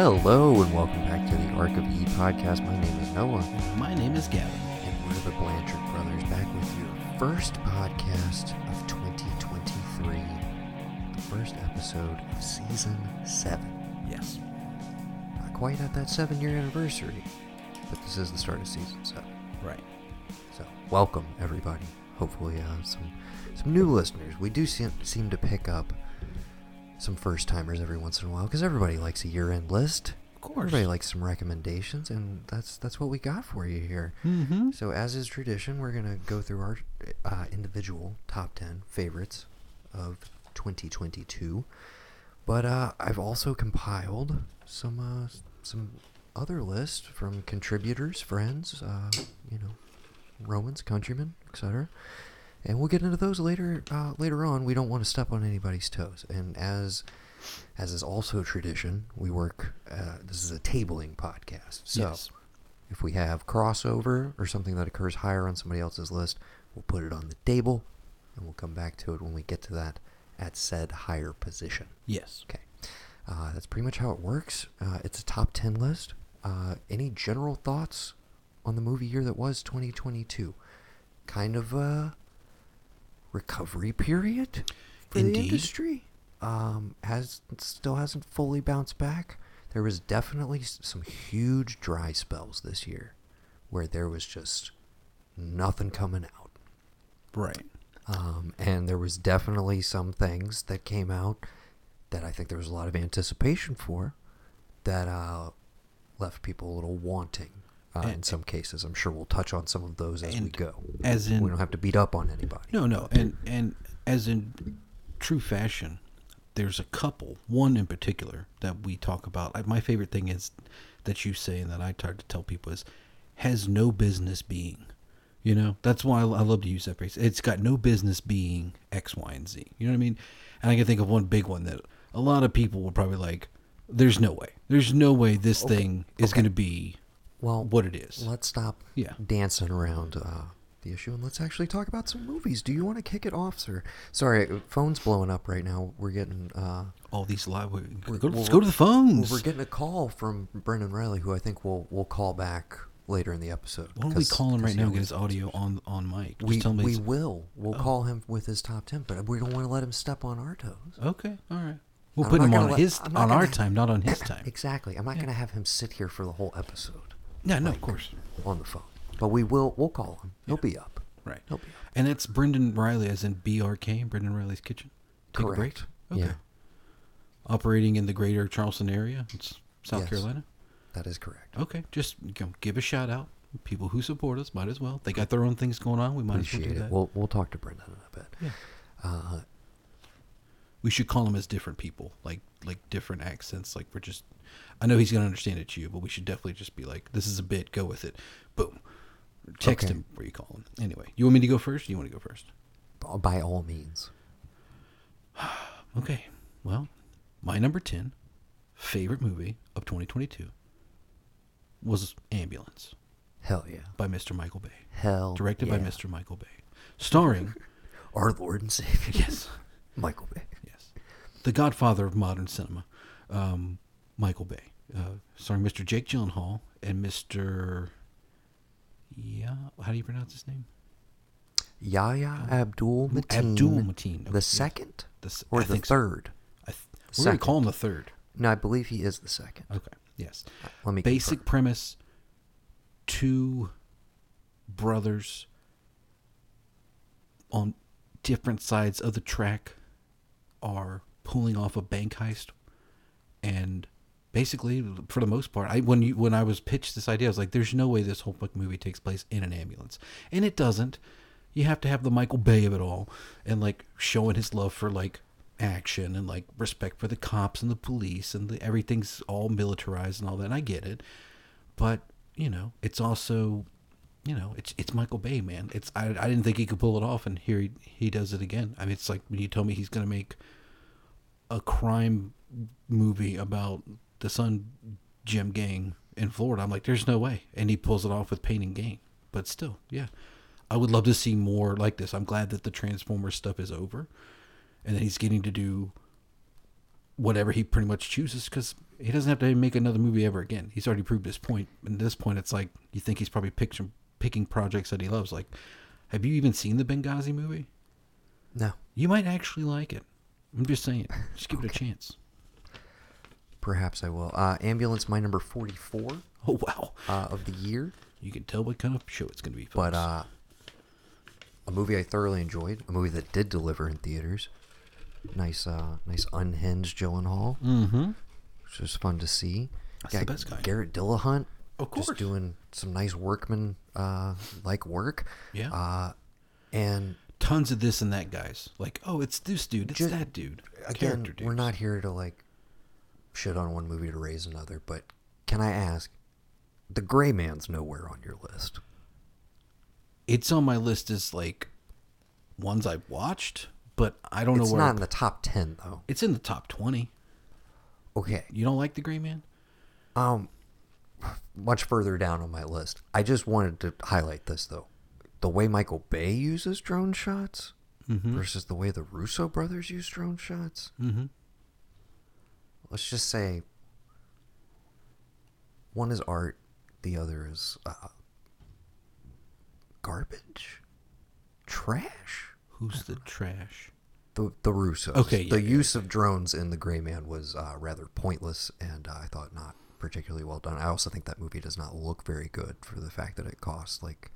Hello and welcome back to the ARK of E podcast. My name is Noah, My name is Gavin. and we're the Blanchard brothers back with your first podcast of 2023, the first episode of season seven. Yes. Not quite at that seven-year anniversary, but this is the start of season seven. Right. So welcome everybody. Hopefully, uh, some some new listeners. We do seem seem to pick up some first timers every once in a while because everybody likes a year-end list. Of course. Everybody likes some recommendations, and that's that's what we got for you here. Mm-hmm. So, as is tradition, we're gonna go through our uh, individual top ten favorites of 2022. But uh, I've also compiled some uh, some other lists from contributors, friends, uh, you know, Romans, countrymen, etc. And we'll get into those later uh, later on. We don't want to step on anybody's toes, and as as is also tradition, we work. Uh, this is a tabling podcast, so Yes. if we have crossover or something that occurs higher on somebody else's list, we'll put it on the table, and we'll come back to it when we get to that at said higher position. Yes. Okay, uh, that's pretty much how it works. Uh, it's a top ten list. Uh, any general thoughts on the movie year that was 2022? Kind of a recovery period for the industry. Um, has still hasn't fully bounced back. There was definitely some huge dry spells this year, where there was just nothing coming out. Right. Um, and there was definitely some things that came out that I think there was a lot of anticipation for that uh, left people a little wanting uh, in some cases. I'm sure we'll touch on some of those as we go. as in- we don't have to beat up on anybody. No, no, and and as in true fashion, there's a couple. One in particular that we talk about. I- My favorite thing is that you say and that I try to tell people is has no business being. You know, that's why I, I love to use that phrase. It's got no business being X, Y, and Z. You know what I mean? And I can think of one big one that a lot of people will probably like. There's no way. There's no way this Okay, thing is okay. going to be Well, what it is. Let's stop Yeah. dancing around uh, the issue and let's actually talk about some movies. Do you want to kick it off, sir? Sorry, phone's blowing up right now. We're getting uh, All these live. We're- Go, let's go to the phones. Well, we're getting a call from Brendan Reilly, who I think we'll we'll call back later in the episode. Why don't we call him right now and get his audio on on mic? Just We tell him we will. We'll Oh. call him with his top ten, but we don't want to let him step on our toes. Okay, all right. We'll I'm put him on let- his on our time, not on his time. Exactly. I'm not going to have him sit here for the whole episode Yeah, no, of course. on the phone, but we will. We'll call him. He'll Yeah. be up. Right. He'll be up. And it's Brendan Reilly, as in BRK, Brendan Reilly's Kitchen. Take a break. Correct. Okay. Yeah. Operating in the greater Charleston area, it's South Yes. Carolina. That is correct. Okay, just you know, give a shout out. People who support us might as well. They got their own things going on. We might Appreciate as well do it. that. We'll we'll talk to Brendan in a bit. yeah. Uh, We should call him as different people, like like different accents. Like we're just, I know he's gonna understand it's you, but we should definitely just be like, this is a bit, go with it. Boom. Text Okay. him where you call him. Anyway, you want me to go first? Or you want to go first? by all means. Okay. Well, my number ten favorite movie of 2022 was Ambulance Hell yeah. by Mr. Michael Bay, Hell. directed by. Mr. Michael Bay, starring Our Lord and Savior. yes, Michael Bay. yes, the Godfather of modern cinema, um, Michael Bay, uh, starring Mr. Jake Gyllenhaal and Mr. Yeah, how do you pronounce his name? Yahya Abdul Mateen. Abdul Mateen. The second? The Or I the so. third? I th- we're gonna call him the third. No, I believe he is the second. Okay. Yes. Let me Basic confirm. premise: two brothers on different sides of the track are pulling off a bank heist, and basically, for the most part, I when you when I was pitched this idea, I was like, "There's no way this whole movie takes place in an ambulance," and it doesn't. You have to have the Michael Bay of it all, and like showing his love for like action and like respect for the cops and the police and the, everything's all militarized and all that. And I get it, but you know, it's also, you know, it's it's Michael Bay, man. It's I, I didn't think he could pull it off, and here he he does it again. I mean, it's like when you told me he's gonna make a crime movie about the Sun Gym gang in Florida. I'm like, there's no way, and he pulls it off with Pain and Gain. But still, yeah, I would love to see more like this. I'm glad that the Transformers stuff is over, and that he's getting to do whatever he pretty much chooses because He doesn't have to make another movie ever again. He's already proved his point. And at this point, it's like you think he's probably picking picking projects that he loves. Like, have you even seen the Benghazi movie? No, You might actually like it. I'm just saying. Just give it a chance. Perhaps I will. Uh, Ambulance, my number 44 Oh wow! uh, of the year. You can tell what kind of show it's going to be. But uh, a movie I thoroughly enjoyed, a movie that did deliver in theaters. Nice, uh, nice unhinged Gyllenhaal, mm-hmm. which was fun to see. That's the best guy. Garrett Dillahunt, Of just course. doing some nice workman uh, like work. Yeah. Uh, and Tons of this and that guys. Like, oh, it's this dude. It's Ju- that dude. again, Character we're not here to like shit on one movie to raise another, but can I ask, The Gray Man's nowhere on your list. It's on my list as like ones I've watched, but I don't It's know where. It's not in the top ten though. it's in the top twenty. Okay. You don't like the Gray Man? Um, much further down on my list. I just wanted to highlight this though. The way Michael Bay uses drone shots Mm-hmm. versus the way the Russo brothers use drone shots. Mm-hmm. Let's just say one is art, the other is uh, garbage, trash. Who's the trash? The the Russos. Okay, yeah, the yeah, use of drones in the Gray Man was uh, rather pointless, and uh, I thought not particularly well done. I also think that movie does not look very good for the fact that it cost like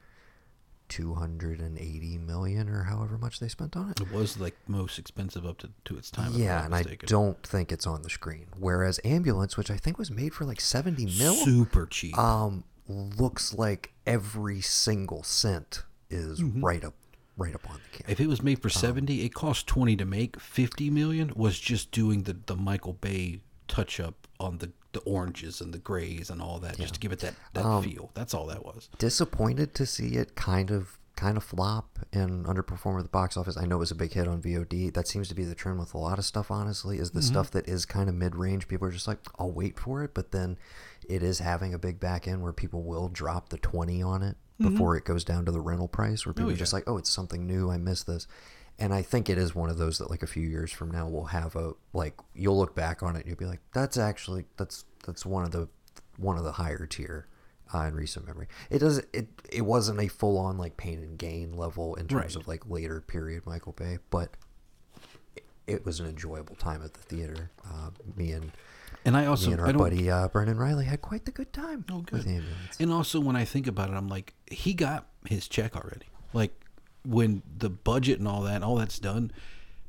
two hundred and eighty million or however much they spent on it. It was like most expensive up to, to its time. Yeah, and I don't think it's on the screen. Whereas Ambulance, which I think was made for like seventy mil, super cheap. um, looks like every single cent is right up, right up on the camera. if it was made Um, for seventy, it cost twenty to make. Fifty million was just doing the, the Michael Bay touch up on the, the oranges and the grays and all that, just to give it that, that Um, feel. That's all that was. disappointed to see it kind of kind of flop and underperform at the box office. I know it was a big hit on VOD. That seems to be the trend with a lot of stuff. Honestly, is the stuff that is kind of mid range. People are just like, I'll wait for it, but then it is having a big back end where people will drop the twenty on it before it goes down to the rental price. Where people are just like, oh, it's something new. I missed this. And I think it is one of those that like a few years from now we'll have a like you'll look back on it and you'll be like that's actually that's that's one of the one of the higher tier uh, in recent memory. It does it it wasn't a full on like pain and gain level in terms Right. of like later period Michael Bay, but it, it was an enjoyable time at the theater. Uh, me and And I also me and our buddy uh, Brennan Reilly had quite the good time Oh, good. ambulance. And also, when I think about it, I'm like, he got his check already. Like, when the budget and all that, all that's done,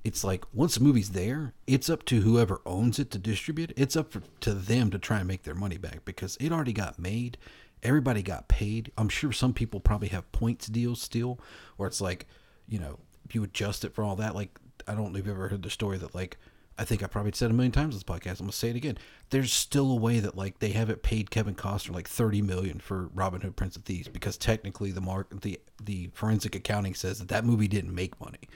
it's like once the movie's there, it's up to whoever owns it to distribute. it. It's up for, to them to try and make their money back because it already got made. Everybody got paid. I'm sure some people probably have points deals still, where it's like, you know, if you adjust it for all that. Like, I don't know if you've ever heard the story that like I think I probably said a million times on this podcast. I'm gonna say it again. There's still a way that like they haven't paid Kevin Costner like 30 million for Robin Hood Prince of Thieves because technically the mark the the forensic accounting says that that movie didn't make money.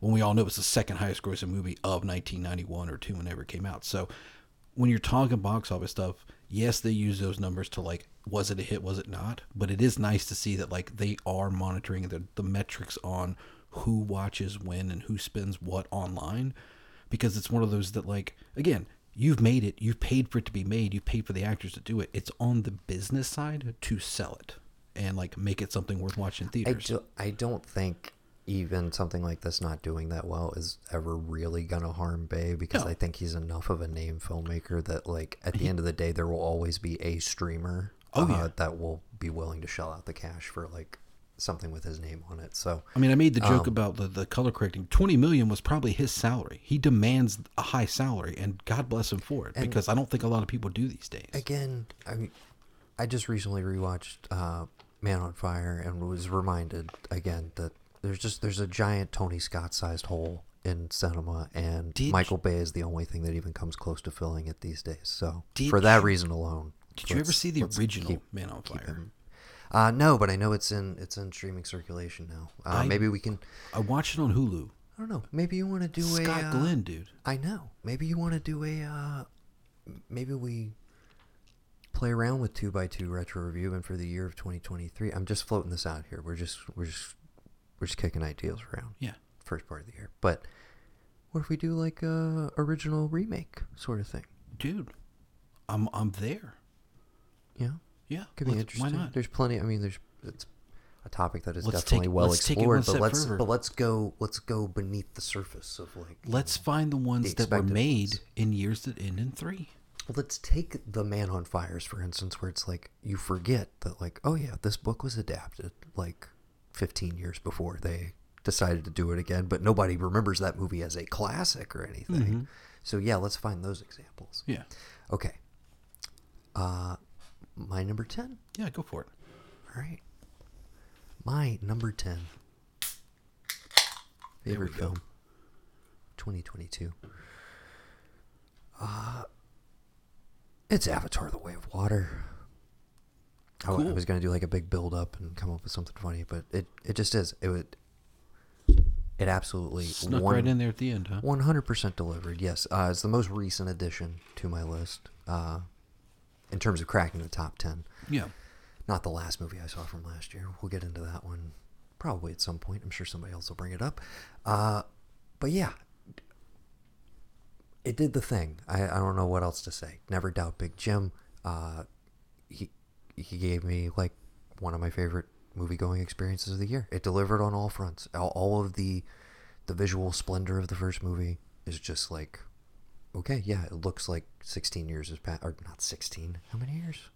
When we all know it was the second highest grossing movie of 1991 or two whenever it came out. So when you're talking box office stuff, yes, they use those numbers to like, was it a hit, was it not? But it is nice to see that like they are monitoring the, the metrics on who watches when and who spends what online, because it's one of those that like again, you've made it, you've paid for it to be made, you've paid for the actors to do it. It's on the business side to sell it and like make it something worth watching in I, theaters. do, I don't think even something like this not doing that well is ever really gonna harm Bay because No. I think he's enough of a name filmmaker that like at the end of the day there will always be a streamer Oh, uh, yeah. that will be willing to shell out the cash for like something with his name on it. So I mean, I made the joke Um, about the, the color correcting. Twenty million was probably his salary. He demands a high salary, and God bless him for it, because I don't think a lot of people do these days. again, I mean, I just recently rewatched uh, Man on Fire and was reminded again that there's just there's a giant Tony Scott sized hole in cinema, and Did Michael Bay is the only thing that even comes close to filling it these days. So for that you- reason alone, Did you ever see the original keep- Man on keep Fire? Uh, no, but I know it's in it's in streaming circulation now. Uh, I- maybe we can. I watched it on Hulu. I don't know. Maybe you want to do a Scott uh, Glenn, dude. I know. Maybe you want to do a. Uh, maybe we play around with two by two retro review, and for the year of 2023, I'm just floating this out here. We're just we're just we're just kicking ideas around. Yeah. First part of the year, but what if we do like a original remake sort of thing? Dude, I'm I'm there. Yeah, Yeah, could be interesting. Why not? There's plenty. I mean, there's it's a topic that is Let's definitely take- well let's take it explored. But let's further. but let's go let's go beneath the surface of like. Let's know, find the ones that were made ones. in years that end in three. Let's take the Man on Fires for instance, where it's like you forget that like oh yeah, this book was adapted like 15 years before they decided to do it again, but nobody remembers that movie as a classic or anything. Mm-hmm. So yeah, let's find those examples. Yeah, Okay. Uh, my number 10. yeah, go for it. All right. My number 10 There we favorite go. film 2022. Uh it's Avatar the Way of Water. I, I was going to do like a big build up and come up with something funny, but it it just is. It would it absolutely Snuck one- right in there at the end, huh? 100% delivered. Yes, uh, it's the most recent addition to my list uh, in terms of cracking the top 10. Yeah, Not the last movie I saw from last year. We'll get into that one probably at some point. I'm sure somebody else will bring it up. Uh, but yeah, it did the thing. I, I don't know what else to say. Never doubt Big Jim. Uh, he he gave me like one of my favorite movie going experiences of the year. It delivered on all fronts. All, all of the the visual splendor of the first movie is just like okay, yeah, it looks like 16 years has passed or not 16. How many years?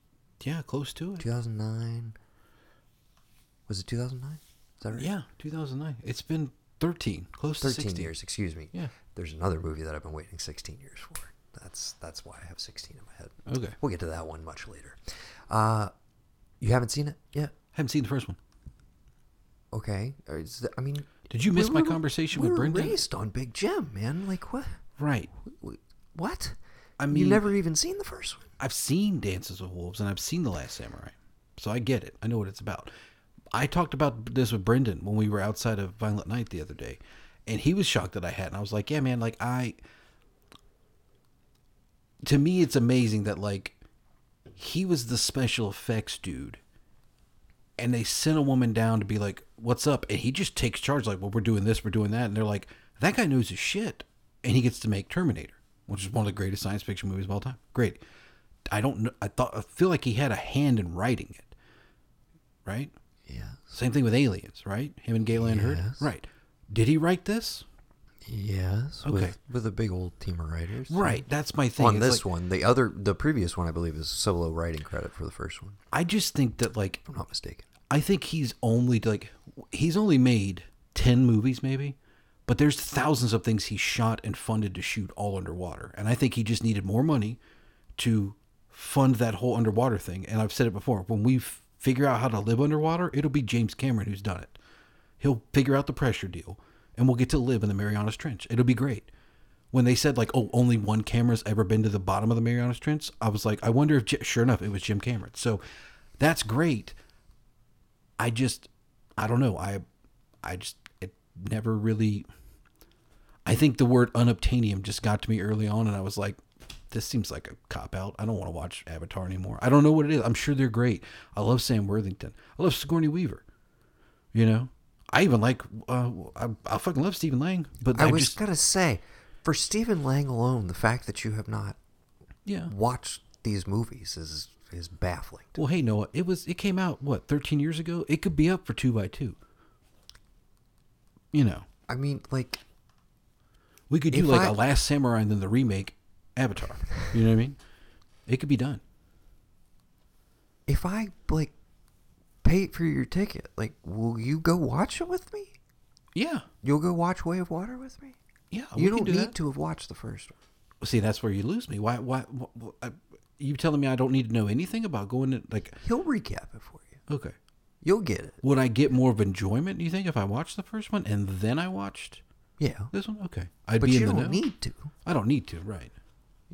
yeah, close to it. 2009. Was it 2009? Is that right? Yeah, 2009. It's been 13, close to 13 16 years, excuse me. Yeah. There's another movie that I've been waiting 16 years for. That's that's why I have 16 in my head. Okay. We'll get to that one much later. Uh, you haven't seen it yet? Haven't seen the first one. Okay. That- I mean, Did you we miss my conversation we with were Brendan? raised on Big Jim, man. Like what? Right. Wh- What? I mean, you mean- never even seen the first one. I've seen Dances with Wolves and I've seen The Last Samurai. So I get it. I know what it's about. I talked about this with Brendan when we were outside of Violent Night the other day. And he was shocked that I had. And I was like, yeah, man, like I. To me, it's amazing that, like, he was the special effects dude. And they sent a woman down to be like, what's up? And he just takes charge, like, well, we're doing this, we're doing that. And they're like, that guy knows his shit. And he gets to make Terminator, which is one of the greatest science fiction movies of all time. Great. I don't know. I thought, I feel like he had a hand in writing it. Right? Yeah. Same thing with Aliens, right? Him and Gale Anne Hurd. Right. Did he write this? Yes. Okay. With, with a big old team of writers. Right. That's my thing. On It's this like- one, the other, the previous one, I believe, is solo writing credit for the first one. I just think that like If I'm not mistaken. I think he's only like he's only made 10 movies maybe, but there's thousands of things he shot and funded to shoot all underwater. And I think he just needed more money to fund that whole underwater thing. And I've said it before, when we f- figure out how to live underwater, it'll be James Cameron who's done it. He'll figure out the pressure deal and we'll get to live in the Marianas Trench. It'll be great. When they said like, "Oh, only one camera's ever been to the bottom of the Marianas Trench," I was like, "I wonder if." J-. Sure enough, it was Jim Cameron. So that's great. I just I don't know. I I just never really I think the word unobtainium just got to me early on and I was like this seems like a cop out. I don't want to watch Avatar anymore. I don't know what it is. I'm sure they're great. I love Sam Worthington. I love Sigourney Weaver. You know? I even like uh I, I fucking love Stephen Lang, but I, I, was just gonna say, for Stephen Lang alone, the fact that you have not yeah. watched these movies is is baffling. Well, hey Noah, it was it came out what 13 years ago. It could be up for 2 by 2. You know. I mean, like, We could do like I- a Last Samurai and then the remake Avatar. You know what I mean? It could be done. if I like pay for your ticket, like, will you go watch it with me? Yeah. You'll go watch Way of Water with me. Yeah. you don't do need that. to have watched the first one. See, that's where you lose me. Why? Why? wh- wh- I- you telling me I don't need to know anything about going to like? He'll recap it for you. Okay. You'll get it. Would I get more of enjoyment? Do you think if I watched the first one and then I watched Yeah, this one? Okay. I'd but be you in the don't know. need to. I don't need to. Right.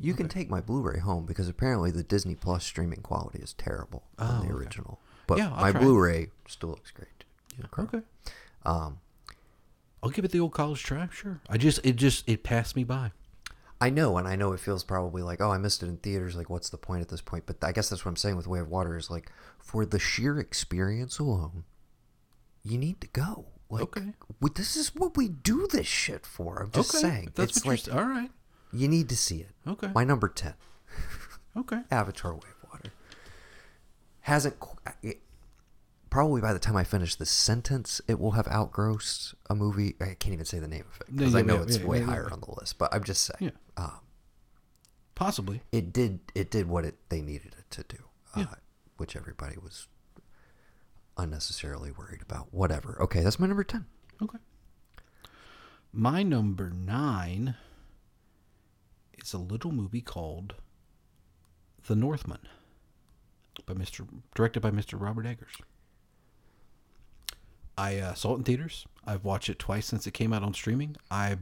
You can take my Blu-ray home because apparently the Disney Plus streaming quality is terrible on Oh, the okay. original. But Yeah, I'll my try. Blu-ray still looks great. Okay. Um, I'll give it the old college try. Sure. I just it just it passed me by. I know, and I know it feels probably like, oh, I missed it in theaters. Like, what's the point at this point? But I guess that's what I'm saying with Way of Water is like, for the sheer experience alone, you need to go. Like, Okay. we- this is what we do this shit for. I'm just okay. saying. That's it's what like you're. All right. you need to see it. Okay. My number ten. Okay. Avatar: Way of Water hasn't uh, it, probably by the time I finish this sentence, it will have outgrossed a movie. I can't even say the name of it because Yeah, I know yeah, it's yeah, way yeah, higher yeah. on the list. But I'm just saying, Um, Possibly. it did it did what it they needed it to do, uh, Yeah. which everybody was unnecessarily worried about. Whatever. Okay, that's my number ten. Okay. My number nine is a little movie called The Northman, by Mr. directed by Mr. Robert Eggers. I uh, saw it in theaters. I've watched it twice since it came out on streaming. I,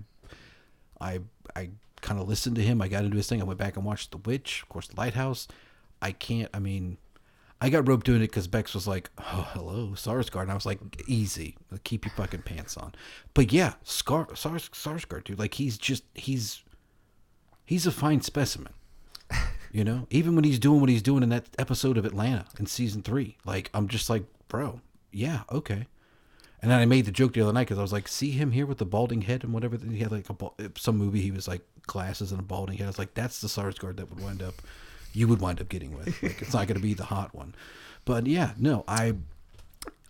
I, I kind of listened to him. I got into his thing. I went back and watched The Witch, of course, The Lighthouse. I can't. I mean, I got roped doing it because Bex was like, "Oh, hello, Sarsgaard," and I was like, "Easy, keep your fucking pants on." But yeah, Scar Sars Sarsgaard, dude, like he's just he's he's a fine specimen. You know, even when he's doing what he's doing in that episode of Atlanta in season three, like I'm just like, bro, yeah, okay. And then I made the joke the other night because I was like, see him here with the balding head and whatever. He had like a some movie. He was like glasses and a balding head. I was like, that's the Sarsgaard that would wind up, you would wind up getting with. Like, it's not going to be the hot one. But yeah, no, I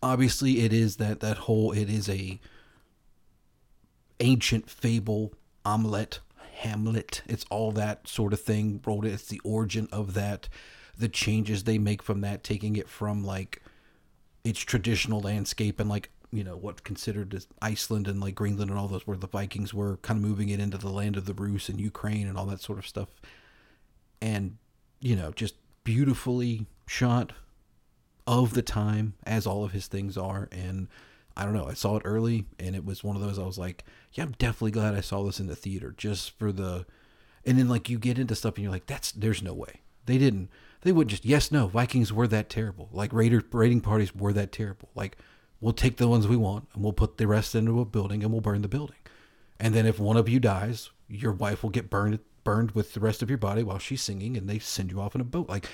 obviously it is that that whole it is a ancient fable omelet hamlet it's all that sort of thing rolled in. it's the origin of that the changes they make from that taking it from like its traditional landscape and like you know what considered as Iceland and like Greenland and all those where the Vikings were kind of moving it into the land of the Rus and Ukraine and all that sort of stuff. And you know just beautifully shot of the time as all of his things are. And I don't know I saw it early and it was one of those I was like yeah I'm definitely glad I saw this in the theater just for the and then like you get into stuff and you're like that's there's no way. They didn't they wouldn't just yes no Vikings were that terrible. Like Raider raiding parties were that terrible. Like we'll take the ones we want and we'll put the rest into a building and we'll burn the building and then if one of you dies your wife will get burned burned with the rest of your body while she's singing and they send you off in a boat like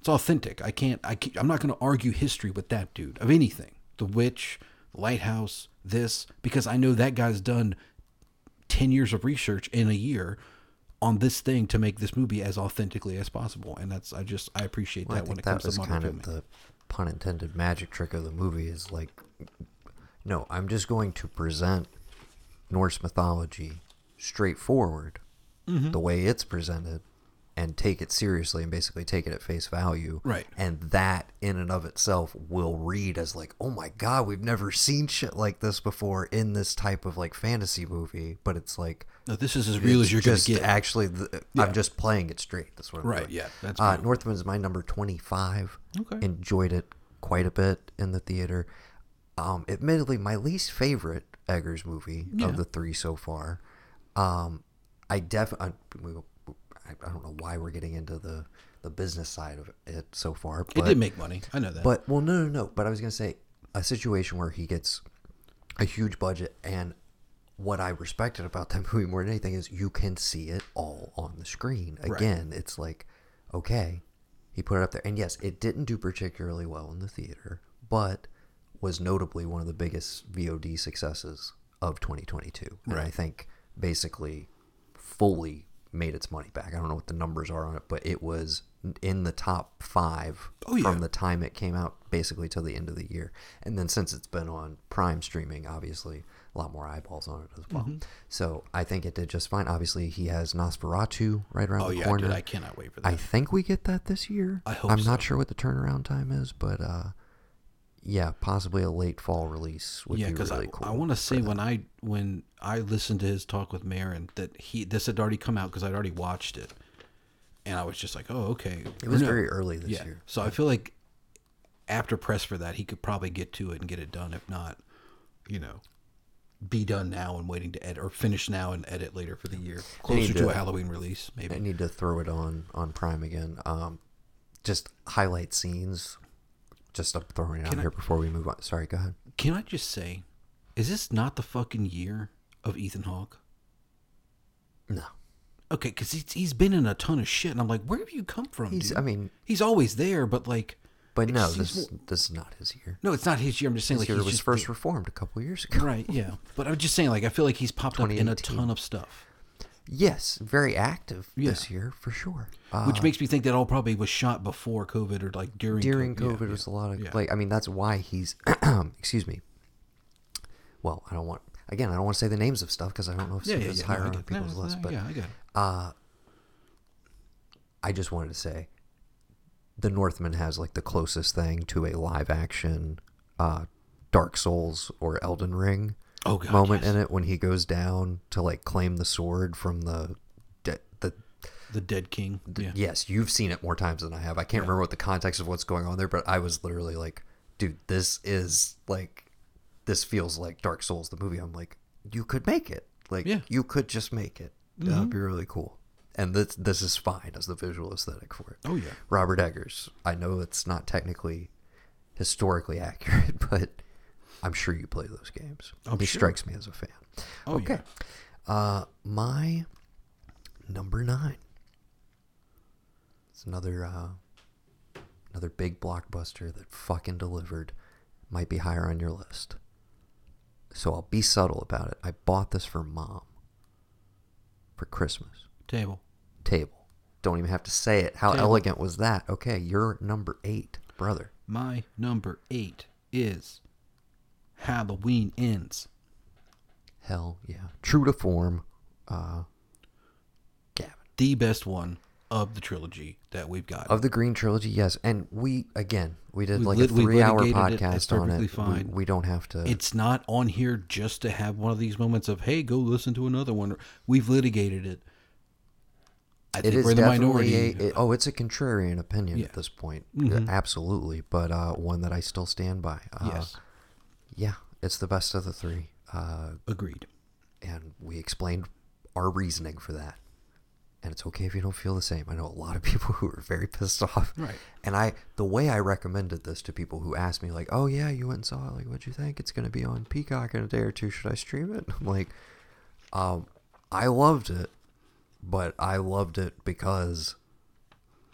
it's authentic. I can't. I can't, I'm not going to argue history with that dude of anything. The Witch, the Lighthouse, this because I know that guy's done ten years of research in a year on this thing to make this movie as authentically as possible. And that's I just I appreciate Well, I that when think it comes to modern kind filming. of the pun intended magic trick of the movie is like, no, I'm just going to present Norse mythology straightforward, Mm-hmm. the way it's presented, and take it seriously and basically take it at face value. Right. And that in and of itself will read as like, oh my god, we've never seen shit like this before in this type of like fantasy movie. But it's like. No, this is as real as you're going just to get. actually, the, Yeah. I'm just playing it straight. That's what I'm Right, doing. yeah, that's uh, is my number 25. Okay. Enjoyed it quite a bit in the theater. Um, admittedly, my least favorite Eggers movie Yeah. of the three so far. Um, I definitely, I, I don't know why we're getting into the the business side of it so far. it But, did make money. I know that. but well, no, no, no. But I was gonna say a situation where he gets a huge budget, and what I respected about that movie more than anything is you can see it all on the screen. Right. Again, it's like okay, he put it up there, and yes, it didn't do particularly well in the theater, but was notably one of the biggest VOD successes of 2022. And I think basically fully made its money back. I don't know what the numbers are on it, but it was in the top five Oh, yeah. from the time it came out basically till the end of the year. And then since it's been on Prime streaming, obviously a lot more eyeballs on it as well. Mm-hmm. So I think it did just fine. Obviously, he has Nosferatu right around oh the yeah, corner. dude, I cannot wait for that. I think we get that this year. I hope I'm not sure what the turnaround time is, but uh, yeah, possibly a late fall release would yeah, be because really I, cool. I want to say when I when I listened to his talk with Maron that he this had already come out because I'd already watched it, and I was just like, oh okay. it was No. very early this yeah. year. So I feel like after press for that, he could probably get to it and get it done. If not, you know, be done now and waiting to edit or finish now and edit later for the year, closer to, to- a Halloween release, maybe. I need to throw it on on Prime again. Um, just highlight scenes. Just up throwing it out I- here before we move on. Sorry, go ahead. Can I just say, is this not the fucking year of Ethan Hawke? No, Okay, because he's, he's been in a ton of shit, and I'm like, where have you come from? he's. dude? I mean, he's always there, but like, but no, this me? this is not his year. no, it's not his year. I'm just saying, His like, year he's was first reformed a couple years ago. right, yeah. But I'm just saying, like, I feel like he's popped up in a ton of stuff. Yes, very active Yeah. this year for sure. Uh, which makes me think that all probably was shot before COVID or like during during co- yeah, COVID yeah. was a lot of Yeah. like I mean that's why he's excuse me. Well, I don't want again I don't want to say the names of stuff because I don't know if yeah, yeah, yeah, higher no, on people's no, list, no, but yeah, I get it. uh, I just wanted to say the Northman has like the closest thing to a live action uh, Dark Souls or Elden Ring Oh, God, moment yes. in it when he goes down to like claim the sword from the de- the the Dead King. Yeah. yes you've seen it more times than I have I can't remember what the context of what's going on there but I was literally like dude this is like this feels like Dark Souls the movie I'm like you could make it like Yeah. you could just make it that would mm-hmm. be really cool and this this is fine as the visual aesthetic for it Oh yeah. Robert Eggers. I know it's not technically historically accurate, but I'm sure you play those games. I'm he sure. strikes me as a fan. Oh, okay. Uh, my number nine. It's another uh, another big blockbuster that fucking delivered. Might be higher on your list. So I'll be subtle about it. I bought this for mom for Christmas Table. table. Don't even have to say it. How Table. elegant was that? Okay, you're number eight, brother. My number eight is Halloween Ends. Hell yeah. True to form. Uh, Gavin. The best one of the trilogy that we've got. Of the Green Trilogy, yes. And we, again, we did We like lit- a three hour litigated it. Podcast on it. We, we don't have to. It's not on here just to have one of these moments of, hey, go listen to another one. We've litigated it. I it think is definitely minority. a, it- oh, it's a contrarian opinion Yeah. at this point. Mhm. Absolutely. But uh, one that I still stand by. Uh, yes. Yeah, it's the best of the three. Uh, Agreed. and we explained our reasoning for that. And it's okay if you don't feel the same. I know a lot of people who are very pissed off. Right. And I, the way I recommended this to people who asked me, like, "Oh yeah, you went and saw it. Like, what'd you think? It's gonna be on Peacock in a day or two. Should I stream it?" I'm like, um, I loved it, but I loved it because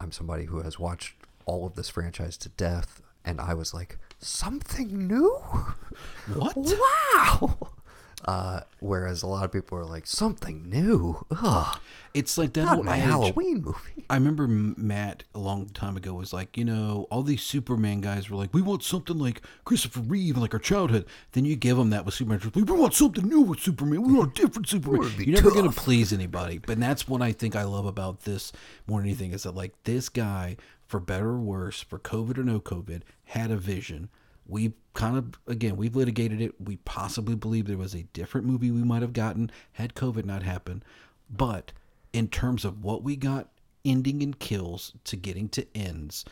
I'm somebody who has watched all of this franchise to death, and I was like, something new. What? Wow. Uh, whereas a lot of people are like, something new. Ugh. It's like that Not old my adage. Halloween movie. I remember Matt a long time ago was like, you know, all these Superman guys were like, we want something like Christopher Reeve, like our childhood. Then you give them that with Superman, like, we want something new with Superman. We want a different Superman. You're never gonna please anybody. But that's what I think I love about this more than anything is that like this guy, for better or worse, for COVID or no COVID, had a vision. We kind of again we've litigated it. We possibly believe there was a different movie we might have gotten had COVID not happened. But in terms of what we got ending in kills to getting to ends,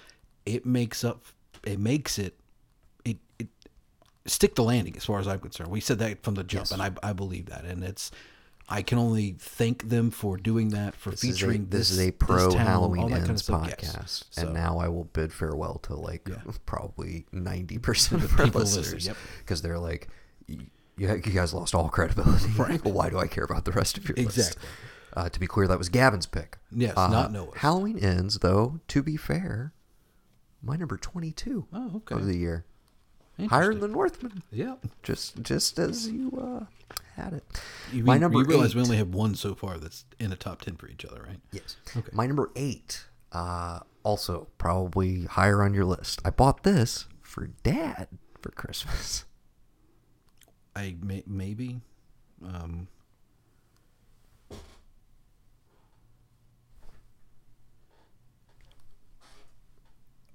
it makes up it makes it it, it stick the landing as far as I'm concerned. We said that from the jump Yes. and I I believe that. And it's I can only thank them for doing that, for This is a, featuring this this is a pro town, Halloween Ends kind of podcast, Yes. and now I will bid farewell to like Yeah. probably ninety percent of our listeners yep. because they're like, "Y- you, you guys lost all credibility. Right. Why do I care about the rest of your list? Exactly. Uh, to be clear, that was Gavin's pick. Yes, Uh, not Noah's. Halloween ends though. To be fair, my number twenty-two Oh, okay. of the year, higher than Northman. Yeah. Just just as you uh, had it. You, my number you realize eight. we only have one so far that's in a top 10 for each other, right? Yes. Okay. My number eight, uh, also probably higher on your list. I bought this for Dad for Christmas. I may, maybe. Um,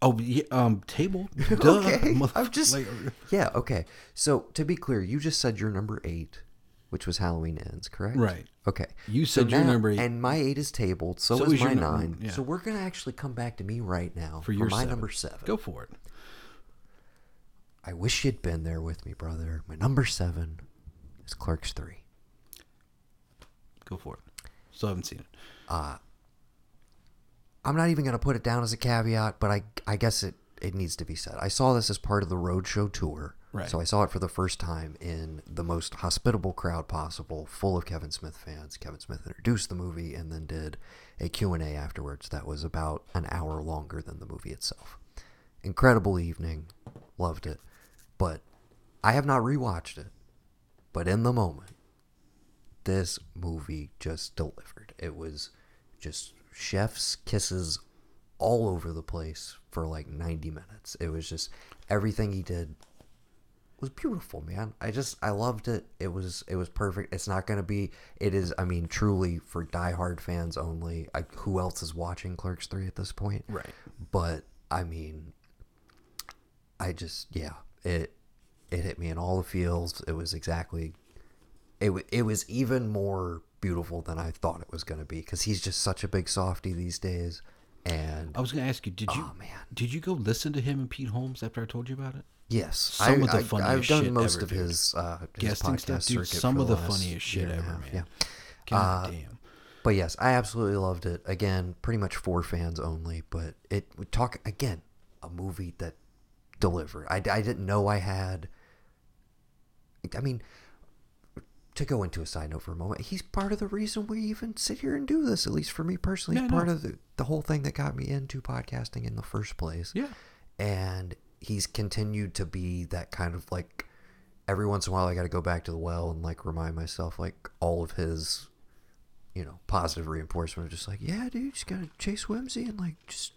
oh, yeah, um, table. Duh. okay. I'm just like, yeah. Okay. So to be clear, you just said your number eight, which was Halloween ends, correct? Right. Okay. You So said your now- number eight. and my eight is tabled. So, So is is my nine. yeah. So we're gonna actually come back to me right now for your my seven. number seven. Go for it. I wish you'd been there with me, brother. My number seven is Clerks three. Go for it. Still haven't seen it. Uh, I'm not even going to put it down as a caveat, but I I guess it it needs to be said. I saw this as part of the roadshow tour. Right. So I saw it for the first time in the most hospitable crowd possible, full of Kevin Smith fans. Kevin Smith introduced the movie and then did a Q&A afterwards that was about an hour longer than the movie itself. Incredible evening. Loved it. But I have not rewatched it. But in the moment, this movie just delivered. It was just chef's kisses all over the place for like 90 minutes. It was just everything he did was beautiful, man. I just I loved it. It was it was perfect. It's not going to be it is I mean truly for diehard fans only. I, who else is watching Clerks 3 at this point? Right. But I mean I just yeah, it it hit me in all the feels. It was exactly it it was even more beautiful than I thought it was going to be cuz he's just such a big softy these days and I was gonna ask you, did you Oh, man. did you go listen to him and Pete Holmes after I told you about it? Yes, Some I, of the I, funniest I've done shit most ever, of his, uh, his Guesting stuff, dude. Some of the last funniest shit year and a ever, half, man. Yeah, God Uh, damn. but yes, I absolutely loved it. Again, pretty much for fans only. But it would talk again a movie that delivered. I, I didn't know I had. I mean, to go into a side note for a moment, he's part of the reason we even sit here and do this. At least for me personally, he's part know. of the the whole thing that got me into podcasting in the first place Yeah. and he's continued to be that kind of like every once in a while I got to go back to the well and like remind myself like all of his you know positive reinforcement of just like yeah dude you just gotta chase whimsy and like just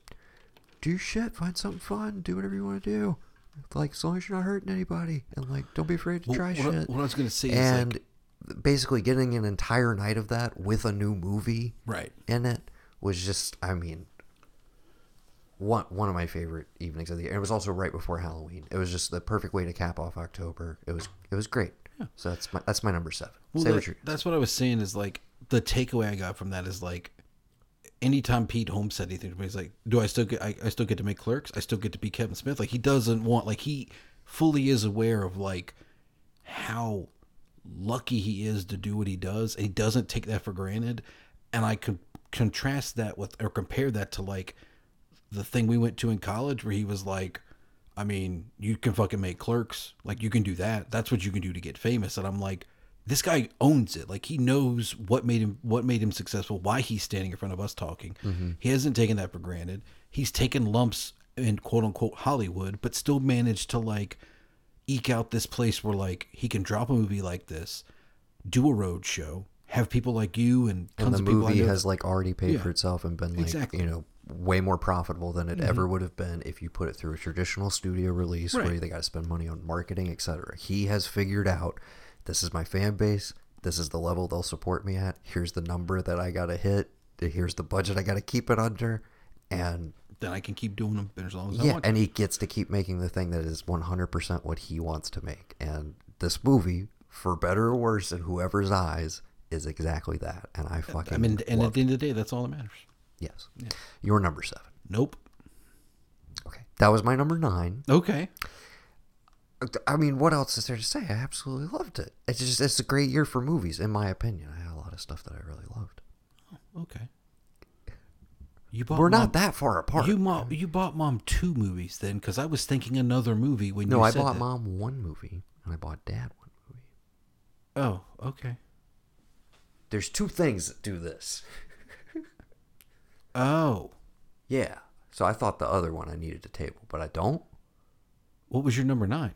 do your shit find something fun do whatever you want to do like as long as you're not hurting anybody and like don't be afraid to Well, try what, I- shit what I was gonna say is and like, basically getting an entire night of that with a new movie right. in it was just I mean one one of my favorite evenings of the year. It was also right before Halloween. It was just the perfect way to cap off October. It was it was great. Yeah. So that's my that's my number seven. Well, that- what that's what I was saying is like the takeaway I got from that is like anytime Pete Holmes said anything to me, he's like, "Do I still get? I, I still get to make clerks? I still get to be Kevin Smith?" Like he doesn't want like he fully is aware of like how lucky he is to do what he does, and he doesn't take that for granted. And I could contrast that with or compare that to like the thing we went to in college where he was like. I mean, you can fucking make clerks. Like you can do that. That's what you can do to get famous. And I'm like, this guy owns it. Like he knows what made him what made him successful, why he's standing in front of us talking. Mm-hmm. He hasn't taken that for granted. He's taken lumps in quote unquote Hollywood, but still managed to like eke out this place where like he can drop a movie like this, do a road show, have people like you and and the of people movie has like already paid Yeah. for itself and been like Exactly. Mm-hmm. you know way more profitable than it ever would have been if you put it through a traditional studio release where they got to spend money on marketing etc he has figured out this is my fan base this is the level they'll support me at here's the number that i gotta hit here's the budget i gotta keep it under and then I can keep doing them as long as I yeah want. and he gets to keep making the thing that is 100% what he wants to make and this movie for better or worse in whoever's eyes is exactly that and i fucking I mean, and at the end of the day, that's all that matters. Yes. Your number seven. Nope. Okay. That was my number nine. Okay. I mean, what else is there to say? I absolutely loved it. It's just it's a great year for movies, in my opinion. I had a lot of stuff that I really loved. Oh, okay. You bought We're Mom- not that far apart. You mom, you bought mom two movies then, because I was thinking another movie when you no, you I said bought that. mom one movie and I bought dad one movie. Oh, okay. There's two things that do this. Oh, Yeah. So I thought the other one I needed to table, but I don't. what was your number nine?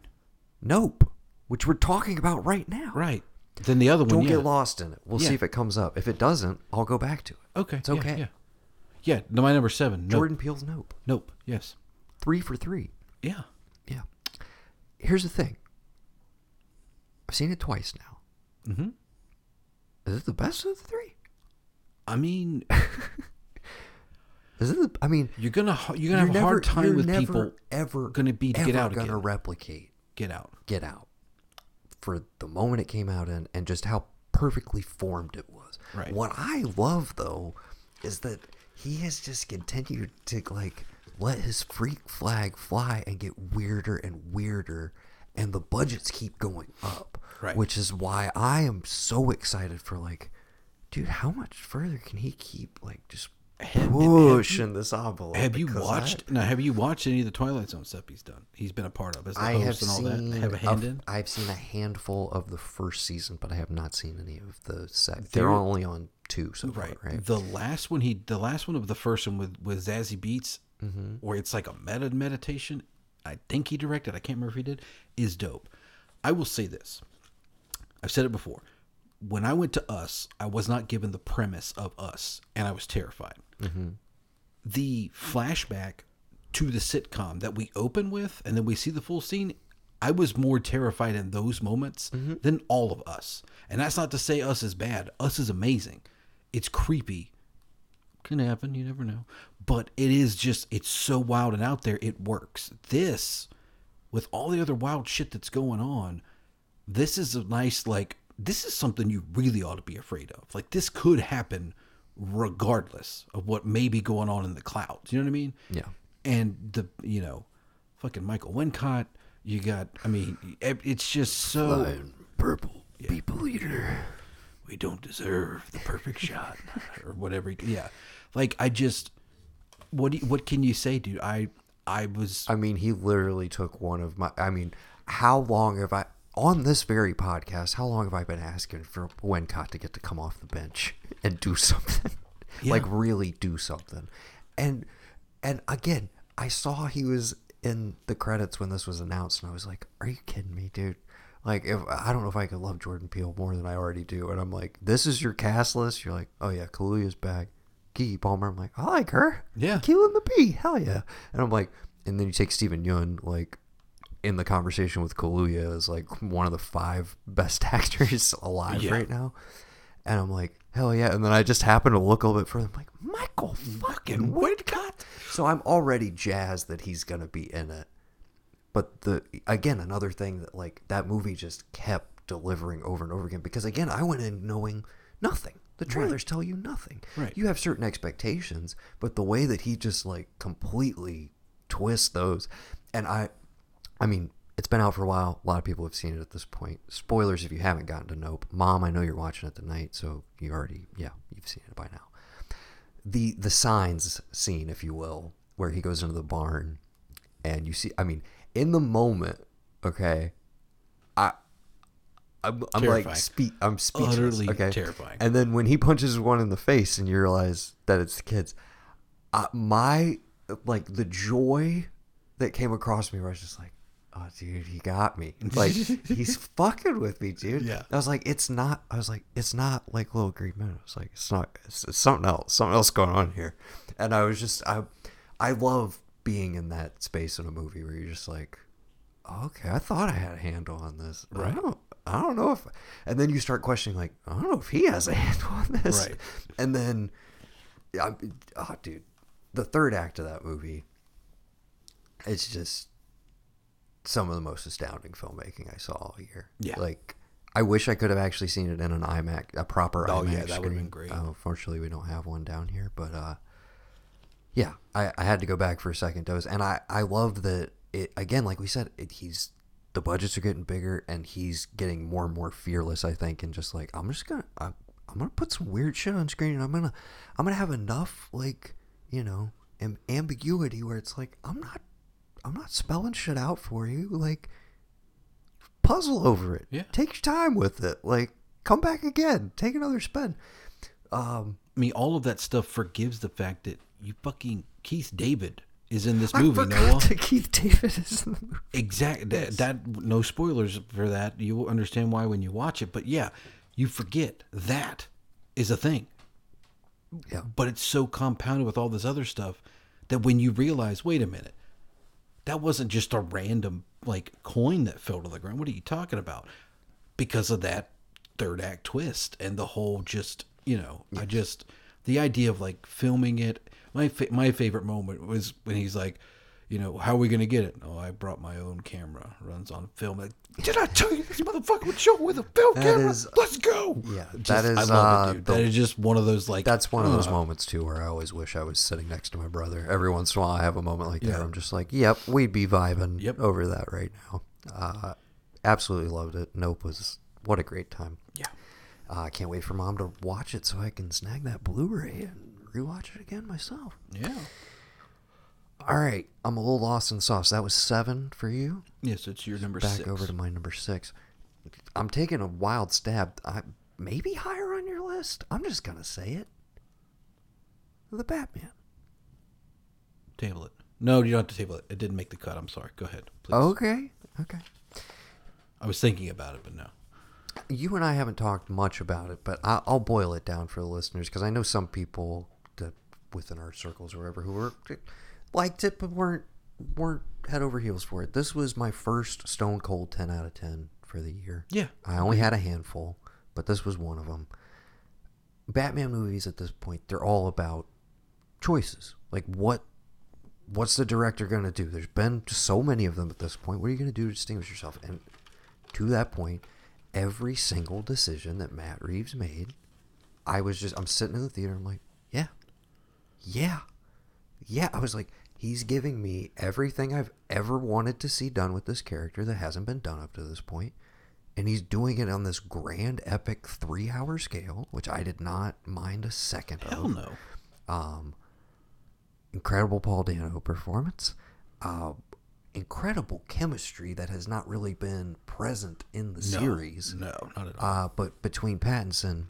Nope. Which we're talking about right now. Right. Then the other one. Don't yeah. get lost in it. We'll see if it comes up. If it doesn't, I'll go back to it. Okay. It's yeah, okay. Yeah. Yeah. no, my number seven. Nope. Jordan Peele's Nope. Nope. Yes. Three for three. Yeah. Yeah. Here's the thing. I've seen it twice now. Mm-hmm. Is it the best of the three? I mean, Is it? The, I mean, you're gonna you're gonna have a hard time you're with never, people ever gonna be ever Get Out gonna again. replicate get out. Get Out for the moment it came out in and just how perfectly formed it was. Right. What I love though is that he has just continued to like let his freak flag fly and get weirder and weirder and the budgets keep going up. Right. Which is why I am so excited for like dude, how much further can he keep like just have pushing this envelope? Have you watched? I- now, have you watched any of the Twilight Zone stuff he's done? He's been a part of as the I host have and all seen that. Have a hand a- in. I've seen a handful of the first season, but I have not seen any of the second. There- They're only on two so Right. far, right? The last one he, the last one of the first one with with Zazie Beetz, Mm-hmm. where it's like a meta meditation. I think he directed. I can't remember if he did. Is dope. I will say this. I've said it before. when I went to Us, I was not given the premise of Us, and I was terrified. The flashback to the sitcom that we open with, and then we see the full scene. I was more terrified in those moments than all of Us, and that's not to say Us is bad. Us is amazing. It's creepy. Can happen. You never know. But it is just. It's so wild and out there. It works. This, with all the other wild shit that's going on, this is a nice like this is something you really ought to be afraid of like this could happen regardless of what may be going on in the clouds you know what i mean Yeah. and the you know fucking michael wincott you got i mean it's just so purple people eater. We don't deserve the perfect shot or whatever yeah like i just what do you, what can you say dude i i was I mean, he literally took one of my. I mean, how long have I on this very podcast? How long have I been asking for Wincott to get to come off the bench and do something, like really do something? And and again, I saw he was in the credits when this was announced, and I was like, "Are you kidding me, dude?" Like, if I don't know if I could love Jordan Peele more than I already do, and I'm like, "This is your cast list." You're like, "Oh yeah, Kaluuya's back." Keke Palmer, I'm like, I like her. Yeah. Keelan the Bee, hell yeah. And I'm like, and then you take Steven Yeun, like, in the conversation with Kaluuya as like one of the five best actors alive Yeah. right now. And I'm like, hell yeah. And then I just happen to look a little bit further. I'm like, Michael fucking Wincott. So I'm already jazzed that he's going to be in it. But the again, another thing that like that movie just kept delivering over and over again because again, I went in knowing nothing. The trailers tell you nothing. Right. You have certain expectations, but the way that he just like completely twists those and I I mean, it's been out for a while. A lot of people have seen it at this point. Spoilers if you haven't gotten to Nope. Mom, I know you're watching it tonight, so you already yeah, you've seen it by now. The the signs scene, if you will, where he goes into the barn and you see I mean, in the moment, okay, I I'm, I'm like spe- I'm speechless. Utterly okay? terrifying. And then when he punches one in the face and you realize that it's the kids, uh, my like the joy that came across me where I was just like, oh dude, he got me. Like he's fucking with me, dude. Yeah. I was like, it's not. I was like, it's not like Little Green Men. I was like, it's not. It's, it's something else. Something else going on here. And I was just, I, I love being in that space in a movie where you're just like, okay, I thought I had a handle on this. I Right. don't, I don't know if, and then you start questioning like, I don't know if he has a handle on this. Right. And then, I, oh, dude, the third act of that movie, it's just some of the most astounding filmmaking I saw all year. Yeah. Like, I wish I could have actually seen it in an IMAX, a proper Oh, IMAX yeah, that would've been great. Uh, unfortunately, we don't have one down here, but uh, yeah, I, I had to go back for a second dose, and I I love that it again, like we said, it, he's the budgets are getting bigger, and he's getting more and more fearless. I think, and just like I'm just gonna I'm, I'm gonna put some weird shit on screen, and I'm gonna I'm gonna have enough like you know am, ambiguity where it's like I'm not I'm not spelling shit out for you, like puzzle over it. Yeah. Take your time with it. Like come back again, take another spin. Um, I mean, all of that stuff forgives the fact that you fucking Keith David is in this I movie, forgot Noah. that Keith David is in the movie. Exact that, that no spoilers for that. You will understand why when you watch it. But yeah, you forget that is a thing. Yeah. But it's so compounded with all this other stuff that when you realize, wait a minute, that wasn't just a random like coin that fell to the ground. What are you talking about? Because of that third act twist and the whole just you know, I just the idea of like filming it. My fa- my favorite moment was when he's like, you know, how are we gonna get it? Oh, I brought my own camera. Runs on film. Like, Did I tell you this motherfucker would show with a film That camera? is- Let's go. Yeah, Just- that is, I love uh, it, dude. the- that is just one of those like. That's one of those uh, moments too where I always wish I was sitting next to my brother. Every once in a while, I have a moment like that. Yeah. Where I'm just like, "Yep, we'd be vibing Yep. over that right now." Uh, absolutely loved it. Nope was what a great time. Yeah. Uh, I can't wait for mom to watch it so I can snag that Blu-ray and rewatch it again myself. Yeah. All right, I'm a little lost in sauce. That was seven for you. Yes, it's your number Back six. over to my number six. I'm taking a wild stab. I, maybe higher on your list. I'm just gonna say it. The Batman. Table it. No, you don't have to table it. It didn't make the cut. I'm sorry. Go ahead, please. Okay. Okay. I was thinking about it, but no. You and I haven't talked much about it, but I, I'll boil it down for the listeners because I know some people that within our circles or whatever who were liked it but weren't weren't head over heels for it. This was my first Stone Cold ten out of ten for the year. Yeah. I only had a handful, but this was one of them. Batman movies at this point, they're all about choices. Like what what's the director going to do? There's been so many of them at this point. What are you going to do to distinguish yourself? And to that point, every single decision that Matt Reeves made, I was just I'm sitting in the theater. I'm like, yeah, yeah, yeah. I was like, he's giving me everything I've ever wanted to see done with this character that hasn't been done up to this point, and he's doing it on this grand, epic three-hour scale, which I did not mind a second Hell of no. um, incredible Paul Dano performance, uh, incredible chemistry that has not really been present in the No, series. No, not at all. Uh, but between Pattinson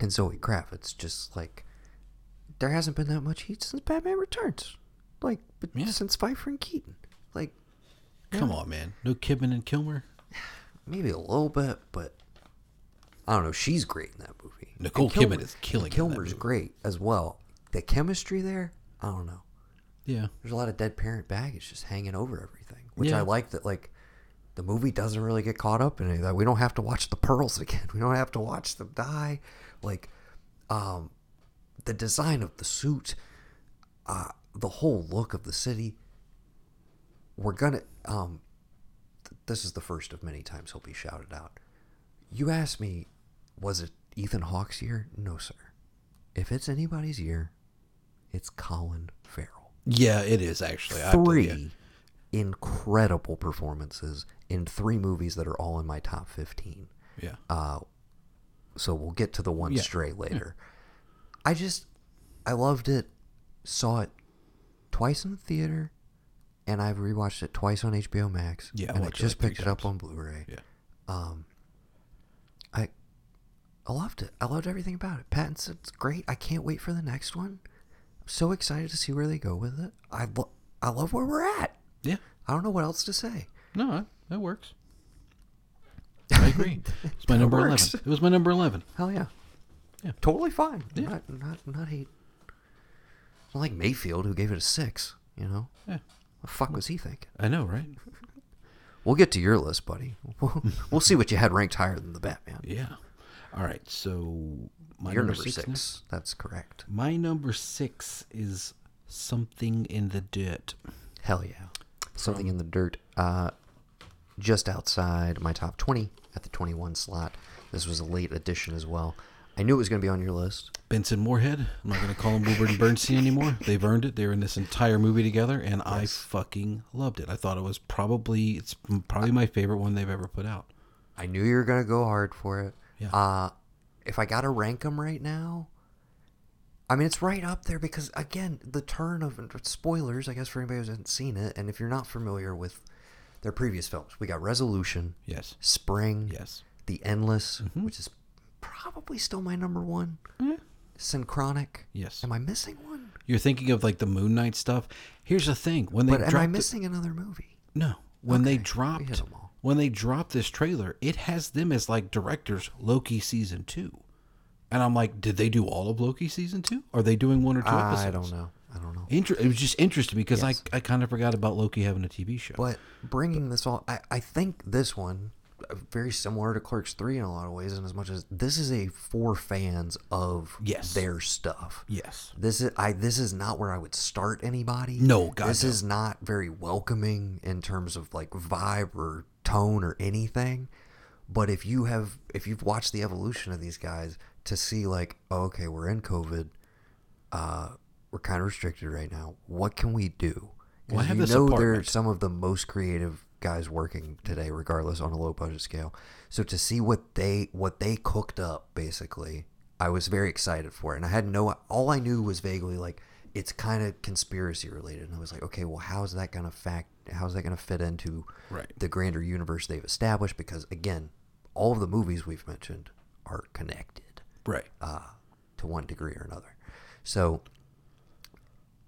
and Zoe Kravitz, it's just like there hasn't been that much heat since Batman Returns, like but Yeah. since Pfeiffer and Keaton, like Come on, man. No Kidman and Kilmer. maybe a little bit, but I don't know. She's great in that movie. Nicole And Kidman is killing and in that Kilmer's great as well. The chemistry there, I don't know. Yeah. there's a lot of dead parent baggage just hanging over everything, which Yeah. I like that like the movie doesn't really get caught up in any of that. We don't have to watch the pearls again. We don't have to watch them die. Like um the design of the suit, uh the whole look of the city. We're gonna um th- this is the first of many times he'll be shouted out. You asked me, was it Ethan Hawke's year? No, sir. If it's anybody's year, it's Colin Farrell Yeah, it is actually. I three incredible performances in three movies that are all in my top 15 Yeah. uh, so we'll get to the one Yeah. stray later. I just i loved it. Saw it twice in the theater and i've rewatched it twice on hbo max Yeah, and i it just like picked it up on blu-ray. Yeah. um i i loved it. I loved everything about it. Pattinson's great. I can't wait for the next one so excited to see where they go with it i, lo- I love where we're at Yeah. i don't know what else to say No, that- works. I agree. It's my That number works. eleven. It was my number eleven. hell yeah Yeah. totally fine Yeah. not not not hate not like mayfield who gave it a six you know Yeah. What the fuck was he thinking I know, right? we'll get to your list buddy we'll, we'll see what you had ranked higher than the batman Yeah. All right. So my your number, number six. six that's correct My number six is something in the dirt. Hell yeah. Something in the dirt. Uh, just outside my top 20 at the 21 slot. This was a late addition as well. I knew it was going to be on your list. Benson Moorhead. I'm not going to call him Woodward and Bernstein anymore. They've earned it. They were in this entire movie together, and I fucking loved it. I thought it was probably it's probably my favorite one they've ever put out. I knew you were going to go hard for it. Yeah. Uh, if I got to rank them right now, I mean, it's right up there because, again, the turn of spoilers, I guess, for anybody who hasn't seen it, and if you're not familiar with their previous films, we got Resolution, Yes. Spring, Yes. The Endless, which is probably still my number one. Synchronic. Yes. Am I missing one? You're thinking of like the Moon Knight stuff. Here's the thing: when they But am I missing another movie? no, when they Okay, we dropped hit 'em all. When they dropped this trailer, it has them as like directors Loki season two, and I'm like, did they do all of Loki season two? Are they doing one or two episodes? I don't know. I don't know. Inter- it was just interesting because Yes. I I kind of forgot about Loki having a TV show. But bringing this all, I, I think this one, uh, very similar to Clerks 3 in a lot of ways, in as much as this is a for fans of Yes. their stuff. yes, This is I. This is not where I would start anybody. No, God, This no. is not very welcoming in terms of like vibe or tone or anything. But if you have, if you've watched the evolution of these guys, to see like, oh, okay, we're in COVID, uh, we're kind of restricted right now. What can we do? Well, I 'Cause have you know they're some of the most creative guys working today, regardless on a low budget scale. So to see what they what they cooked up, basically, I was very excited for it, and I had no. All I knew was vaguely like it's kind of conspiracy related, and I was like, okay, well, how's that gonna fact? How's that gonna fit into Right. the grander universe they've established? Because again, all of the movies we've mentioned are connected right. uh, to one degree or another. So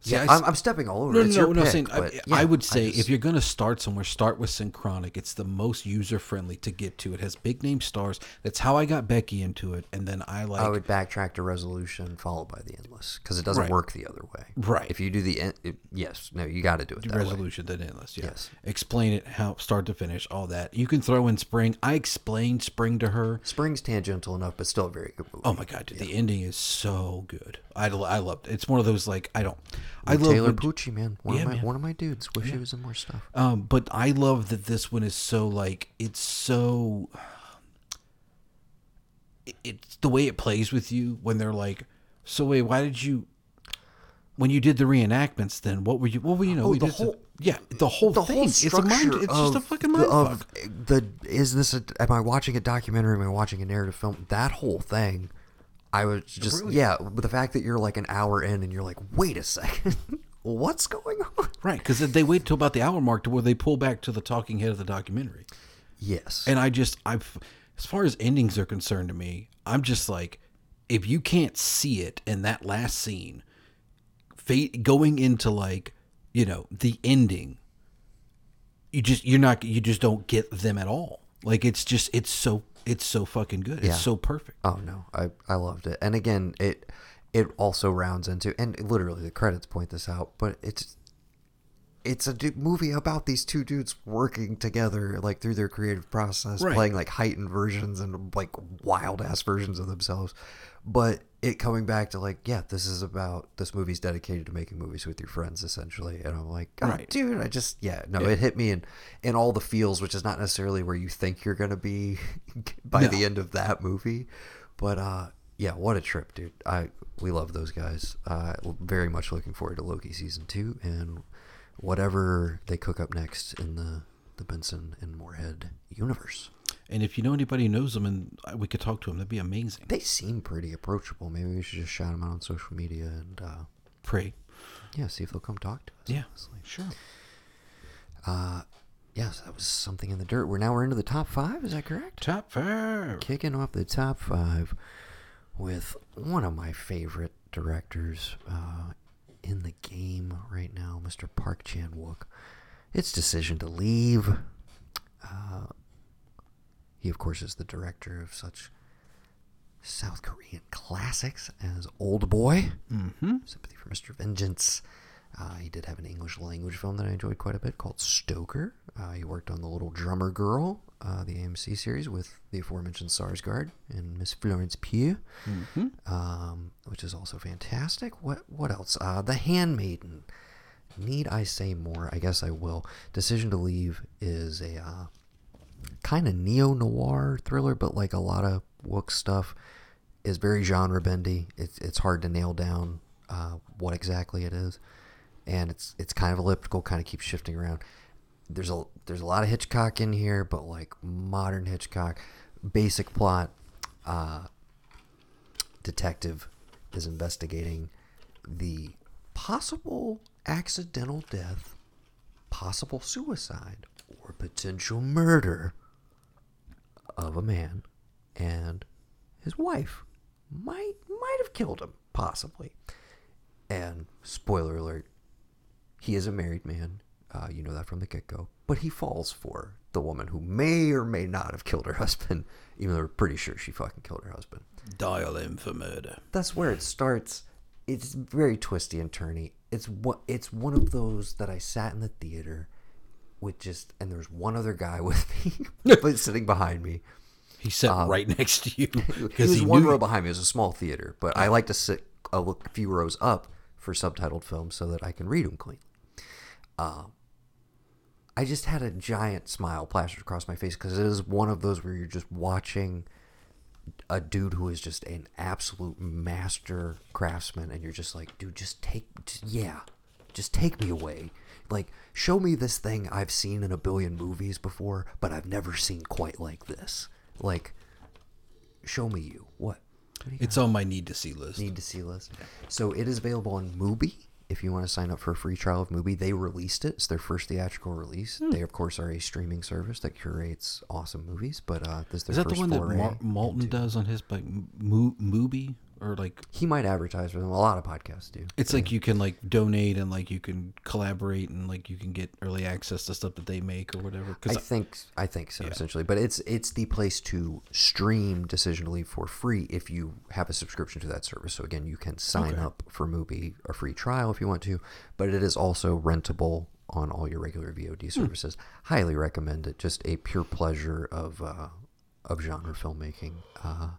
See, yeah, I I'm stepping all over. No, it's no, no. pick, saying, I, but I yeah, would say just- if you're going to start somewhere, start with Synchronic. It's the most user friendly to get to. It has big name stars. That's how I got Becky into it, and then I like I would backtrack to resolution followed by the endless because it doesn't Right. work the other way. Right. If you do the en- it, yes, no, you got to do it that way. resolution then endless. Yeah. Yes. Explain it how start to finish, all that. You can throw in spring. I explained spring to her. Spring's tangential enough, but still a very good movie. Oh my god, dude, the ending is so good. I, I loved it. It's one of those like I don't. I love Taylor when- Pucci, man, one Yeah, of my man. one of my dudes. Wish he was in more stuff. Um, but I love that this one is so like it's so. It's the way it plays with you when they're like, "So wait, why did you?" When you did the reenactments, then what were you? What were you know? Oh, the whole- yeah, the whole the thing. whole it's a mind. It's just a fucking mind of fuck. the is this a am I watching a documentary? Am I watching a narrative film? That whole thing, I was just Brilliant. yeah. But the fact that you're like an hour in and you're like, wait a second, what's going on? Right, because they wait till about the hour mark to where they pull back to the talking head of the documentary. Yes, And I just, I've, as far as endings are concerned to me, I'm just like, if you can't see it in that last scene, fate going into like, you know, the ending, you just, you're not, you just don't get them at all. Like it's just, it's so, it's so fucking good. Yeah. It's so perfect. Oh no, I I loved it. And again, it it also rounds into and literally the credits point this out, but it's it's a movie about these two dudes working together like through their creative process, Right. playing like heightened versions and like wild ass versions of themselves. But it coming back to like, yeah, this is about this movie's dedicated to making movies with your friends essentially. And I'm like, Right. dude, I just yeah, no, it hit me in in all the feels, which is not necessarily where you think you're gonna be by No. the end of that movie. But uh yeah, what a trip, dude. I we love those guys. Uh very much looking forward to Loki season two and whatever they cook up next in the the Benson and Moorhead universe. And if you know anybody who knows them and we could talk to them, that'd be amazing. They seem pretty approachable. Maybe we should just shout them out on social media and uh Pray. yeah, see if they'll come talk to us. Yeah. honestly. Sure. Uh yes, that was something in the dirt. We're now we're into the top five, is that correct? Top five. kicking off the top five with one of my favorite directors uh, in the game right now, Mr. Park Chan Wook. Its decision to leave. Uh, he, of course, is the director of such South Korean classics as Old Boy, Mm-hmm. Sympathy for Mr. Vengeance. Uh, he did have an English language film that I enjoyed quite a bit called Stoker. Uh, he worked on The Little Drummer Girl, uh, the AMC series with the aforementioned Sarsgaard and Miss Florence Pugh, Mm-hmm. um, which is also fantastic. What what else? Uh, the Handmaiden. Need I say more? I guess I will. Decision to Leave is a uh, kind of neo noir thriller, but like a lot of Wook stuff is very genre bendy. It's it's hard to nail down uh, what exactly it is, and it's it's kind of elliptical, kind of keeps shifting around. There's a there's a lot of Hitchcock in here, but like modern Hitchcock. Basic plot: uh, detective is investigating the possible accidental death, possible suicide, or potential murder of a man and his wife might might have killed him possibly and spoiler alert he is a married man uh, you know that from the get-go but he falls for the woman who may or may not have killed her husband even though we're pretty sure she fucking killed her husband Dial in for murder. that's where it starts. It's very twisty and turny. It's what it's one of those that I sat in the theater with just and there's one other guy with me, but sitting behind me. He sat right next to you He because was he, one knew row behind me. It was a small theater, but I like to sit a few rows up for subtitled films so that I can read them cleanly. Uh, I just had a giant smile plastered across my face because it is one of those where you're just watching a dude who is just an absolute master craftsman, and you're just like, dude, just take, just, yeah, just take me away. Like, show me this thing I've seen in a billion movies before, but I've never seen quite like this. Like, show me you. What? What you it's on my need to see list. need to see list. So it is available on Mubi. If you want to sign up for a free trial of Mubi, they released it. It's their first theatrical release. Hmm. They, of course, are a streaming service that curates awesome movies. But uh, this is their Is that the one that Mar- Malton into- does on his like Mo- Mubi or like He might advertise for them. A lot of podcasts do. it's like you can like donate and like you can collaborate and like you can get early access to stuff that they make or whatever. I think I think so Yeah. essentially, but it's it's the place to stream Decision to Leave for free if you have a subscription to that service. So again, you can sign Okay. up for Mubi a free trial if you want to, but it is also rentable on all your regular VOD Hmm. services. Highly recommend it. Just a pure pleasure of uh, of genre filmmaking. Uh,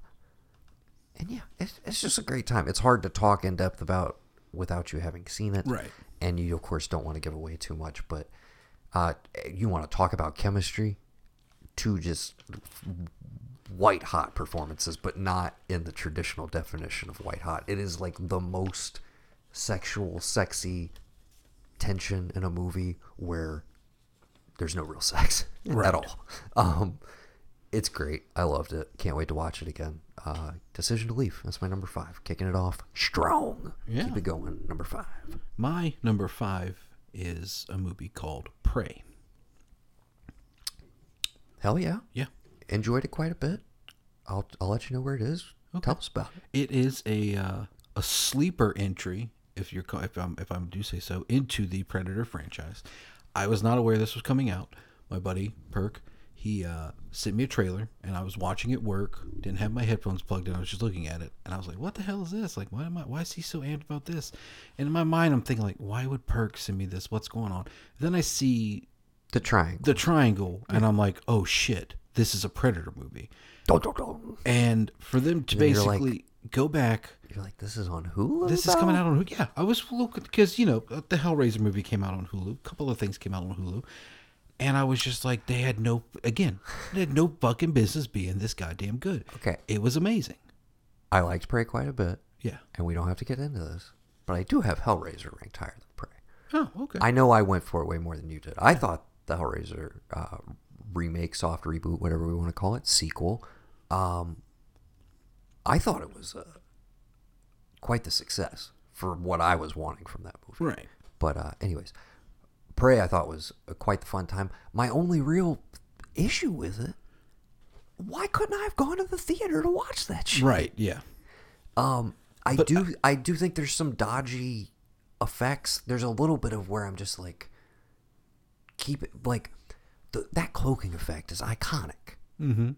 and yeah, it's, it's just a great time. It's hard to talk in depth about without you having seen it, Right. And you of course don't want to give away too much, but uh, you want to talk about chemistry. Two just white hot performances, but not in the traditional definition of white hot. It is like the most sexual, sexy tension in a movie where there's no real sex Right. at all. Um, it's great. I loved it. Can't wait to watch it again. Uh, Decision to Leave. That's my number five. Kicking it off strong. Yeah. Keep it going. Number five. my number five is a movie called Prey. Hell yeah. Yeah. Enjoyed it quite a bit. I'll I'll let you know where it is. Tell us about it. It is a uh, a sleeper entry, if you're if I'm if I do say so, into the Predator franchise. I was not aware this was coming out. My buddy Perk, he uh, sent me a trailer, and I was watching it work. Didn't have my headphones plugged in. I was just looking at it, and I was like, "What the hell is this? Like, why am I? Why is he so amped about this?" And in my mind, I'm thinking like, "Why would Perk send me this? What's going on?" Then I see The triangle. the triangle, and I'm like, "Oh shit, this is a Predator movie." Dun, dun, dun. And for them to And then like- basically go back You're like, this is on Hulu. this is coming out on Hulu. Yeah, I was looking because you know the Hellraiser movie came out on Hulu. A couple of things came out on Hulu, and I was just like, they had no again, they had no fucking business being this goddamn good. Okay. it was amazing. I liked Prey quite a bit, Yeah. and we don't have to get into this, but I do have Hellraiser ranked higher than Prey. Oh, okay. I know I went for it way more than you did. I thought the Hellraiser uh, remake, soft reboot, whatever we want to call it, sequel. Um, I thought it was uh, quite the success for what I was wanting from that movie. right. But uh, anyways, Prey I thought was quite the fun time. My only real issue with it, why couldn't I have gone to the theater to watch that shit? Right. Yeah. Um, I But do. I do think there's some dodgy effects. There's a little bit of where I'm just like, keep it like, the, that cloaking effect is iconic Mm-hmm.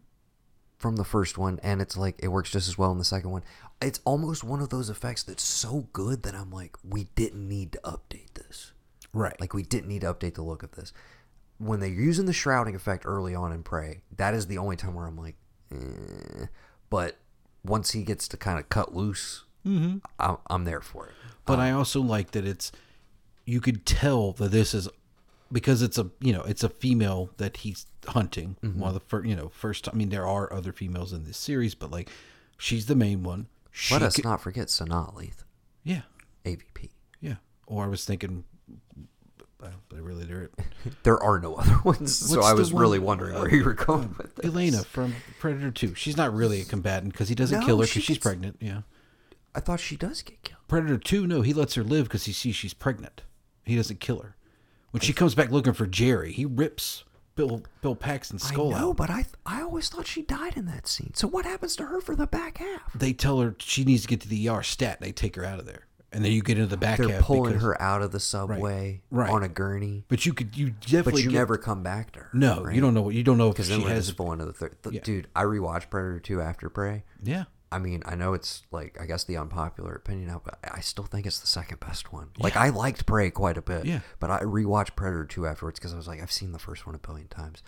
from the first one, and it's like it works just as well in the second one. It's almost one of those effects that's so good that I'm like, we didn't need to update this. Right. Like we didn't need to update the look of this. When they're using the shrouding effect early on in Prey, that is the only time where I'm like, eh. but once he gets to kind of cut loose, mm-hmm. I'm, I'm there for it. But I also like that it's you could tell that this is because it's a you know it's a female that he's hunting. Mm-hmm. One of the first you know first. I mean there are other females in this series, but like she's the main one. She Let us could- not forget Sanaa Lathan, Yeah, AVP. yeah. Or I was thinking, uh, but really there. There are no other ones, so What's I the was really one- wondering where you were going with this. Elena from Predator Two. She's not really a combatant because he doesn't No, kill her she because she's gets- pregnant. Yeah. I thought she does get killed. Predator Two, no, he lets her live because he sees she's pregnant. He doesn't kill her. When she comes back looking for Jerry, he rips Bill Bill Paxton's skull I know, out. but I I always thought she died in that scene. So what happens to her for the back half? They tell her she needs to get to the ER stat. They take her out of there, and then you get into the back They're half. pulling because- her out of the subway Right. on a gurney, but you could you definitely but you get- never come back to her. no right? you don't know what you don't know if because she then we're has just full into the third. th- Yeah. Dude, I rewatched Predator Two after Prey. yeah I mean, I know it's like I guess the unpopular opinion now, but I still think it's the second best one. Like I liked Prey quite a bit. Yeah. But I rewatched Predator Two afterwards because I was like, I've seen the first one a billion times.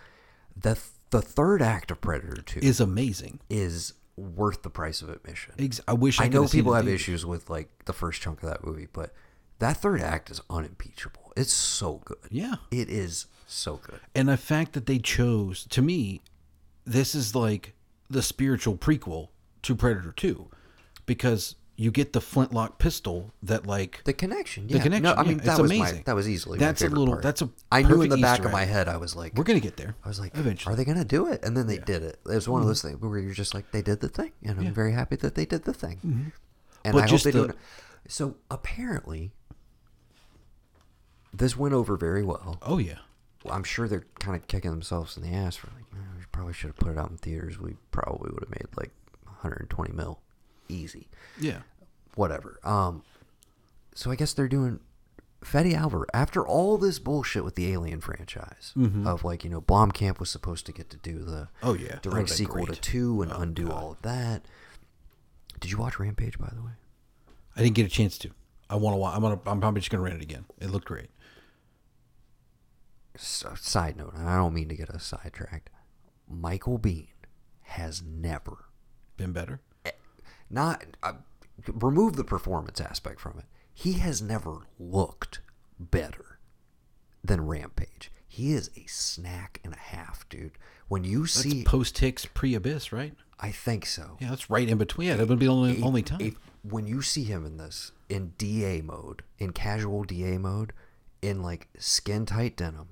The the third act of Predator Two is amazing. is worth the price of admission. Ex- I wish I, I know people have issues with like the first chunk of that movie, but that third act is unimpeachable. It's so good. Yeah. It is so good. and the fact that they chose to me this is like the spiritual prequel to predator 2 because you get the flintlock pistol that like The connection, Yeah. The connection, No, I yeah, mean it's that was my amazing. that was easily That's a my little- part. that's a I knew in the back Easter of my egg. head I was like we're gonna get there I was like eventually are they gonna do it? And then they did it. It was one of mm-hmm. those things where you're just like they did the thing, and I'm Yeah. very happy that they did the thing. Mm-hmm. And But I hope they do the- it. So apparently, this went over very well. oh yeah I'm sure they're kind of kicking themselves in the ass for like, "Man, we probably should have put it out in theaters. We probably would have made like 120 mil. Easy. Yeah. Whatever. Um, so I guess they're doing Fede Alvarez after all this bullshit with the Alien franchise of like you know Blomkamp was supposed to get to do the Oh, yeah. Would've direct sequel great. to two and undo all of that. Did you watch Rampage by the way? I didn't get a chance to. I want to. watch. I'm gonna. I'm probably just gonna rent it again. It looked great. So, side note, I don't mean to get us sidetracked. Michael Biehn has never Been better. Not uh, remove the performance aspect from it. He has never looked better than Rampage. He is a snack and a half, dude. When you That's see, post Hicks, pre Abyss, right? I think so. Yeah, that's right in between. Yeah, that would be the only only time. If- when you see him in this in DA mode, in casual DA mode, in like skin tight denim,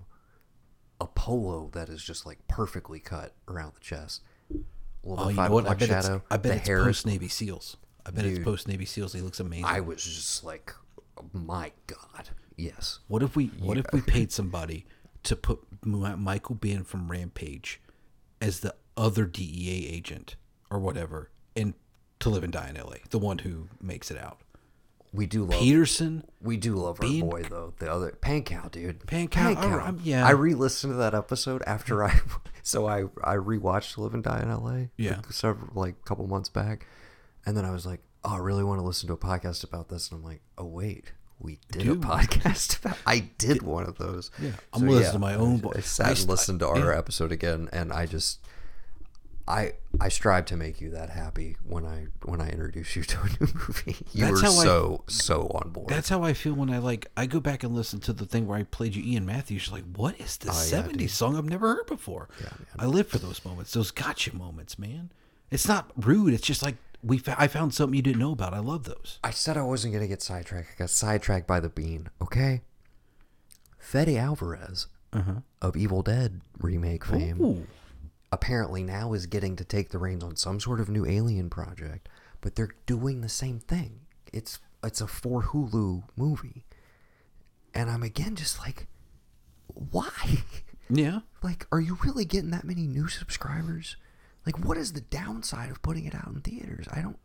a polo that is just like perfectly cut around the chest, little oh, you know what? I bet shadow. it's. I bet it's hair post Navy SEALs. I bet Dude. it's post Navy SEALs. He looks amazing. I was just like, oh my God, yes. What if we what if we paid somebody to put Michael Biehn from Rampage as the other DEA agent or whatever, and to live and die in L.A. The one who makes it out. We do love Petersen. we do love our Bean- boy though. The other Pankow, dude. Pankow, right, yeah. I re-listened to that episode after I, so I I rewatched Live and Die in L.A. Yeah. like, several like a couple months back, and then I was like, oh, I really want to listen to a podcast about this, and I'm like, oh wait, we did a podcast about. I did one of those. Yeah, I'm listening to my own I, bo- I sat I and listened to our yeah. episode again, and I just. I I strive to make you that happy when I when I introduce you to a new movie. You That's were how I- so so on board. That's how I feel when I like I go back and listen to the thing where I played you Ian Matthews. Like, what is this Oh, yeah, 70s song I've never heard before? Yeah, I live for those moments, those gotcha moments, man. It's not rude. It's just like we. Fa- I found something you didn't know about. I love those. I said I wasn't gonna get sidetracked. I got sidetracked by the bean. Okay. Fede Alvarez uh-huh. of Evil Dead remake fame Ooh. Apparently now is getting to take the reins on some sort of new Alien project, but they're doing the same thing. It's it's a for Hulu movie, and I'm again just like, why? Yeah. Like, are you really getting that many new subscribers? Like, what is the downside of putting it out in theaters? I don't,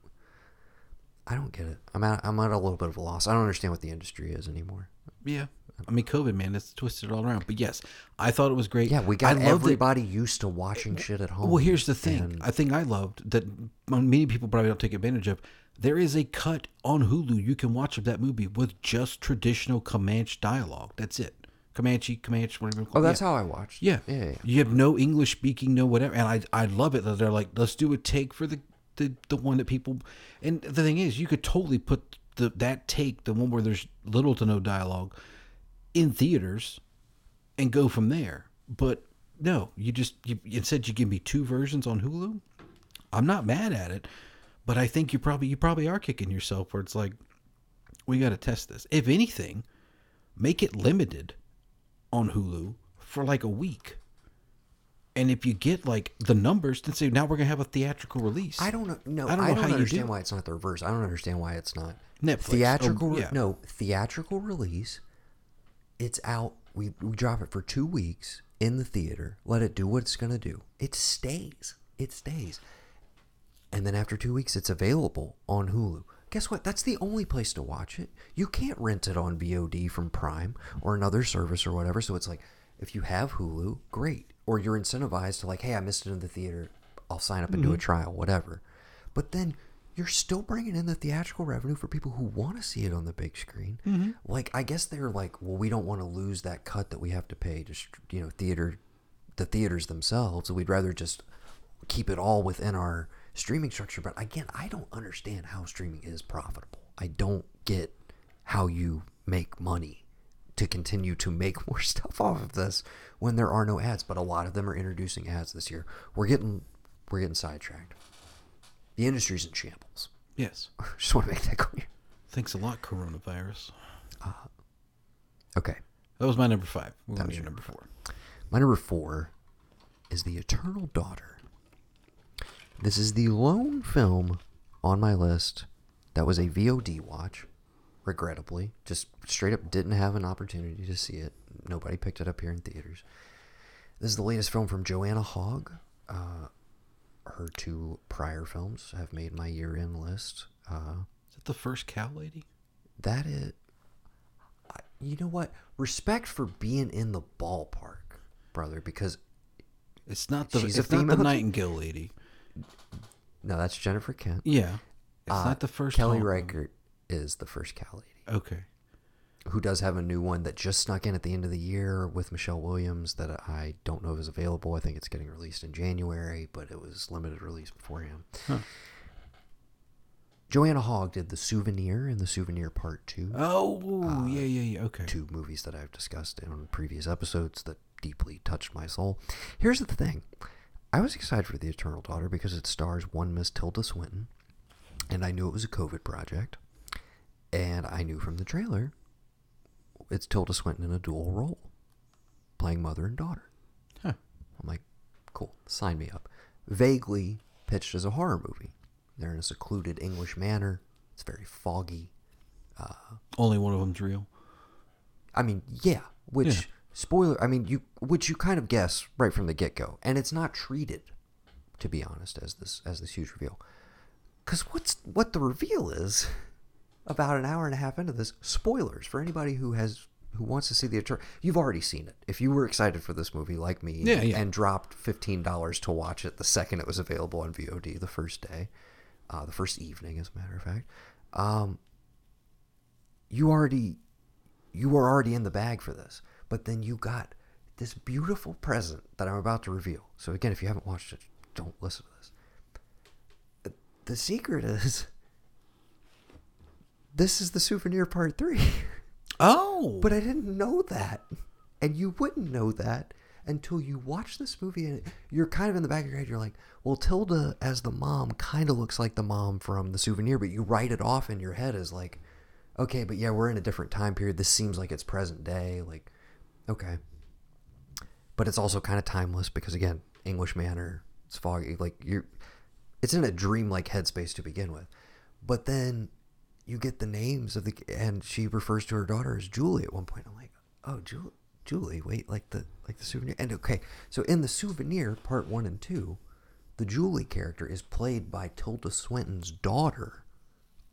I don't get it. I'm at, I'm at a little bit of a loss. I don't understand what the industry is anymore. Yeah. I mean, COVID, man, it's twisted it all around. But yes, I thought it was great. Yeah, we got I loved it. everybody used to watching shit at home. Well, here's the thing. and- I think I loved that many people probably don't take advantage of. There is a cut on Hulu you can watch of that movie with just traditional Comanche dialogue. That's it. Comanche, Comanche, whatever. oh, that's Yeah. how I watched. Yeah. yeah, yeah. You have no English speaking, no whatever. And I I love it that they're like, let's do a take for the the, the one that people and the thing is you could totally put the that take, the one where there's little to no dialogue, in theaters and go from there. But no, you just you instead you give me two versions on Hulu. I'm not mad at it, but I think you probably you probably are kicking yourself where it's like we got to test this. If anything, make it limited on Hulu for like a week. And if you get like the numbers, then say now we're gonna have a theatrical release. I don't know. No, I I don't don't, know how you understand do. why it's not the reverse. I don't understand why it's not Netflix. Oh, theatrical. Oh, yeah. No, theatrical release. It's out. We we drop it for two weeks in the theater. Let it do what it's gonna do. It stays. It stays. And then after two weeks, it's available on Hulu. Guess what? That's the only place to watch it. You can't rent it on VOD from Prime or another service or whatever. So it's like, if you have Hulu, great. Or you're incentivized to like, hey, I missed it in the theater. I'll sign up and do a mm-hmm. trial, whatever. But then you're still bringing in the theatrical revenue for people who want to see it on the big screen. Mm-hmm. Like, I guess they're like, well, we don't want to lose that cut that we have to pay to, you know, theater, the theaters themselves. We'd rather just keep it all within our streaming structure. But again, I don't understand how streaming is profitable. I don't get how you make money to continue to make more stuff off of this when there are no ads. But a lot of them are introducing ads this year. We're getting we're getting sidetracked. The industry's in shambles. Yes. Just want to make that clear. Thanks a lot, coronavirus. Okay. That was my number five. That was your number four. My number four is The Eternal Daughter. This is the lone film on my list that was a VOD watch, regrettably. Just straight up didn't have an opportunity to see it. Nobody picked it up here in theaters. This is the latest film from Joanna Hogg. Uh, her two prior films have made my year-end list. Uh, Is that the first cow lady? that is, I- you know what? Respect for being in the ballpark, brother. Because It's not the. She's it's not the? Nightingale lady. no, that's Jennifer Kent. Yeah. It's Uh, not the first. Kelly. Reichardt is the first cow lady. Okay. Who does have a new one that just snuck in at the end of the year with Michelle Williams that I don't know if is available. I think it's getting released in January, but it was limited release beforehand. Huh. Joanna Hogg did The Souvenir and The Souvenir Part 2, Oh, uh, yeah, yeah, yeah. Okay. two movies that I've discussed in previous episodes that deeply touched my soul. Here's the thing I was excited for The Eternal Daughter because it stars one Miss Tilda Swinton, and I knew it was a COVID project, and I knew from the trailer it's Tilda Swinton in a dual role, playing mother and daughter. Huh. I'm like, cool, sign me up. Vaguely pitched as a horror movie. They're in a secluded English manor. It's very foggy. Uh, Only one of them's real. I mean, yeah, which Yeah. spoiler, I mean, you which you kind of guess right from the get-go. And it's not treated to be honest as this as this huge reveal. Cuz what's what the reveal is about an hour and a half into this, spoilers for anybody who has who wants to see the attorney. You've already seen it. If you were excited for this movie like me Yeah, yeah. and dropped $15 to watch it the second it was available on VOD the first day, uh, the first evening as a matter of fact, um, you already you were already in the bag for this. But then you got this beautiful present that I'm about to reveal. So again, if you haven't watched it, don't listen to this. The secret is this is the souvenir part 3. Oh. but I didn't know that. And you wouldn't know that until you watch this movie and you're kind of in the back of your head you're like, "Well, Tilda as the mom kind of looks like the mom from the souvenir," but you write it off in your head as like, "Okay, but yeah, we're in a different time period. This seems like it's present day." Like, okay. But it's also kind of timeless because again, English manor, it's foggy, like you're it's in a dreamlike headspace to begin with. But then you get the names of the and she refers to her daughter as Julie at one point. I'm like, oh, Julie, Julie, wait, like the like the souvenir. And okay, so in the souvenir, part one and two, the Julie character is played by Tilda Swinton's daughter,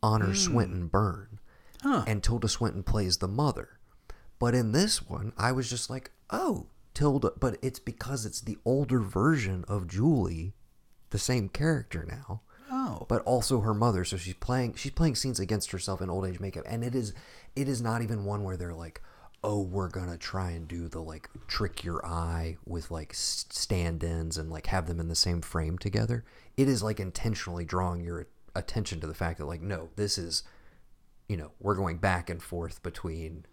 Honor hmm. Swinton Byrne, Huh. and Tilda Swinton plays the mother. But in this one, I was just like, oh, Tilda. But it's because it's the older version of Julie, the same character now Oh. but also her mother. So she's playing she's playing scenes against herself in old age makeup, and it is it is not even one where they're like, oh, we're gonna try and do the like trick your eye with like stand-ins and like have them in the same frame together. It is like intentionally drawing your attention to the fact that like, no, this is, you know, we're going back and forth between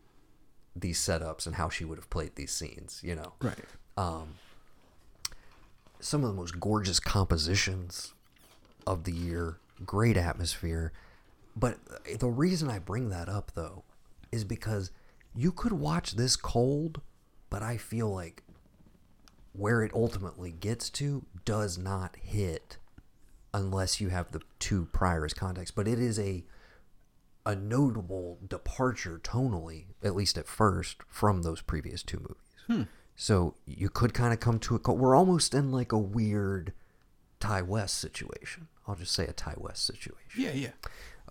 these setups and how she would have played these scenes. You know, right. um, some of the most gorgeous compositions of the year, great atmosphere. But eh, the reason I bring that up, though, is because you could watch this cold, but I feel like where it ultimately gets to does not hit unless you have the two prior as context. But it is a a notable departure tonally, at least at first, from those previous two movies. Hmm. So you could kind of come to a. We're almost in like a weird Ti West situation. I'll just say a Ti West situation. Yeah, yeah.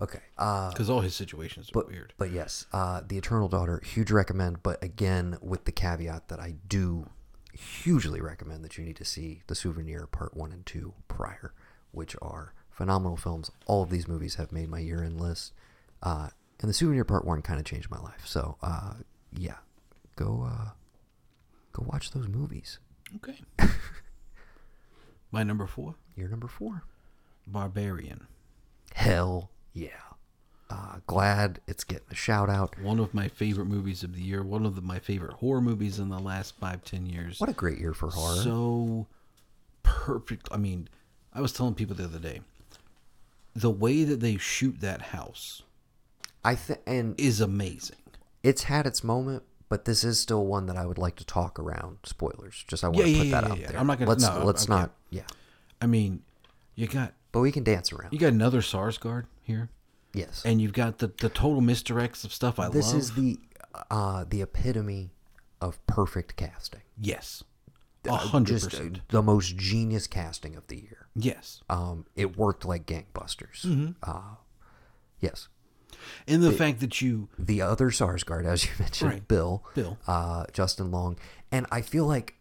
Okay. Uh, Because all his situations are but weird. but yes, uh, the Eternal Daughter, huge recommend. But again, with the caveat that I do hugely recommend that you need to see the Souvenir Part One and Two prior, which are phenomenal films. All of these movies have made my year-end list, uh, and the Souvenir Part One kind of changed my life. So uh, yeah, go uh, go watch those movies. Okay. My number four, Year number four. Barbarian. Hell yeah. Uh, glad it's getting a shout out. One of my favorite movies of the year. One of the, my favorite horror movies in the last five, ten years. What a great year for horror. So perfect. I mean, I was telling people the other day, the way that they shoot that house I think, and is amazing. it's had its moment, but this is still one that I would like to talk around. Spoilers, just I want Yeah, to put yeah, that yeah, out yeah. there. I'm not gonna- let's no, let's okay. not. Yeah, I mean, you got but we can dance around. you got another SARS guard here, yes, and you've got the the total misdirects of stuff I this love. is the uh the epitome of perfect casting. yes, A uh, hundred uh, percent. the most genius casting of the year. Yes. Um, it worked like gangbusters. Mm-hmm. Uh, yes. And the fact that you The other Sarsgaard, as you mentioned, Right. Bill, Bill. uh, Justin Long, and I feel like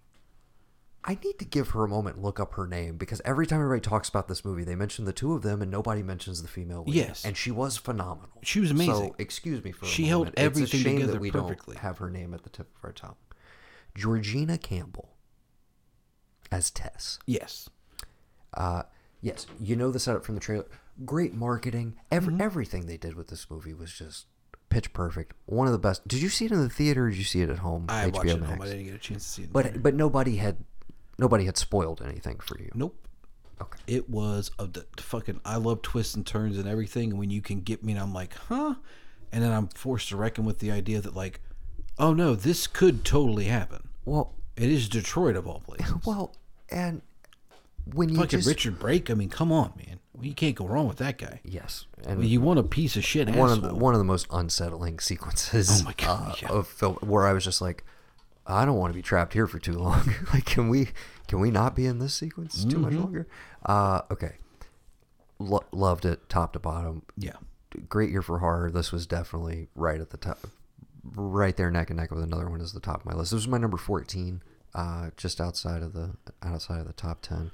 I need to give her a moment and look up her name because every time everybody talks about this movie, they mention the two of them and nobody mentions the female lead. Yes. and she was phenomenal. She was amazing. So excuse me for a She held moment. It's a everything shame together that we perfectly. don't have her name at the tip of our tongue. Georgina Campbell as Tess. yes. Uh, yes, you know the setup from the trailer. Great marketing. Every, Mm-hmm. Everything they did with this movie was just pitch perfect. One of the best. Did you see it in the theater? or Did you see it at home? I watched it at home. I didn't get a chance to see it. But but nobody had nobody had spoiled anything for you. nope. Okay. It was of the fucking. I love twists and turns and everything. And when you can get me, and I'm like, huh? And then I'm forced to reckon with the idea that like, oh no, this could totally happen. Well, It is Detroit of all places. well, and when you Fucking just Richard Brake. I mean, come on, man. Well, you can't go wrong with that guy. yes, I and mean, you want a piece of shit one of asshole. the, one of the most unsettling sequences Oh my God, uh, yeah. of film where I was just like, I don't want to be trapped here for too long. like, can we can we not be in this sequence too Mm-hmm. much longer? Uh, okay, Lo- loved it top to bottom. yeah. Great year for horror. This was definitely right at the top, right there neck and neck with another one as the top of my list. This was my number fourteen, uh, just outside of the outside of the top ten.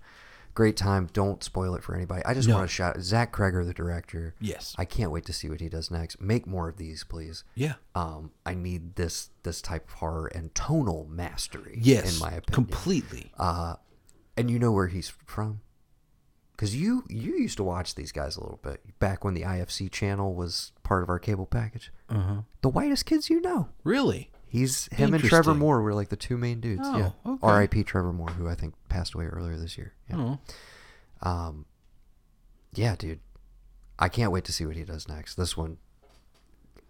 Great time. Don't spoil it for anybody. I just No. want to shout Zach Cregger, the director. Yes. I can't wait to see what he does next. Make more of these, please. Yeah. Um, I need this this type of horror and tonal mastery. Yes. in my opinion. completely. Uh, and you know where he's from? Because you you used to watch these guys a little bit back when the IFC channel was part of our cable package. Uh huh. The whitest kids you know. Really? He's him and Trevor Moore were like the two main dudes. Oh, yeah. okay. R.I.P. Trevor Moore, who I think passed away earlier this year. Yeah. Oh. Um, yeah, dude. I can't wait to see what he does next. This one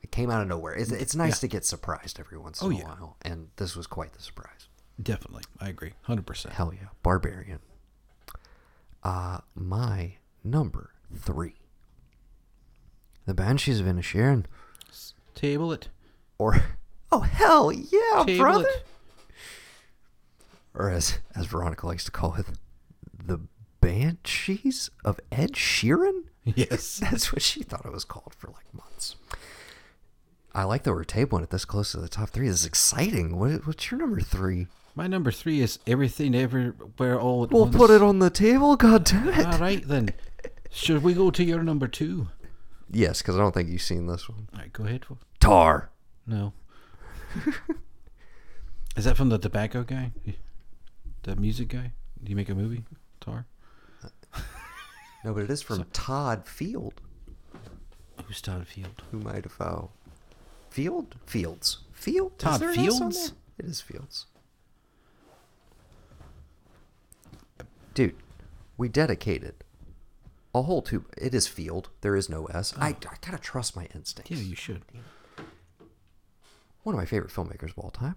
it came out of nowhere. It's, it's nice Yeah. to get surprised every once Oh, in a yeah. while, and this was quite the surprise. Definitely. I agree. 100%. Hell yeah, Barbarian. Uh, my number three, The Banshees of Inisherin, Table it. or oh hell yeah, Table brother, it. or as as Veronica likes to call it, the Banshees of Ed Sheeran. Yes. That's what she thought it was called for like months. I like that we're tabling it this close to the top three. This is exciting. What, what's your number three? My number three is everything everywhere all at We'll once. put it on the table. God damn it! All right, then. Should we go to your number two? Yes, because I don't think you've seen this one. All right, go ahead. Tar. No. is that from the tobacco guy? The music guy? Do you make a movie? Tar? No, but it is from Todd Field. Who's Todd Field? Who might have found Field? Fields. Field? Todd there an S on Fields? It is Fields. Dude, we dedicated a whole two. It is Field. There is no S. I, oh. I gotta trust my instincts. Yeah, you should. One of my favorite filmmakers of all time.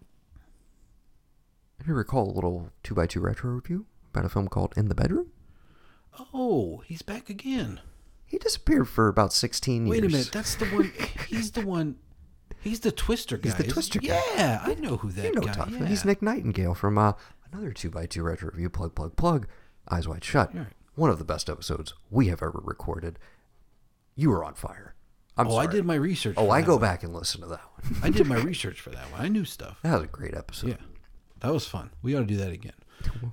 If you recall a little 2x2 retro review about a film called In the Bedroom, Oh, he's back again. he disappeared for about 16 years. Wait a minute. That's the one. He's the one. He's the Twister guy. He's the Twister guy. Yeah, I know who that you know guy. Yeah. He's Nick Nightingale from uh, another 2x2 retro review, Plug, Plug, Plug, Eyes Wide Shut. Right. One of the best episodes we have ever recorded. You were on fire. I'm oh, sorry. I did my research. Oh, I that go one. back and listen to that one. I did my research for that one. I knew stuff. that was a great episode. Yeah, that was fun. We ought to do that again.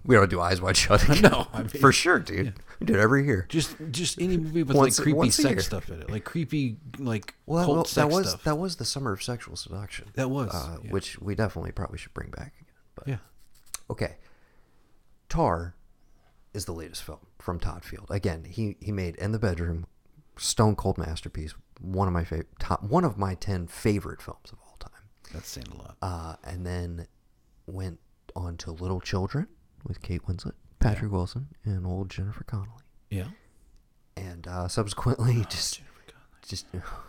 We ought to do Eyes Wide Shut again. No, I mean- for sure, dude. We do it every year. Just, just any movie with Once- like creepy sex stuff in it, like creepy, like Well, cult well, that was stuff. that was the summer of sexual seduction. That was, uh, yeah. which we definitely probably should bring back again. But yeah, okay, Tar is the latest film from Todd Field. Again, he he made In the Bedroom, stone cold masterpiece. One of my favorite, top, one of my ten favorite films of all time. that's saying a lot. Uh, and then went on to Little Children with Kate Winslet, Patrick Wilson, and old Jennifer Connelly. yeah. And uh, subsequently, just just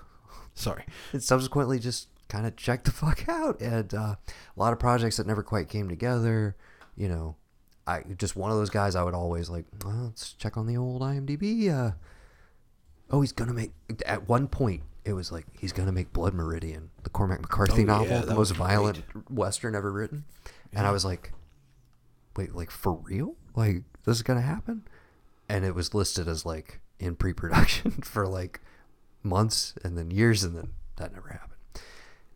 Sorry. and subsequently just kind of checked the fuck out and uh, a lot of projects that never quite came together you know i just one of those guys i would always like well, let's check on the old imdb uh, oh he's gonna make at one point it was like he's gonna make blood meridian the cormac mccarthy Oh, novel yeah, the most violent western ever written and i was like wait, like for real? Like this is gonna happen? And it was listed as like in pre-production for like months and then years, and then that never happened.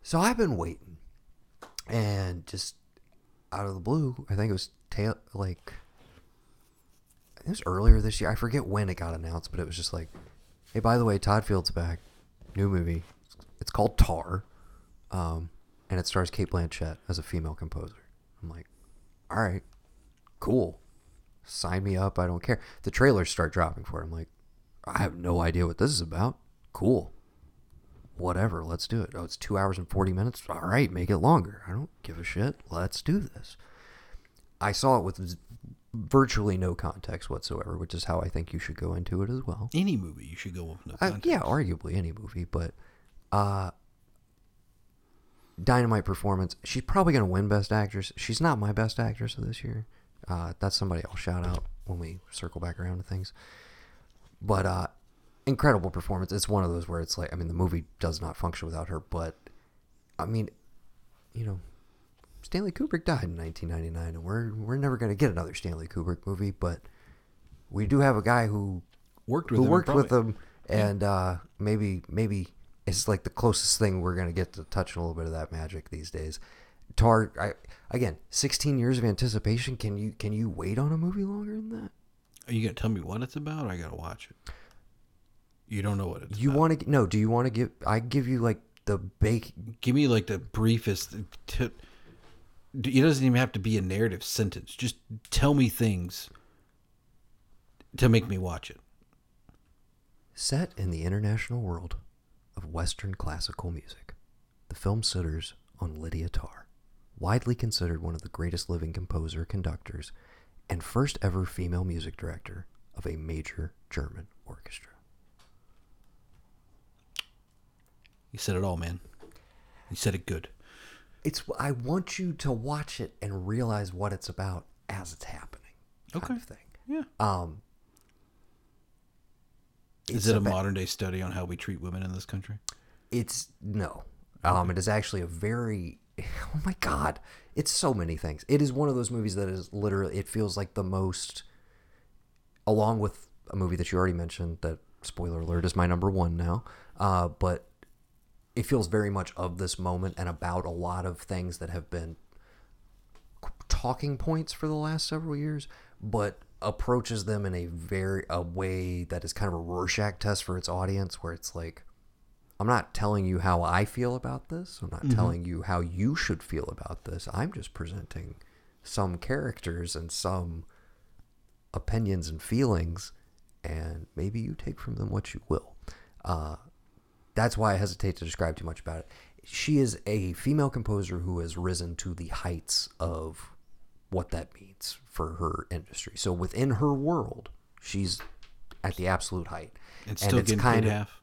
So I've been waiting, and just out of the blue, I think it was tail like it was earlier this year. I forget when it got announced, but it was just like, hey, by the way, Todd Field's back, new movie. It's called Tar, um, and it stars Cate Blanchett as a female composer. I'm like, all right, cool, sign me up. I don't care. The trailers start dropping for it. I'm like, I have no idea what this is about. Cool, whatever. Let's do it. Oh, it's two hours and forty minutes. All right, make it longer. I don't give a shit. Let's do this. I saw it with virtually no context whatsoever, which is how I think you should go into it as well. Any movie you should go with no Uh, context. yeah, arguably any movie, but uh, dynamite performance. She's probably gonna win Best Actress. She's not my Best Actress of this year. Uh, that's somebody I'll shout out when we circle back around to things. But uh, incredible performance. It's one of those where it's like, I mean, the movie does not function without her. But I mean, you know, Stanley Kubrick died in 1999, and we're we're never gonna get another Stanley Kubrick movie. But we do have a guy who Worked with who him, worked with them, and uh, maybe maybe it's like the closest thing we're gonna get to touching a little bit of that magic these days. Tar, I, again, 16 years of anticipation. Can you can you wait on a movie longer than that? Are you gonna tell me what it's about? Or I gotta watch it. You don't know what it's. You want to? No. Do you want to give? I give you like the bake. Give me like the briefest. T- it doesn't even have to be a narrative sentence. Just tell me things to make me watch it. Set in the international world of Western classical music, the film centers on Lydia Tarr, widely considered one of the greatest living composer, conductors, and first ever female music director of a major German orchestra. You said it all, man. You said it good. It's I want you to watch it and realize what it's about as it's happening. Okay. thing. Yeah. Um, Is it's it a about- modern day study on how we treat women in this country? It's no. Um, it is actually a very. Oh my god! It's so many things. It is one of those movies that is literally. It feels like the most. Along with a movie that you already mentioned, that spoiler alert is my number one now. Uh, but it feels very much of this moment and about a lot of things that have been talking points for the last several years, but approaches them in a very a way that is kind of a Rorschach test for its audience, where it's like, I'm not telling you how I feel about this. I'm not telling you how you should feel about this. I'm just presenting some characters and some opinions and feelings, and maybe you take from them what you will. Uh, that's why I hesitate to describe too much about it. She is a female composer who has risen to the heights of what that means for her industry. So within her world, she's at the absolute height. And still getting paid half.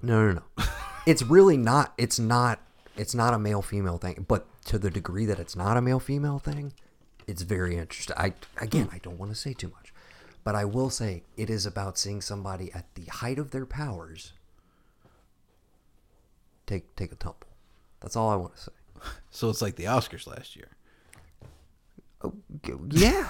No, no, no. it's really not. It's not. It's not a male female thing. But to the degree that it's not a male female thing, it's very interesting. I again, I don't want to say too much, but I will say it is about seeing somebody at the height of their powers take take a tumble. That's all I want to say. So it's like the Oscars last year. G- Yeah,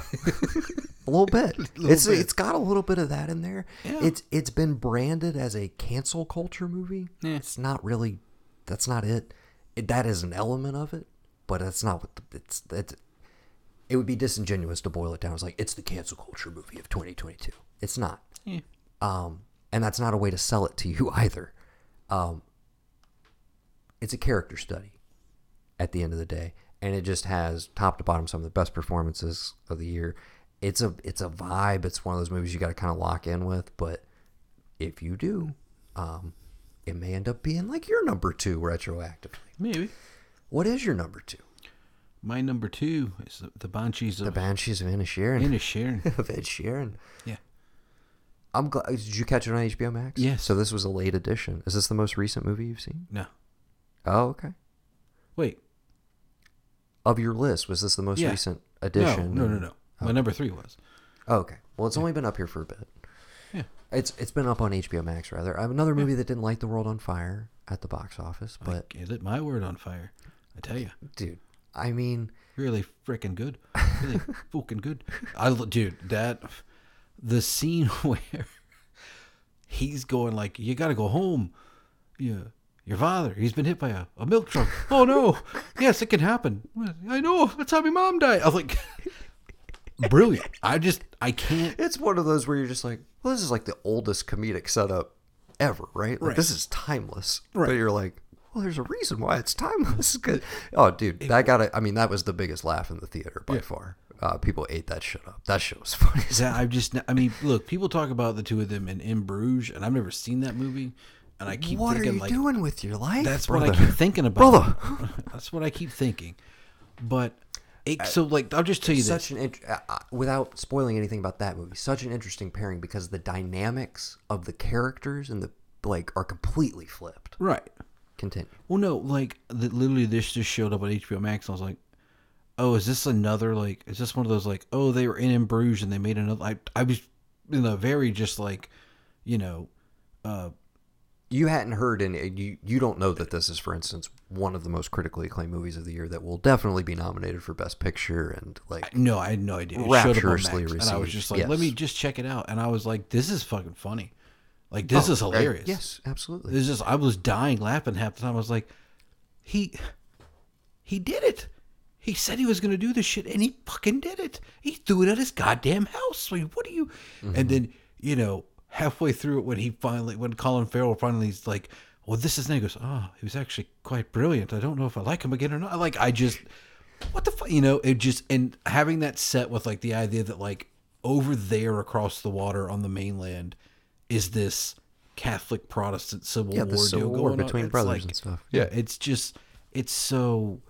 a little bit. it's bit. it's got a little bit of that in there. Yeah. It's it's been branded as a cancel culture movie. Yeah. It's not really. That's not it. it. That is an element of it, but that's not what the, it's. It's. It would be disingenuous to boil it down. It's like it's the cancel culture movie of 2022. It's not. Yeah. Um, and that's not a way to sell it to you either. Um, it's a character study at the end of the day, and it just has top to bottom some of the best performances of the year. It's a it's a vibe. It's one of those movies you got to kind of lock in with, but if you do, um, it may end up being like your number two retroactively. Maybe. What is your number two? My number two is the, the Banshees The of Banshees of Inisherin. Inisherin. of Ed Sheeran. Yeah. I'm glad. Did you catch it on HBO Max? Yes. So this was a late edition. Is this the most recent movie you've seen? No. Oh, okay. Wait. Of your list, was this the most Yeah. recent No, edition? no, no, no. My oh. number three was. Oh, okay. Well, it's only been up here for a bit. Yeah. It's it's been up on HBO Max rather. I have another movie that didn't light the world on fire at the box office, but I lit my word on fire. I tell you. dude, I mean, really freaking good. Really fucking good. I lo- dude, that the scene where he's going like, "You got to go home." Yeah. Your father, he's been hit by a, a milk truck. Oh no. yes, it can happen. I know. That's how my mom died. I was like brilliant. I just I can't it's one of those where you're just like, well, this is like the oldest comedic setup ever, right? Like Right. this is timeless. Right. But you're like, well, there's a reason why it's timeless. Cause, oh, dude, that got it. I mean, that was the biggest laugh in the theater by far. Uh, people ate that shit up. That shit was funny. that I've just I mean, look, people talk about the two of them in In Bruges, and I've never seen that movie, and I keep what are you like doing with your life? that's brother? what I keep thinking about. Brother. that's what I keep thinking. But it, so like I'll just tell you this. such an int- uh, uh, without spoiling anything about that movie such an interesting pairing because the dynamics of the characters and the like are completely flipped Right. continue Well, no, like the, literally, this just showed up on HBO Max. And I was like, "Oh, is this another like? Is this one of those like? Oh, they were in in Bruges and they made another." I I was in a very just like, you know, uh, you hadn't heard and you you don't know that this is for instance one of the most critically acclaimed movies of the year that will definitely be nominated for best picture and like no, I had no idea. It showed up on Rapturously Max, and I was just like, "Let me just check it out." And I was like, "This is fucking funny. Like this Oh, is hilarious." yes absolutely this is I was dying laughing half the time. I was like, he he did it. He said he was going to do this shit, and he fucking did it. He threw it at his goddamn house. I mean, what do you? Mm-hmm. And then you know, halfway through it, when he finally, when Colin Farrell finally is like, "Well, this is," and he goes, "Oh, he was actually quite brilliant. I don't know if I like him again or not." Like, I just, what the fuck, you know? It just and having that set with like the idea that like over there across the water on the mainland is this Catholic Protestant Civil Yeah, War Civil deal War going on. between It's brothers like- and stuff. Yeah, it's just it's so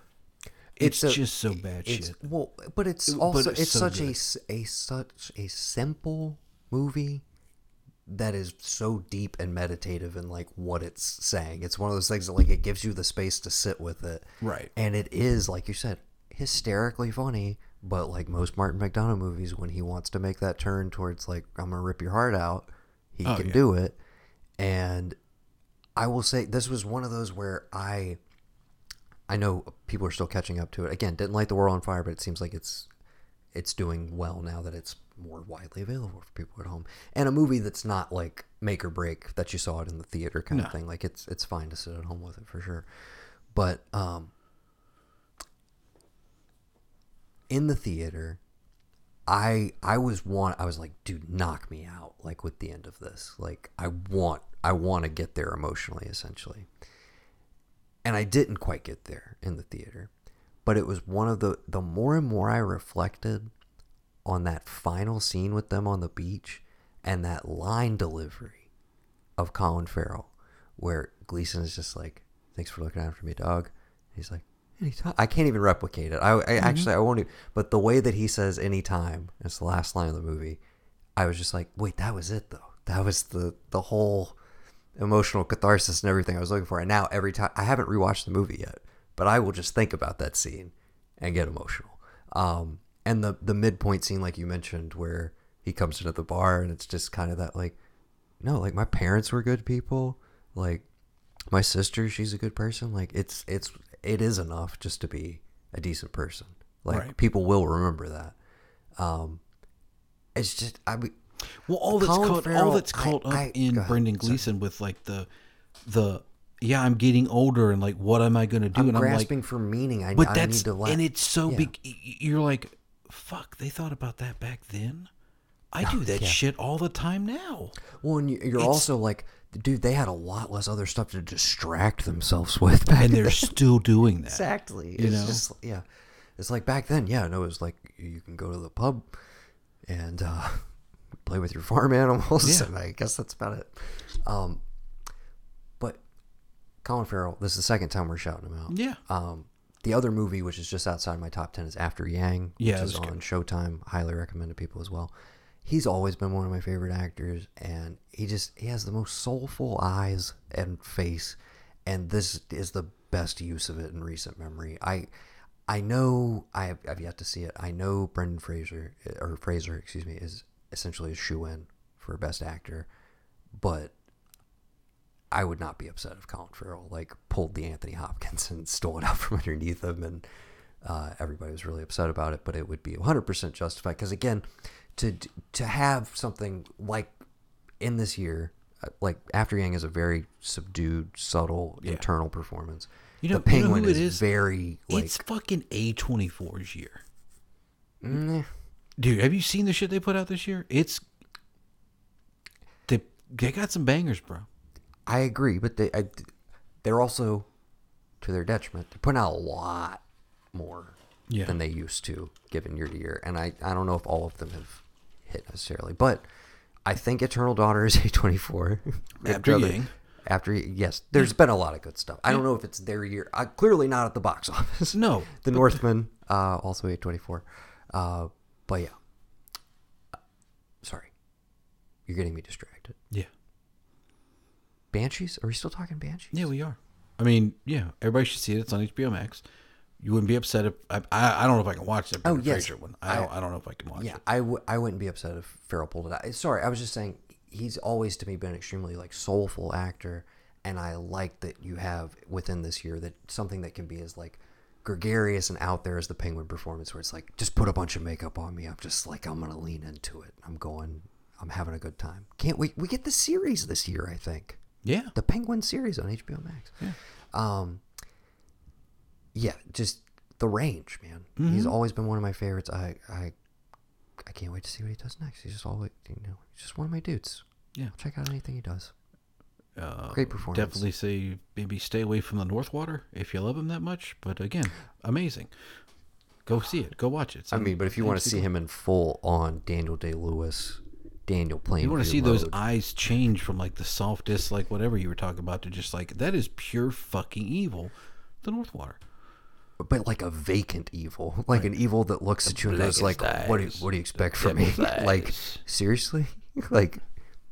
it's, a- just so bad it's shit. well but it's But also it's it's, so such a good. s- a such a simple movie that is so deep and meditative in like what it's saying it's one of those things that like it gives you the space to sit with it Right. and it is like you said hysterically funny but like most martin mcdonagh movies when he wants to make that turn towards like i'm gonna rip your heart out he Oh, can yeah. do it and i will say this was one of those where i I know people are still catching up to it. Again, didn't light the world on fire, but it seems like it's it's doing well now that it's more widely available for people at home. And a movie that's not like make or break that you saw it in the theater kind No. of thing. Like it's it's fine to sit at home with it for sure. But um in the theater, I I was want I was like, dude, knock me out like with the end of this. Like I want I want to get there emotionally essentially and I didn't quite get there in the theater. But it was one of the the more and more I reflected on that final scene with them on the beach and that line delivery of Colin Farrell, where Gleeson is just like, "Thanks for looking after me, dog." He's like, "Anytime." I can't even replicate it. I, I actually I won't. Even, but the way that he says "anytime," it's the last line of the movie. I was just like, "Wait, that was it though. That was the the whole." emotional catharsis and everything I was looking for. And now every time I haven't rewatched the movie yet, but I will just think about that scene and get emotional. Um, and the the midpoint scene, like you mentioned, where he comes into the bar and it's just kind of that like, no, like my parents were good people. Like my sister, she's a good person. Like it's it's it is enough just to be a decent person. Like Right. people will remember that. Um, it's just I mean, Well, all that's Colin caught Farrell, all that's I- up I- in Brendan sorry. Gleeson with like the the yeah, I'm getting older and like what am I going to do? I'm and I'm grasping like, for meaning. I, but I that's need to and it's so yeah. big. You're like, fuck, they thought about that back then. I do that yeah. shit all the time now. Well, and you- you're It's- also like, dude, they had a lot less other stuff to distract themselves with back And they're then. still doing that. exactly. you it's know? just yeah, it's like back then. Yeah, no, it was like you can go to the pub and uh, play with your farm animals, Yeah. and I guess that's about it. Um, but Colin Farrell, this is the second time we're shouting him out. Yeah. Um, the other movie, which is just outside my top ten, is After Yang, which Yeah, is on Showtime. Highly recommend to people as well. He's always been one of my favorite actors, and he just he has the most soulful eyes and face, and this is the best use of it in recent memory. I I know I have, I've yet to see it. I know Brendan Fraser or Fraser, excuse me, is essentially a shoe in for best actor, but I would not be upset if Colin Farrell like pulled the Anthony Hopkins and stole it out from underneath him and Uh, everybody was really upset about it, but it would be 100% justified because again, to to have something like in this year, uh, like After Yang is a very subdued, subtle Yeah. internal performance. You know- the you know Penguin who it is, is? very like it's fucking A24's year. Dude, have you seen the shit they put out this year? It's they they got some bangers, bro. I agree, but they I, they're also to their detriment. They're putting out a lot more Yeah. than they used to, given year to year, and I I don't know if all of them have hit necessarily, but I think Eternal Daughter is a twenty four. After Yang. After yes, there's been a lot of good stuff. I don't know if it's their year. Uh, clearly not at the box office. No, the Northman uh, also a twenty four, uh, but yeah. Sorry, you're getting me distracted. Yeah. Banshees? Are we still talking Banshees? Yeah, we are. I mean, yeah, everybody should see it. It's on HBO Max. You wouldn't be upset if I. I, I don't know if I can watch the Oh, yes. Fraser one. I don't. I, don't know if I can watch it. Yeah, it. I w- I wouldn't be upset if Farrell pulled it out. Eh, sorry, I was just saying he's always to me been an extremely like soulful actor, and I like that you have within this year that something that can be as like gregarious and out there as the Penguin performance, where it's like just put a bunch of makeup on me. I'm just like I'm gonna lean into it. I'm going. I'm having a good time. Can't wait. We get the series this year. I think Yeah. the Penguin series on HBO Max. Yeah. Um, yeah, just the range, man. Mm-hmm. He's always been one of my favorites. I, I, I can't wait to see what he does next. He's just always, you know, he's just one of my dudes. Yeah. I'll check out anything he does. Uh, Great performance. Definitely say maybe stay away from the North Water if you love him that much. But again, amazing. Go see it. Go watch it. It's I mean, but if you want to see him in full on Daniel Day Lewis, Daniel playing, you want to see those eyes change from like the softest, like whatever you were talking about, to just like that is pure fucking evil. The North Water. but like a vacant evil, like an evil that looks at you and goes like, blackest "What do you, what do you expect from me? like seriously, like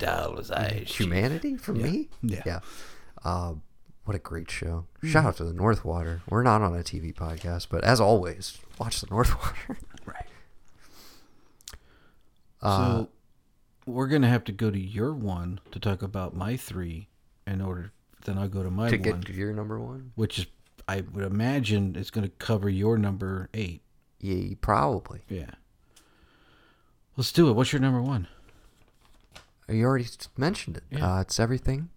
eyes. humanity from me? Yeah. yeah. Uh, what a great show! Hmm. Shout out to the North Water. We're not on a TV podcast, but as always, watch the North Water. Right. Uh, so we're gonna have to go to your one to talk about my three in order. Then I'll go to my to one, get to your number one, which is I would imagine going to cover your number eight. yeah, probably. Yeah. Let's do it. What's your number one? You already mentioned it. Yeah. Uh, it's everything,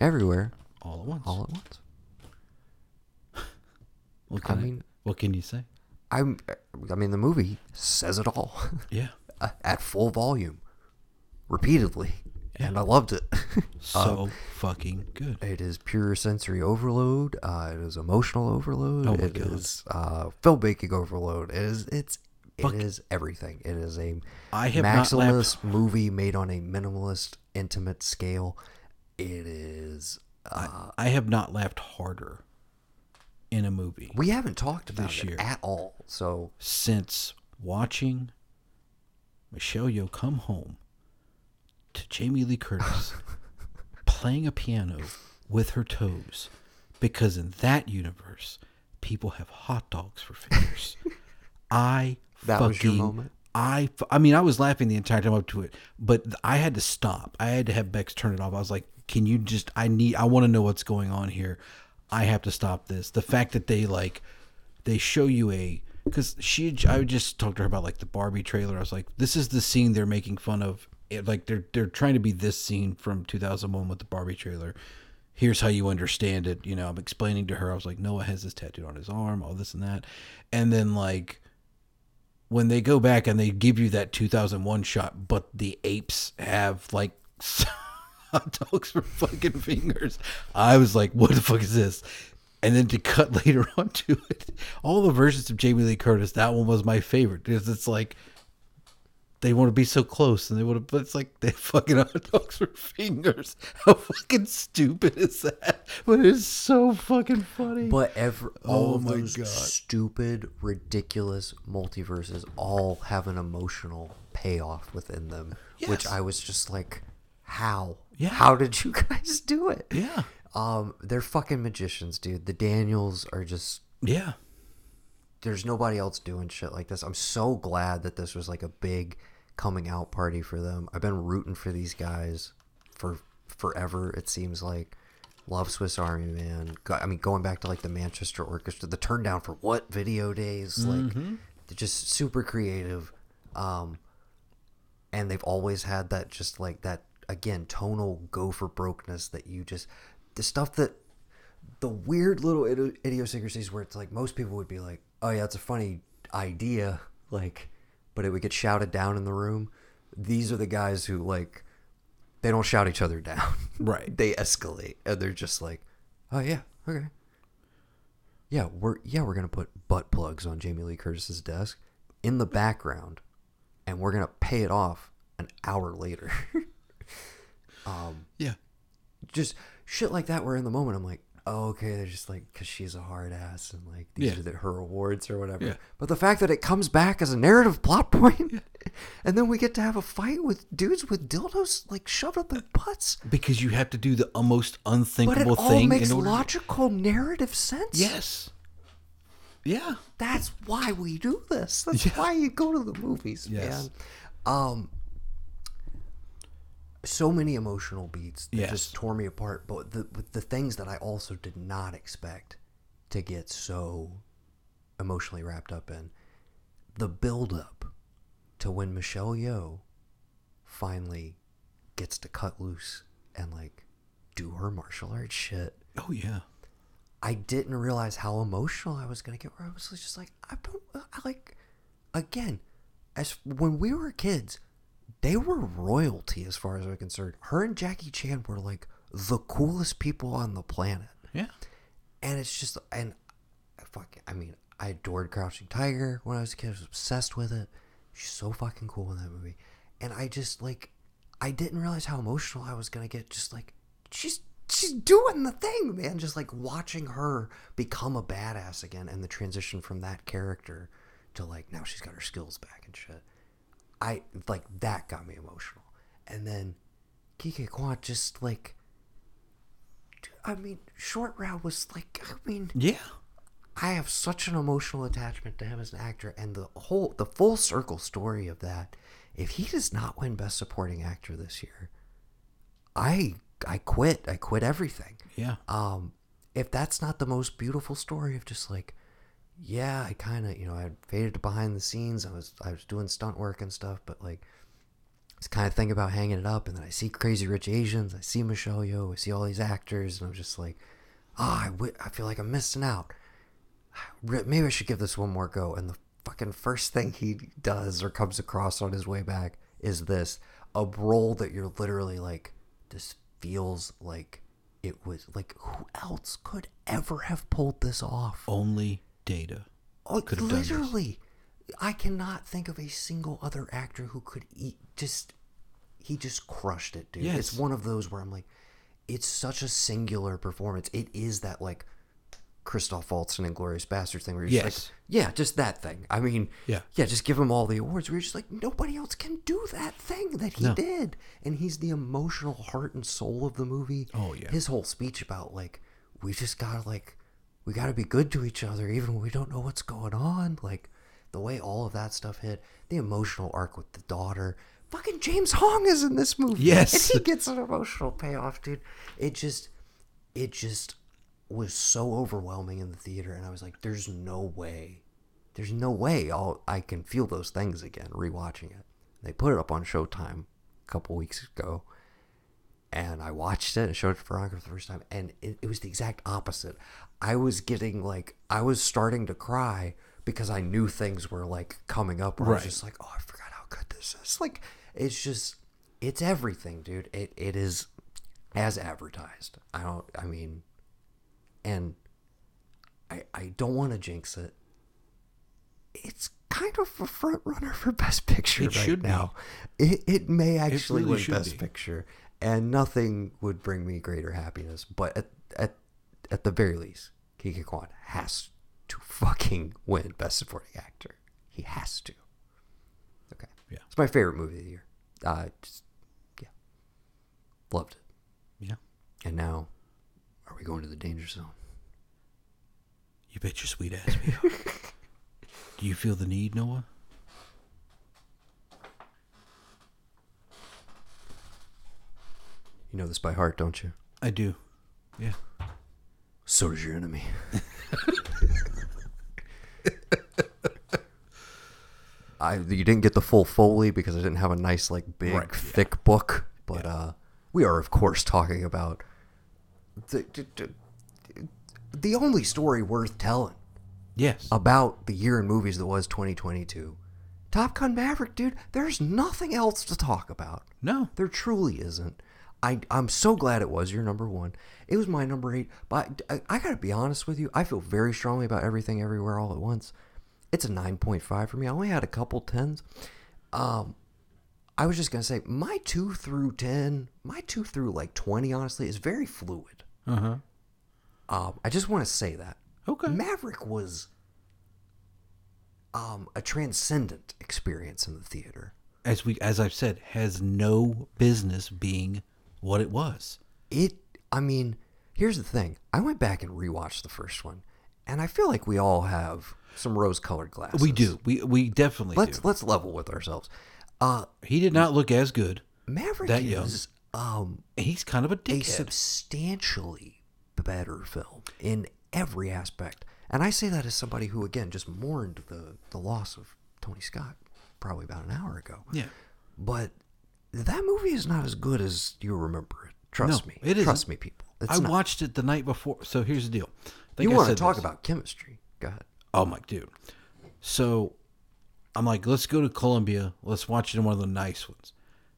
everywhere, All at once. all at once. What I mean- what can you say? I'm. I mean, the movie says it all. Yeah. uh, at full volume, repeatedly, and I loved it. So fucking good. it is pure sensory overload. Uh, it is emotional overload. Oh It is uh, filmmaking overload. It is. It's. Fuck. It is everything. It is a I have maximalist movie made on a minimalist, intimate scale. It is. Uh, I have not laughed harder in a movie we haven't talked about This it year. at all. So since watching Michelle Yeoh come home to Jamie Lee Curtis playing a piano with her toes, because in that universe, people have hot dogs for fingers. I That fucking, was your moment? I, I mean, I was laughing the entire time up to it, but I had to stop. I had to have Bex turn it off. I was like, "Can you just? I need. I want to know what's going on here. I have to stop this." The fact that they like, they show you a because she. I just talked to her about like the Barbie trailer. I was like, "This is the scene they're making fun of. It, like they're they're trying to be this scene from 2001 with the Barbie trailer." Here's how you understand it. You know, I'm explaining to her. I was like, Noah has this tattooed on his arm, all this and that. And then, like, when they go back and they give you that 2001 shot, but the apes have like hot dogs for fucking fingers. I was like, what the fuck is this? And then to cut later on to it, all the versions of Jamie Lee Curtis, that one was my favorite because it's like they want to be so close and they want to, but it's like they fucking hot dogs for fingers. How fucking stupid is that? But it's so fucking funny. But every all Oh of my those God. stupid, ridiculous multiverses all have an emotional payoff within them, which I was just like, how? Yeah. How did you guys do it? yeah, Um, they're fucking magicians, dude. The Daniels are just. yeah. There's nobody else doing shit like this. I'm so glad that this was like a big coming out party for them. I've been rooting for these guys for forever. It seems like Love Swiss Army Man. I mean, going back to like the Manchester Orchestra, the Turn Down for What video days, like they're just super creative. Um, and they've always had that just like that again tonal go for brokeness that you just the stuff that the weird little idiosyncrasies where it's like most people would be like, oh yeah, it's a funny idea, like, but it would get shouted down in the room. These are the guys who like they don't shout each other down. Right. they escalate and they're just like, oh yeah, okay. Yeah, we're yeah we're gonna put butt plugs on Jamie Lee Curtis's desk in the background, and we're gonna pay it off an hour later. um, Yeah. just shit like that. Where in the moment I'm like, oh, okay, they're just like because she's a hard ass and like these Yeah. are the, her awards or whatever. Yeah. But the fact that it comes back as a narrative plot point, and then we get to have a fight with dudes with dildos like shoved up their butts. Because you have to do the almost But it unthinkable all thing makes in order. to- logical narrative sense. Yes. Yeah. That's why we do this. That's Yeah. why you go to the movies, Yes. man. Um, so many emotional beats that Yes. just tore me apart. But the the things that I also did not expect to get so emotionally wrapped up in, the build up to when Michelle Yeoh finally gets to cut loose and like do her martial arts shit. Oh yeah. I didn't realize how emotional I was gonna get. Where I was just like, I don't, I like, again, as when we were kids, they were royalty as far as I'm concerned. Her and Jackie Chan were like the coolest people on the planet, Yeah. and it's just, and fuck, I mean, I adored Crouching Tiger when I was a kid. I was obsessed with it. She's so fucking cool in that movie, and I just like, I didn't realize how emotional I was gonna get. Just like, she's she's doing the thing, man. Just like watching her become a badass again, and the transition from that character to like now she's got her skills back and shit. I like that got me emotional, and then Ke Huy Quan just like. I mean, Short Round was like, I mean, Yeah. I have such an emotional attachment to him as an actor, and the whole, the full circle story of that. If he does not win Best Supporting Actor this year, I I quit. I quit everything. Yeah. Um, if that's not the most beautiful story of just like, yeah, I kind of, you know, I faded to behind the scenes. I was I was doing stunt work and stuff, but like, I was kind of thinking about hanging it up, and then I see Crazy Rich Asians, I see Michelle Yeoh, I see all these actors, and I'm just like, ah, I wi- I feel like I'm missing out. Maybe I should give this one more go. And the fucking first thing he does or comes across on his way back is this a role that you're literally like, this feels like it was like who else could ever have pulled this off? Only Data. Oh, could have done this. literally, I cannot think of a single other actor who could eat. Just he just crushed it, dude. It's one of those where I'm like, it's such a singular performance. It is that like Christoph Waltz and Inglorious Bastard thing where you're just Yes. like, yeah, just that thing. I mean, Yeah. yeah, just give him all the awards. Where you're just like, nobody else can do that thing that he No. did, and he's the emotional heart and soul of the movie. Oh, yeah. his whole speech about like we just gotta like we gotta be good to each other even when we don't know what's going on. Like the way all of that stuff hit, the emotional arc with the daughter. Fucking James Hong is in this movie. Yes. and he gets an emotional payoff, dude. It just, it just was so overwhelming in the theater, and I was like, "There's no way, there's no way I'll I can feel those things again." Rewatching it, they put it up on Showtime a couple weeks ago, and I watched it and showed it to Veronica for the first time, and it, it was the exact opposite. I was getting like I was starting to cry because I knew things were like coming up. Where I was just like, oh, I forgot how good this is. Like, it's just, it's everything, dude. It it is as advertised. I don't. I mean, and I I don't want to jinx it. It's kind of a front runner for Best Picture It right should be. now. It it may actually really win Best be. Picture, and nothing would bring me greater happiness. But at at at the very least, Ke Huy Quan has to fucking win Best Supporting Actor. He has to. Okay. Yeah. It's my favorite movie of the year. Uh, just yeah, loved it. Yeah. And now, are we going to the danger zone? You bet your sweet ass we are. Do you feel the need, Noah? You know this by heart, don't you? I do. Yeah. So does your enemy. I you didn't get the full foley because I didn't have a nice like big Right, yeah. thick book, but uh, we are of course talking about the, the the only story worth telling Yes. about the year in movies that was 2022. Top Gun Maverick, dude. There's nothing else to talk about. no. There truly isn't. I, I'm so glad it was your number one. It was my number eight. But I, I gotta be honest with you. I feel very strongly about everything, everywhere, all at once. It's a 9.5 for me. I only had a couple tens. Um, I was just gonna say my two through ten, my two through like 20, honestly, is very fluid. Uh huh. Um, I just want to say that. Okay. Maverick was um, a transcendent experience in the theater. As we, as I've said, has no business being what it was. It, I mean, here's the thing. I went back and rewatched the first one, and I feel like we all have some rose-colored glasses. We do. We we definitely Let's do. let's level with ourselves. Uh, He did not look as good. Maverick That young. is um, He's kind of a a substantially better film in every aspect. And I say that as somebody who, again, just mourned the, the loss of Tony Scott probably about an hour ago. yeah. But that movie is not as good as you remember it. Trust No, me. it isn't. Trust me, people. It's I not. watched it the night before. So here's the deal. You I want to talk this. about chemistry? Go ahead. Oh my dude. So I'm like, let's go to Columbia. Let's watch it in one of the nice ones.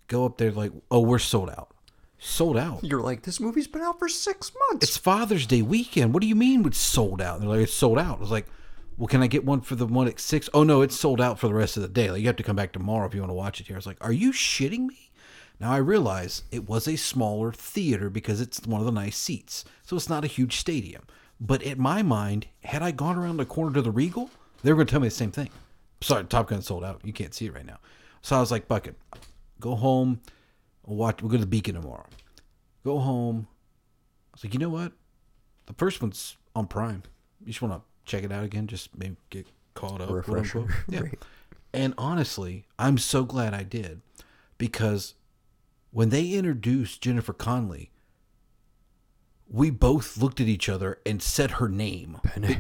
Go up there, like, oh, we're sold out. Sold out. You're like, this movie's been out for six months. It's Father's Day weekend. What do you mean it's sold out? They're like, it's sold out. I was like, well, can I get one for the one at six? Oh no, it's sold out for the rest of the day. Like you have to come back tomorrow if you want to watch it here. I was like, are you shitting me? Now I realize it was a smaller theater because it's one of the nice seats, so it's not a huge stadium. But in my mind, had I gone around the corner to the Regal, they were going to tell me the same thing. Sorry, Top Gun sold out. You can't see it right now. So I was like, bucket, go home. We'll watch. We'll go to the Beacon tomorrow. Go home. I was like, you know what? The first one's on Prime. You just want to check it out again, just maybe get caught up. Refresher. Yeah. Right. And honestly, I'm so glad I did because when they introduced Jennifer Connelly, we both looked at each other and said her name. Penny.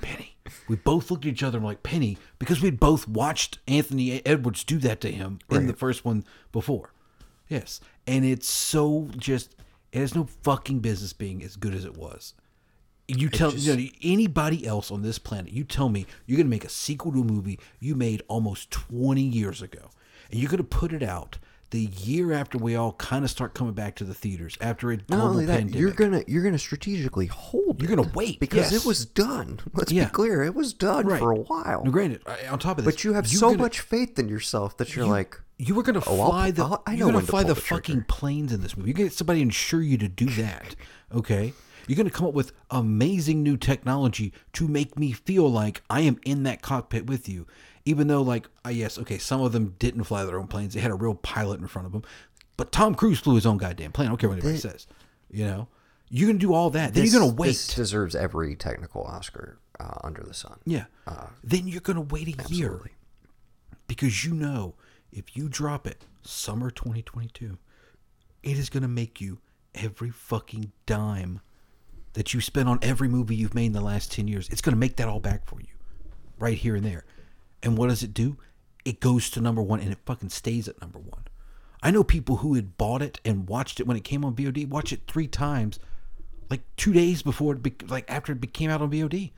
Penny. We both looked at each other and were like, Penny, because we'd both watched Anthony Edwards do that to him in the first one before. Yes. And it's so just, it has no fucking business being as good as it was. You tell you know, anybody else on this planet, you tell me you're going to make a sequel to a movie you made almost 20 years ago, and you're going to put it out the year after we all kind of start coming back to the theaters after a Not global only that, pandemic. you're gonna you're gonna strategically hold. You're gonna wait, because yes. it was done. Let's Yeah. be clear, it was done Right. for a while. Now, granted, on top of this, But you have so gonna- much faith in yourself that you're you, like, you were gonna Oh, fly the I'll- I know you're gonna to fly the, the fucking planes in this movie. You get somebody to insure you to do that. Okay, you're gonna come up with amazing new technology to make me feel like I am in that cockpit with you. Even though, like, uh, yes, okay, some of them didn't fly their own planes; they had a real pilot in front of them. But Tom Cruise flew his own goddamn plane. I don't care what anybody says. You know, you're gonna do all that. Then this, you're gonna wait. This deserves every technical Oscar uh, under the sun. Yeah. then you're going to wait a year because you know if you drop it summer 2022, it is going to make you every fucking dime that you spent on every movie you've made in the last 10 years. It's going to make that all back for you right here and there. And what does it do? It goes to number one and it fucking stays at number one. I know people who had bought it and watched it when it came on VOD, watched it three times, like two days before it, be, like after it came out on VOD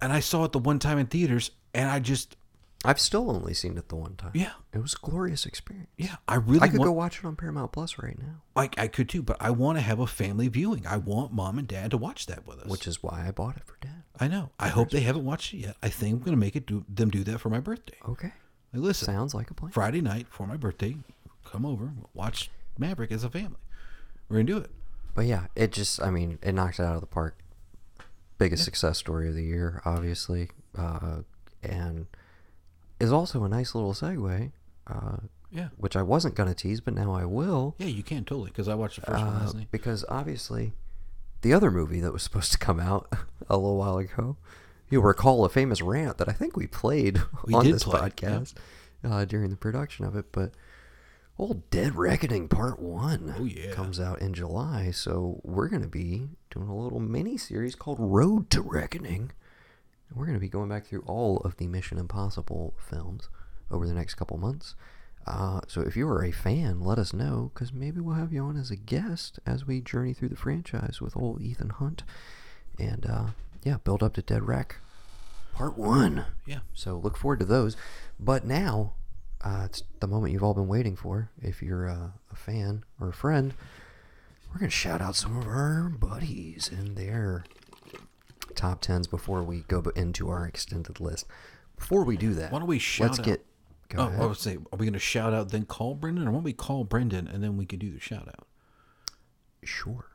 and I saw it the one time in theaters, and I just, I've still only seen it the one time. yeah, It was a glorious experience. yeah, I really I could want, go watch it on Paramount Plus right now, I, I could too, but I want to have a family viewing. I want mom and dad to watch that with us. which is why I bought it for Dad. I know. I hope they haven't watched it yet. I think I'm gonna make it do them do that for my birthday. Okay. Like, listen, Sounds like a plan. Friday night for my birthday, come over, watch Maverick as a family. We're gonna do it. But yeah, it just, I mean, it knocked it out of the park. Biggest success story of the year, obviously. Uh, and is also a nice little segue, uh, Yeah, which I wasn't going to tease, but now I will. yeah, you can totally because I watched the first one Uh, last night. because obviously, the other movie that was supposed to come out a little while ago, you'll recall a famous rant that I think we played We on this play, yeah. podcast uh, during the production of it. But Old Dead Reckoning Part 1 Oh, yeah. comes out in July, so we're going to be doing a little mini series called Road to Reckoning. We're going to be going back through all of the Mission Impossible films over the next couple months. Uh, so if you are a fan, let us know, because maybe we'll have you on as a guest as we journey through the franchise with old Ethan Hunt. And uh, yeah, build up to Dead Rec Part 1. Yeah. So look forward to those. But now, uh, it's the moment you've all been waiting for. If you're uh, a fan or a friend, we're going to shout out some of our buddies in their top tens before we go into our extended list. Before we do that, Why don't we shout let's out- get. Go Oh, ahead. I would say, are we going to shout out then call Brendan, or why don't we call Brendan and then we can do the shout out? Sure.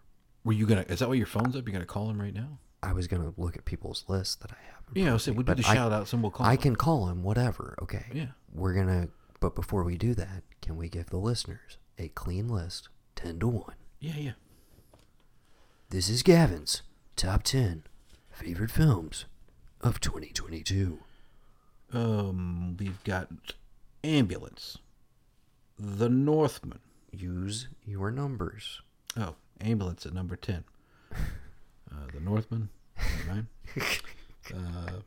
Were you gonna? Is that why your phone's up? You're gonna call him right now? I was going to look at people's lists that I have. Yeah, I front would of say we'll do the I- shout outs and we'll call. I him. can call him, whatever. Okay. Yeah. We're going to. But before we do that, can we give the listeners a clean list 10 to 1? Yeah, yeah. This is Gavin's top 10 favorite films of 2022. Um, we've got ambulance, the Northman. Use your numbers. Oh, ambulance at number ten. Uh, the Northman, number nine. Uh,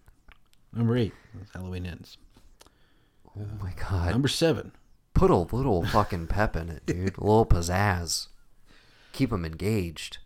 number eight. Halloween ends. Oh my god. Number seven. Put a little fucking pep in it, dude. A little pizzazz. Keep them engaged.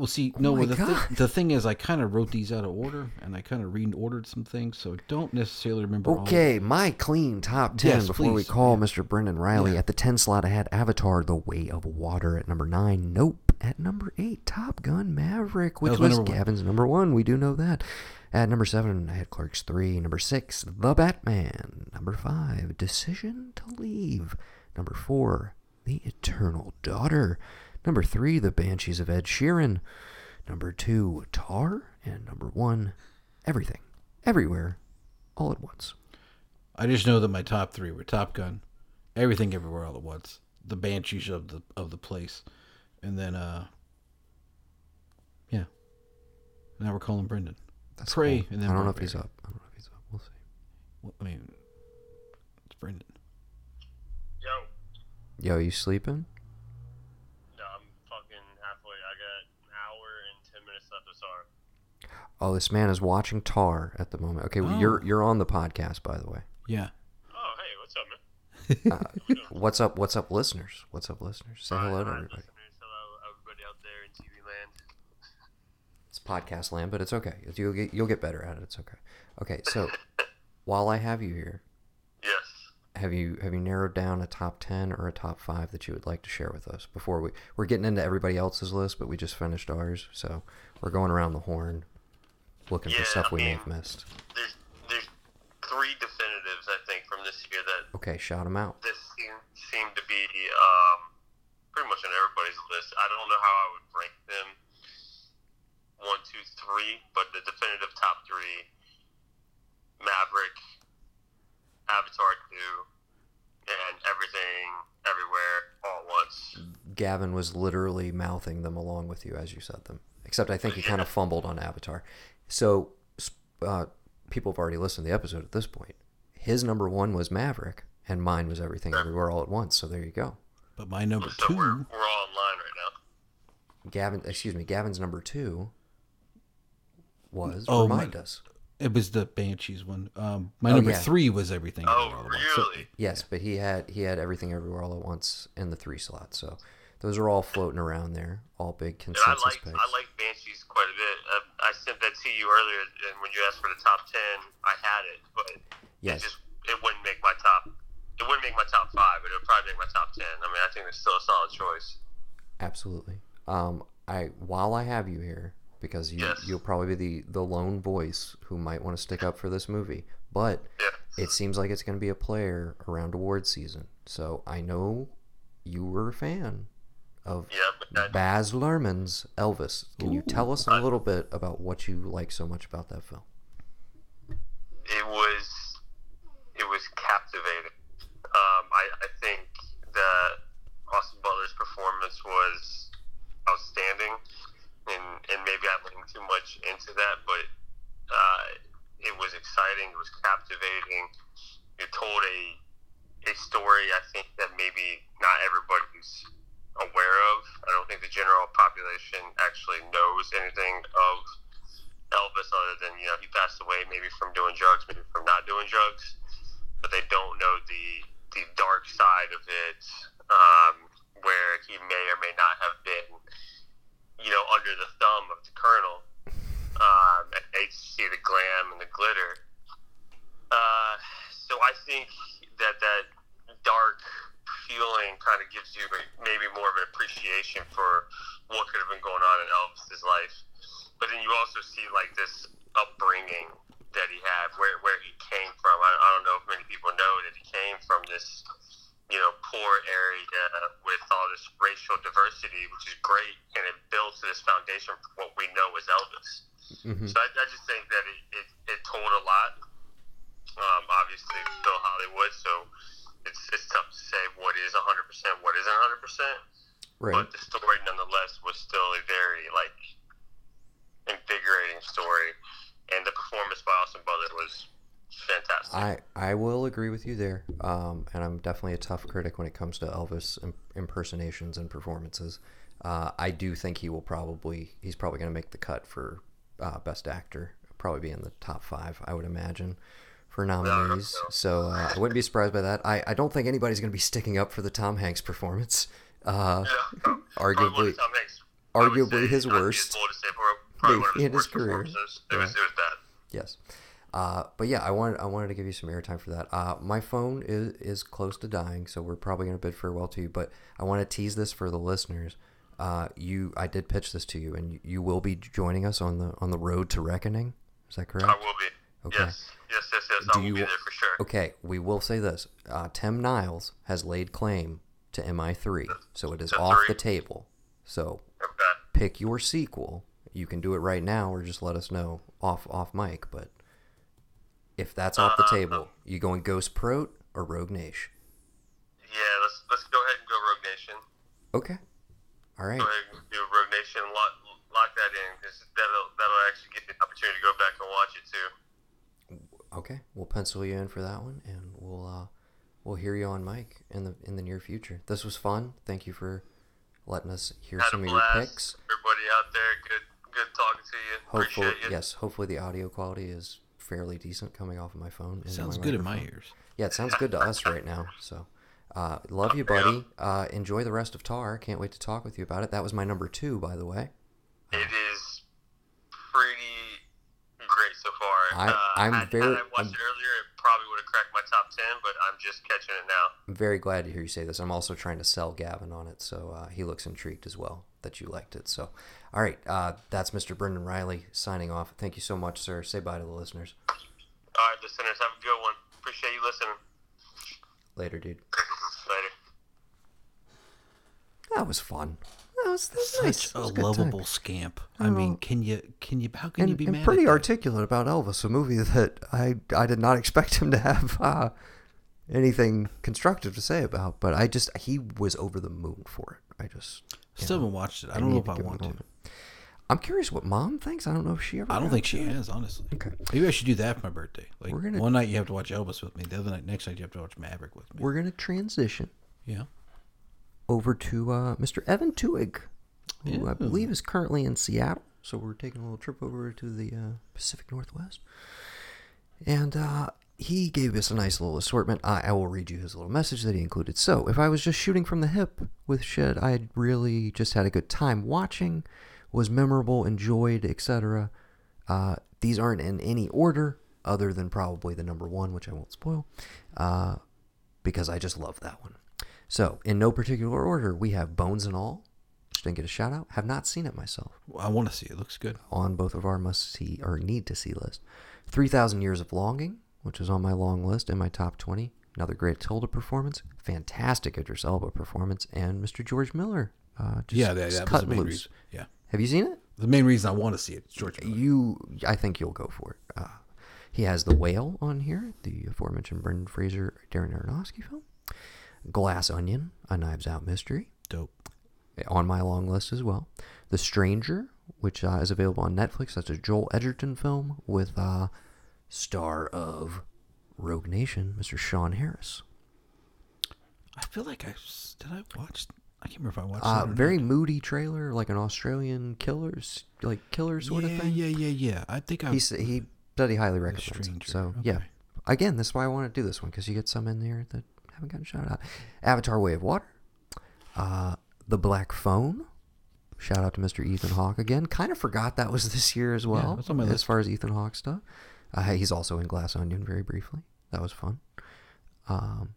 Well, see, oh no, Oh the, God. the thing is, I kind of wrote these out of order, and I kind of reordered some things, so I don't necessarily remember. Okay, my clean top 10 Yes, before we please. call Mr. Brendan Reilly. Yeah. At the 10 slot, I had Avatar The Way of Water at number 9. Nope. At number 8, Top Gun Maverick, which was my was, number one. Gavin's number 1. We do know that. At number 7, I had Clerks 3. Number 6, The Batman. Number 5, Decision to Leave. Number 4, The Eternal Daughter. Number 3, The Banshees of Inisherin. Number 2, Tar. And number 1, Everything. Everywhere. All at once. I just know that my top three were Top Gun, Everything Everywhere All at Once, The Banshees of the of the Place, and then uh, yeah. Now we're calling Brendan. That's Pray, cool. and then I don't know if he's up. I don't know if he's up. We'll see. Well, I mean, it's Brendan. Yo, Yo, you sleeping? no, I'm fucking halfway. I got an hour and ten minutes left of Tar. Oh, this man is watching Tar at the moment. Okay, well, you're Oh. you're on the podcast, by the way. Yeah. Oh, hey, what's up, man? Uh, what's up? What's up, listeners? What's up, listeners? Say hello to Hi, everybody. listeners. Hello, everybody out there in TV land. It's podcast land, but it's okay. You'll get you'll get better at it. It's okay. Okay, so while I have you here, Yes. Have you have you narrowed down a top ten or a top five that you would like to share with us before we we're getting into everybody else's list, but we just finished ours, so we're going around the horn, looking for stuff I we may have missed. There's there's three definitives I think from this year that Okay, shout them out. this seem seem to be um, pretty much on everybody's list. I don't know how I would rank them one, two, three, but the definitive top three: Maverick, Avatar two, and Everything, Everywhere, All at Once. Gavin was literally mouthing them along with you as you said them. Except I think he kind of fumbled on Avatar. So uh, people have already listened to the episode at this point. His number one was Maverick, and mine was Everything Everywhere All at Once. So there you go. But my number So we're, two, we're all in line right now. Gavin, excuse me, Gavin's number two was Oh, remind my- us. It was the Banshees one. Um, my Oh, number yeah. three was Everything. Oh, Everywhere All at Once. So- really? Yes, but he had he had Everything Everywhere All at Once in the three slots. So those are all floating around there, all big And I consensus like picks. I like Banshees quite a bit. Uh, I sent that to you earlier, and when you asked for the top ten, I had it, but Yes. it just it wouldn't make my top. It wouldn't make my top five, but it would probably make my top ten. I mean, I think it's still a solid choice. Absolutely. Um, I while I have you here, because you Yes. you'll probably be the the lone voice who might want to stick up for this movie, but it seems like it's going to be a player around awards season. So I know you were a fan of Yeah, Baz Luhrmann's Elvis. Can you tell us a little bit about what you like so much about that film? it was it was captivating. Um, I, I think that Austin Butler's performance was outstanding, and and maybe I'm looking too much into that, but uh, it was exciting. It was captivating. It told a a story I think that maybe not everybody's aware of. I don't think the general population actually knows anything of Elvis other than you know he passed away maybe from doing drugs, maybe from not doing drugs, but they don't know the the dark side of it, um, where he may or may not have been, you know, under the thumb of the colonel. Um, they see the glam and the glitter. Uh, so I think that that dark feeling kind of gives you maybe more of an appreciation for what could have been going on in Elvis's life. But then you also see like this upbringing that he had, where where he came from. I, I don't know if many people know that he came from this, you know, poor area with all this racial diversity, which is great, and it builds this foundation for what we know as Elvis. Mhm. So I, I just think that it, it, it told a lot. Um, obviously, it's still Hollywood, so it's it's tough to say what is 100%, what isn't 100%. Right. But the story, nonetheless, was still a very like invigorating story, and the performance by Austin Butler was fantastic. I, I will agree with you there, um, and I'm definitely a tough critic when it comes to Elvis impersonations and performances. Uh, I do think he will probably he's probably going to make the cut for uh, best actor, probably be in the top five, I would imagine, for nominees. so. So uh, I wouldn't be surprised by that. I, I don't think anybody's going to be sticking up for the Tom Hanks performance. Uh, yeah, arguably, Tom Hanks- arguably his worst. bold to say probably- probably one of in his career. performances. It was it was bad. Yes. Uh, but yeah, I wanted I wanted to give you some airtime for that. Uh, my phone is is close to dying, so we're probably gonna bid farewell to you. But I want to tease this for the listeners. Uh, you, I did pitch this to you, and you, you will be joining us on the on the road to reckoning. Is that correct? I will be. Okay. Yes, yes, yes, yes. Do I will you be there for sure. Okay, we will say this. Uh, Tim Niles has laid claim to MI3, so it is To off the table. So Okay. pick your sequel. You can do it right now, or just let us know off off mic. But if that's off the Uh, table, you going Ghost Prot or Rogue Nation? Yeah, let's let's go ahead and go Rogue Nation. Okay. All right. Go ahead and do Rogue Nation. Lock, lock that in because that'll that'll actually give me the opportunity to go back and watch it too. Okay. We'll pencil you in for that one, and we'll uh, we'll hear you on mic in the in the near future. This was fun. Thank you for letting us hear Had some of your picks. Everybody out there, good good talking to you. Hopefully, Appreciate you. yes. Hopefully, the audio quality is fairly decent coming off of my phone. into Sounds my good in my ears. Yeah, it sounds good to us right now. So, uh, love you, buddy. Uh, enjoy the rest of Tar. Can't wait to talk with you about it. That was my number two, by the way. It is pretty great so far. I- uh, I'm had, very- Had I watched I'm- it earlier, it probably would have cracked my top ten, but I'm just catching it now. I'm very glad to hear you say this. I'm also trying to sell Gavin on it, so uh, he looks intrigued as well that you liked it. So, all right, uh, that's Mr. Brendan Reilly signing off. Thank you so much, sir. Say bye to the listeners. All right, listeners, have a good one. Appreciate you listening. Later, dude. Later. That was fun. That was, that was Such nice. a That was good time. lovable scamp. I mean, can you can you how can and, you be and mad? pretty at that? articulate about Elvis, a movie that I I did not expect him to have uh, anything constructive to say about, but I just he was over the moon for it. I just you I still haven't watched it. I don't know if I want to. I'm curious what mom thinks. I don't know if she ever. I don't think she has, honestly. Okay. Maybe I should do that for my birthday. Like We're gonna- one night you have to watch Elvis with me. The other night, next night you have to watch Maverick with me. We're gonna transition yeah. over to uh, Mr. Evan Twohig, who I believe is currently in Seattle. So we're taking a little trip over to the uh, Pacific Northwest. And uh, he gave us a nice little assortment. I, I will read you his little message that he included. So, if I was just shooting from the hip with shit I really just had a good time watching, was memorable, enjoyed, etc. Uh, these aren't in any order other than probably the number one, which I won't spoil, uh, because I just love that one. So, in no particular order, we have Bones and All, which didn't get a shout out. Have not seen it myself I want to see it. Looks good. on both of our must see or need to see list. 3,000 Years of Longing, which is on my long list in my top 20. Another great Tilda performance. Fantastic Idris Elba performance. And Mr. George Miller. Uh, just, yeah, that, that was cut the main loose. reason. Yeah, Have you seen it? the main reason I want to see it, George Miller. You, I think you'll go for it. Uh, he has The Whale on here, the aforementioned Brendan Fraser, Darren Aronofsky film. Glass Onion, a Knives Out mystery. Dope. on my long list as well. The Stranger, which uh, is available on Netflix. That's a Joel Edgerton film with uh, star of Rogue Nation, Mr. Sean Harris. I feel like I did. I watch. I can't remember if I watched. Uh, that very not. moody trailer, like an Australian killers, like killer sort yeah, of thing. Yeah, yeah, yeah. I think I. He he said he highly recommends it. So yeah, okay. again, that's why I want to do this one because you get some in there that haven't gotten shout out. Avatar: Way of Water, uh, The Black Phone. Shout out to Mr. Ethan Hawke again. Kind of forgot that was this year as well. that's on my as list. far as Ethan Hawke stuff. Uh, he's also in Glass Onion very briefly. That was fun. Um,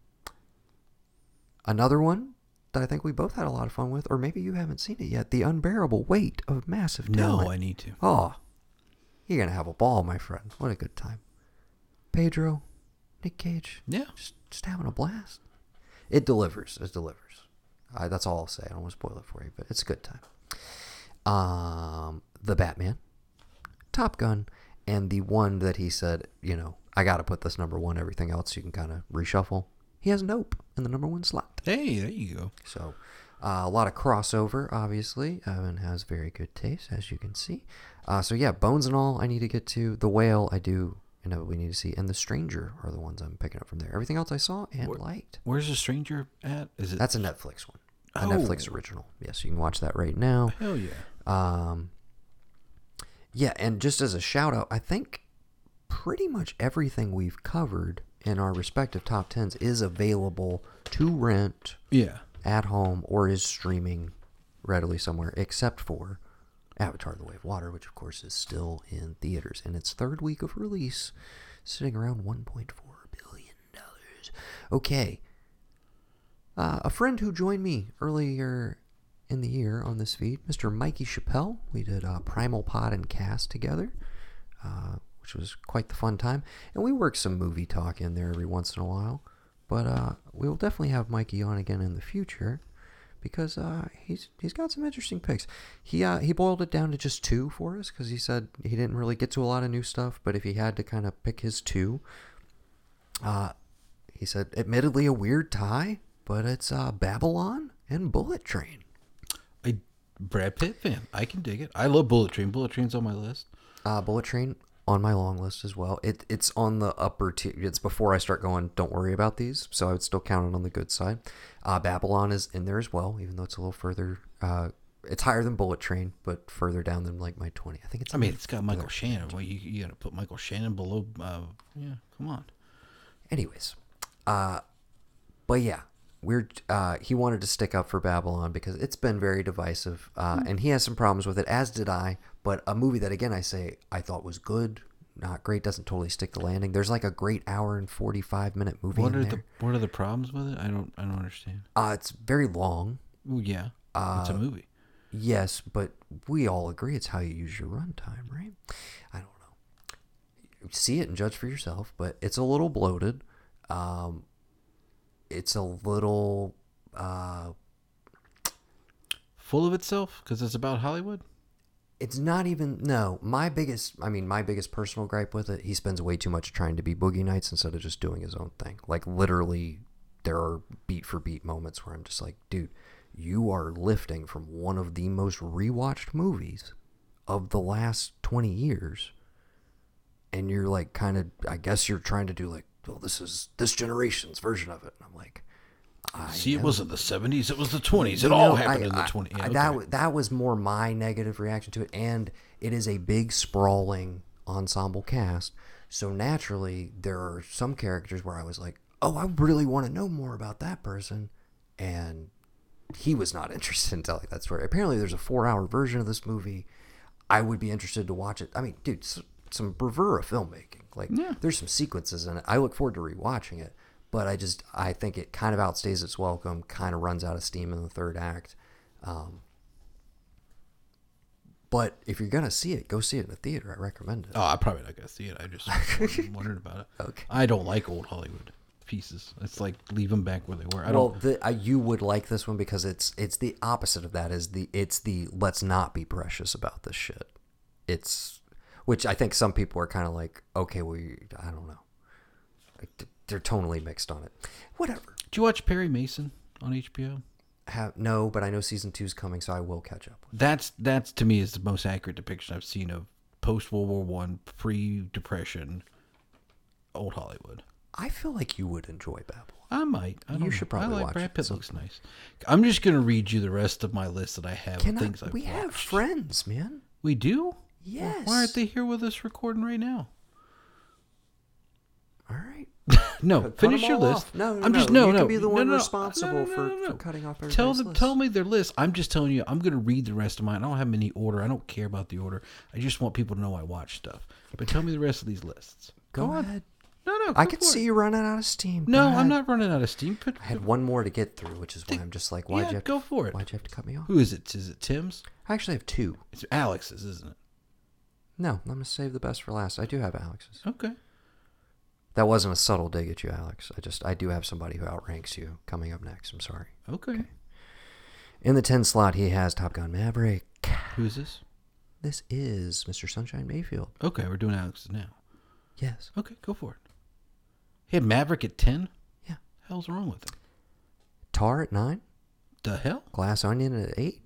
another one that I think we both had a lot of fun with, or maybe you haven't seen it yet. The Unbearable Weight of Massive Talent. no, I need to. Oh, you're gonna have a ball, my friend. What a good time. Pedro, Nick Cage, Yeah. just just having a blast. It delivers. It delivers. Uh, that's all I'll say. I don't want to spoil it for you, but it's a good time. Um, the Batman, Top Gun, and the one that he said, you know, I got to put this number one. Everything else you can kind of reshuffle. He has Nope in the number one slot. Hey, there you go. So, uh, a lot of crossover, obviously. Evan has very good taste, as you can see. Uh, so, yeah, Bones and all, I need to get to. The Whale, I do inevitably need to see. And The Stranger are the ones I'm picking up from there. Everything else I saw and Where- liked. Where's the stranger at? Is it? That's a Netflix one. A Oh. Netflix original. Yes, you can watch that right now. hell yeah. Um, yeah, and just as a shout out, I think pretty much everything we've covered in our respective top tens is available to rent Yeah. at home or is streaming readily somewhere, except for Avatar: The Way of Water, which of course is still in theaters in its third week of release, sitting around 1.4 billion dollars. Okay. Uh, a friend who joined me earlier in the year on this feed, Mr. Mikey Chapelle. We did uh, Primal Pod and Cast together, uh, which was quite the fun time. And we work some movie talk in there every once in a while. But uh, we will definitely have Mikey on again in the future because uh, he's he's got some interesting picks. He uh, he boiled it down to just two for us because he said he didn't really get to a lot of new stuff. But if he had to kind of pick his two, uh, he said, admittedly a weird tie, but it's Babylon and Bullet Train. Brad Pitt fan. I can dig it. I love Bullet Train. Bullet Train's on my list. Uh, Bullet Train on my long list as well. It it's on the upper tier. It's before I start going. Don't worry about these. So I would still count it on the good side. Uh, Babylon is in there as well, even though it's a little further. Uh, it's higher than Bullet Train, but further down than like my twenty. I think it's. I mean, it's got Michael Shannon. Well, you, you got to put Michael Shannon below. Uh, yeah, come on. Anyways, uh, but yeah, we're uh, he wanted to stick up for Babylon because it's been very divisive, uh, and he has some problems with it, as did I. But a movie that again I say I thought was good, not great, doesn't totally stick the landing. There's like a great hour and forty five minute movie What are there. the What are the problems with it? I don't. I don't understand. Uh, it's very long, yeah, it's a movie. yes, but we all agree it's how you use your runtime, right? I don't know. See it and judge for yourself, but it's a little bloated. Um, it's a little. Uh, Full of itself because it's about Hollywood. it's not even no my biggest i mean my biggest personal gripe with it he spends way too much trying to be boogie nights instead of just doing his own thing like literally there are beat for beat moments where i'm just like dude you are lifting from one of the most rewatched movies of the last 20 years and you're like kind of i guess you're trying to do like well this is this generation's version of it and i'm like I See, it know. wasn't the seventies; it was the twenties. It You all happened I- in the I- twenties. I- That that was more my negative reaction to it, and it is a big sprawling ensemble cast. So naturally, there are some characters where I was like, "Oh, I really want to know more about that person," and he was not interested in telling that story. Apparently, there's a four-hour version of this movie. I would be interested to watch it. I mean, dude, some bravura filmmaking. Like, there's some sequences in it. I look forward to rewatching it, but I just I think it kind of outstays its welcome. Kind of runs out of steam in the third act. Um, but if you're gonna see it, go see it in the theater. I recommend it. Oh, I'm probably not gonna see it. I just wondered about it. Okay. I don't like old Hollywood pieces. It's like leave them back where they were. I well, don't. the, uh, you would like this one because it's it's the opposite of that. Is the it's the let's not be precious about this shit. It's which I think some people are kind of like, okay, well, I don't know. Like, they're totally mixed on it. Whatever. Did you watch Perry Mason on HBO? Have no, but I know season two's coming, so I will catch up. That's that's to me is the most accurate depiction I've seen of post World War One, pre Depression, old Hollywood. I feel like you would enjoy Babylon. I might. I You should know. probably I like watch Brad it Pitt some looks nice. I'm just gonna read you the rest of my list that I have Can of I, things I've we have watched. friends, man. We do. Yes. Why aren't they here with us recording right now? All right. No, Cut finish your list. off. No, no, I'm just no. no, You no. can be the one no, no. responsible No, no, no, for- no, no. for cutting off Tell them, list. tell me their list. I'm just telling you. I'm going to read the rest of mine. I don't have any order. I don't care about the order. I just want people to know I watch stuff. But tell me the rest of these lists. Go, on. ahead. No, no. I go can see it. you running out of steam. Go No. I'm not running out of steam. Put, I had one more to get through, which is why I'm just like, why'd Yeah, you have go to, for it. Why'd you have to cut me off? Who is it? Is it Tim's? I actually have two. It's Alex's, isn't it? No, I'm gonna save the best for last. I do have Alex's. Okay. That wasn't a subtle dig at you, Alex. I just I do have somebody who outranks you coming up next. I'm sorry. Okay. In the 10 slot, he has Top Gun Maverick. Who's this? This is Mr. Sunshine Mayfield. Okay, we're doing Alex's now. Yes. Okay, go for it. He had Maverick at 10? Yeah. hell's wrong with him? Tar at 9. The hell? Glass Onion at 8.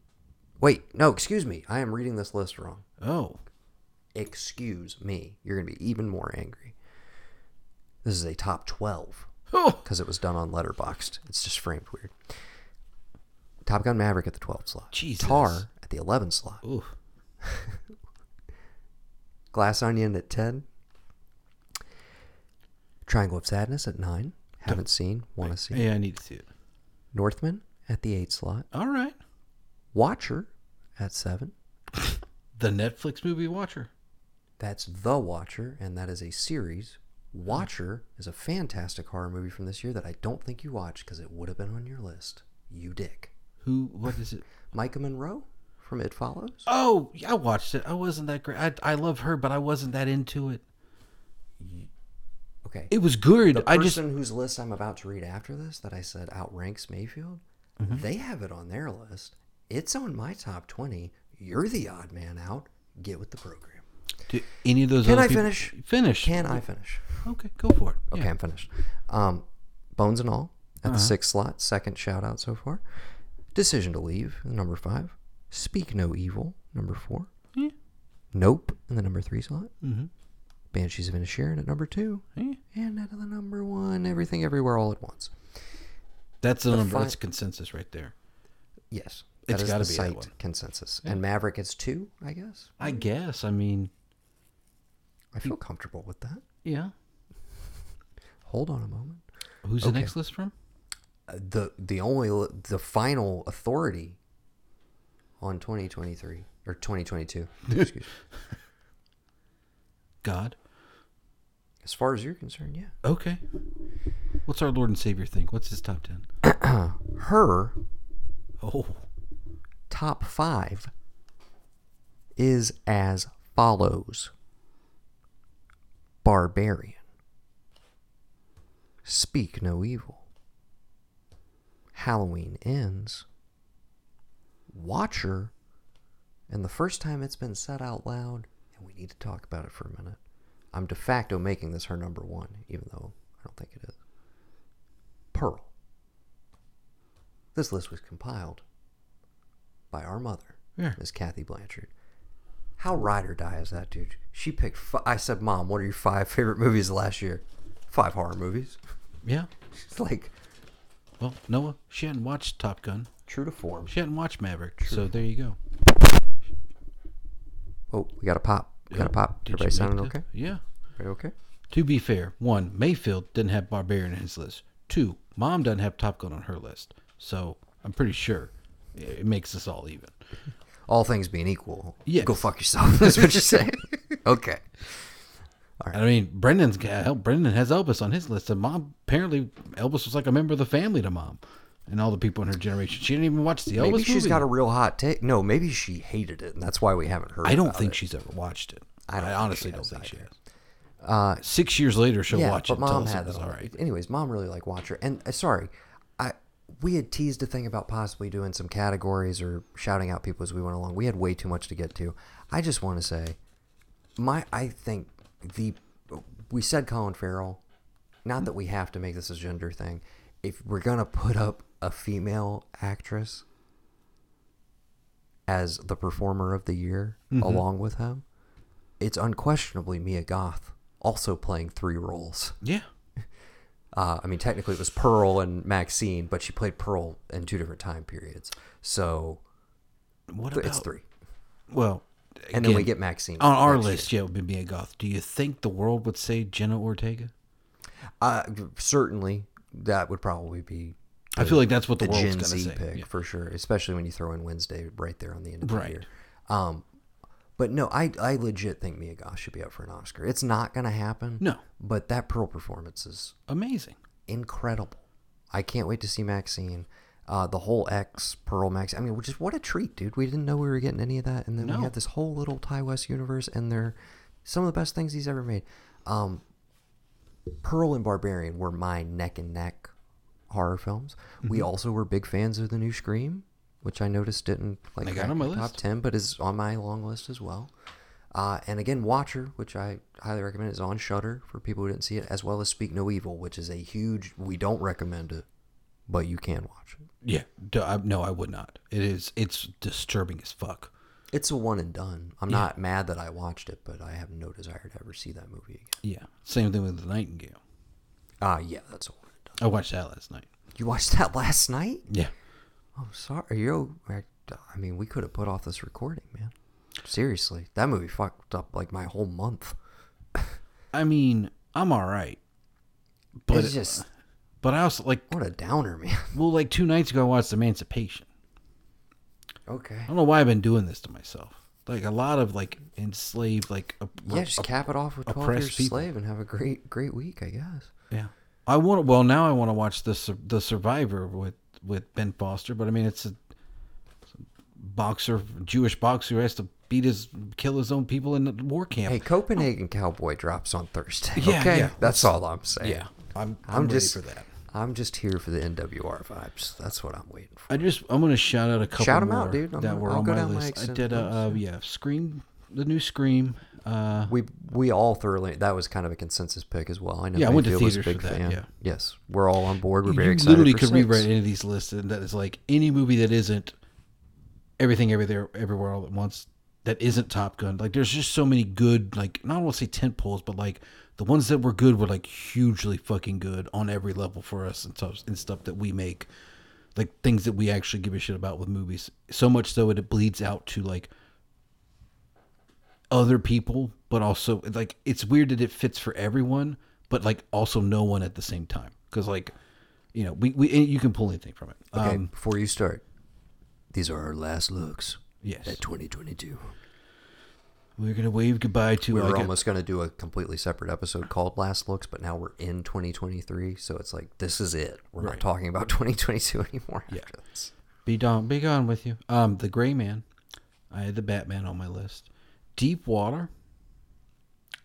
Wait, no, excuse me. I am reading this list wrong. Oh. Excuse me. You're going to be even more angry. This is a top 12 Oh. because it was done on Letterboxd. It's just framed weird. Top Gun Maverick at the 12th slot. Jesus. Tar at the 11th slot. Ooh. Glass Onion at 10. Triangle of Sadness at 9. Haven't seen, want to see. Yeah, I need to see it. Northman at the 8th slot. All right. Watcher at 7. The Netflix movie Watcher. That's The Watcher, and that is a series. Watcher is a fantastic horror movie from this year that I don't think you watched because it would have been on your list. You dick. Who? What is it? Maika Monroe from It Follows. Oh, yeah, I watched it. I wasn't that great. I, I love her, but I wasn't that into it. Okay. It was good. the I person just whose list I'm about to read after this that I said outranks Mayfield, Mm-hmm. they have it on their list. It's on my top 20. You're the odd man out. Get with the program. Do any of those. Can I people- finish? Finish. Can I finish? Okay, go for it. Okay, Yeah. I'm finished. Um, Bones and All at Uh-huh. the sixth slot, second shout out so far. Decision to Leave, number five. Speak No Evil, number four. Yeah. Nope, in the number three slot. Mm-hmm. Banshees of Inisherin at number two. Yeah. And at the number one, Everything Everywhere All at Once. That's the, The number. fi- that's consensus right there. Yes. It's that gotta the be site one. consensus. And Maverick is two, I guess. I guess. I mean, I feel comfortable with that. yeah. Hold on a moment. Who's Okay. the next list from? Uh, the the only the final authority on 2023 or 2022 excuse me. God. as far as you're concerned yeah Okay. What's our Lord and Savior think? What's his top ten? her Oh. top 5 is as follows barbarian. Speak no evil. Halloween ends. Watcher. And the first time it's been said out loud and we need to talk about it for a minute. I'm de facto making this her number one even though i don't think it is. Pearl. This list was compiled by our mother, Yeah. Miss Kathy Blanchard. How ride or die is that, dude? She picked. Fi- I said, "Mom, what are your five favorite movies of last year?" Five horror movies. Yeah. It's like Well, Noah, she hadn't watched Top Gun. true to form. She hadn't watched Maverick. So there you go. Oh, we got a pop. We got a pop. Did you Everybody make sounding the- okay? Yeah. Everybody okay? To be fair, one, Mayfield didn't have Barbarian in his list. Two, Mom doesn't have Top Gun on her list. So I'm pretty sure it makes us all even. All things being equal, Yes. go fuck yourself. That's what you're saying. okay. All right. I mean, Brendan's got help. Brendan has Elvis on his list, and Mom apparently Elvis was like a member of the family to Mom, and all the people in her generation. She didn't even watch the Elvis Maybe she's movie. got a real hot take. No, maybe she hated it, and that's why we haven't heard. I don't think it. she's ever watched it. I I, don't think honestly don't think she has. Uh, Six years later, she'll yeah, watch but it. mom had it all right. Anyways, mom really liked Watcher, and uh, sorry, I we had teased a thing about possibly doing some categories or shouting out people as we went along. We had way too much to get to. I just want to say, my I think the we said Colin Farrell. Not that we have to make this a gender thing. If we're gonna put up a female actress as the performer of the year mm-hmm. along with him, it's unquestionably Mia Goth, also playing three roles. Yeah, Uh, I mean, technically it was Pearl and Maxine, but she played Pearl in two different time periods. So What about it's three. Well, And then we get Maxine on our next year. list. Yeah, would be Mia Goth. Do you think the world would say Jenna Ortega? Uh, certainly, that would probably be. I feel like that's what the, the world's Gen gonna Z say. pick Yeah. for sure, especially when you throw in Wednesday right there on the end of Right. the year. Um, but no, I I legit think Mia Goth should be up for an Oscar. It's not gonna happen. No. but that Pearl performance is Amazing. incredible. I can't wait to see Maxine. Uh, the whole X Pearl Max. I mean, just what a treat, dude. We didn't know we were getting any of that, and then No. we have this whole little Ti West universe, and they're some of the best things he's ever made. Um, Pearl and Barbarian were my neck and neck horror films. Mm-hmm. We also were big fans of the new Scream, which I noticed didn't like I got on my top list. ten, but is on my long list as well. Uh, and again, Watcher, which I highly recommend, is on Shudder for people who didn't see it, as well as Speak No Evil, which is a huge. We don't recommend it, but you can watch it. Yeah. D- I, no, I would not. It is. It's disturbing as fuck. It's a one and done. I'm not mad that I watched it, but I have no desire to ever see that movie again. Yeah. Same thing with the Nightingale. Ah, yeah, that's a one and done. I watched that last night. You watched that last night? Yeah. I'm sorry. You, I mean, we could have put off this recording, man. Seriously, that movie fucked up like my whole month. I mean, I'm all right. But it's just but I also like what a downer, man. well, like two nights ago, I watched Emancipation. Okay. I don't know why I've been doing this to myself. Like a lot of like enslaved, like op- Yeah, just op- cap it off with Twelve Years people. Slave and have a great, great week, I guess. yeah. I want well now I want to watch the the Survivor with with Ben Foster, but I mean it's a, it's a boxer, Jewish boxer who has to beat his, kill his own people in the war camp. Hey, Copenhagen Cowboy drops on Thursday. Yeah, okay, yeah. that's all I'm saying. yeah, I'm I'm, I'm ready just for that. I'm just here for the NWR vibes. That's what I'm waiting for. I just I'm gonna shout out a couple Shout 'em more out, dude. I'm that gonna- were I'll on go my list. I did a uh, yeah, Scream, the new Scream. Uh, We we all thoroughly that was kind of a consensus pick as well. I know. Yeah, I went to Mayfield was a theaters big for that, fan. yeah. Yes, we're all on board. We're very you excited. literally could six. rewrite any of these lists, and that is like any movie that isn't everything, everywhere, everywhere, all at once. That isn't Top Gun. Like, there's just so many good, like, not want to say tent poles, but like the ones that were good were like hugely fucking good on every level for us and stuff and stuff that we make, like things that we actually give a shit about with movies. So much so it bleeds out to like other people, but also like it's weird that it fits for everyone, but like also no one at the same time. Because like, you know, we, we you can pull anything from it. Okay, Um, before you start, these are our last looks yes, at 2022. we're gonna wave goodbye to. We like were a- almost going to do a completely separate episode called Last Looks, but now we're in 2023, so it's like this is it. We're not talking about 2022 anymore Yeah. after this. be gone, be gone with you. Um, the Gray Man. I had the Batman on my list. Deep Water.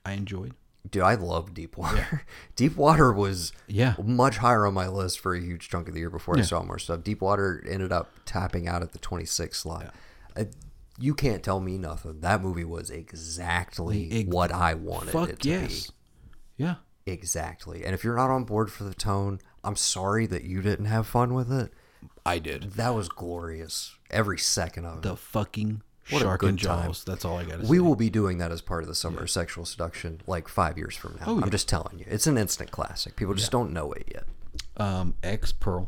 I enjoyed. Dude, I love Deep Water. Deep Water was Yeah. much higher on my list for a huge chunk of the year before I saw more stuff. Deep Water ended up tapping out at the 26 slot. Uh, you can't tell me nothing. That movie was exactly Ex- what I wanted it Fuck to yes. Yeah. Exactly. And if you're not on board for the tone, I'm sorry that you didn't have fun with it. I did. That was glorious. Every second of it. The fucking What a shark good and jaws. That's all I got to say. We will be doing that as part of the summer of sexual seduction like five years from now. Oh, yeah. I'm just telling you. It's an instant classic. People just don't know it yet. um, X Pearl.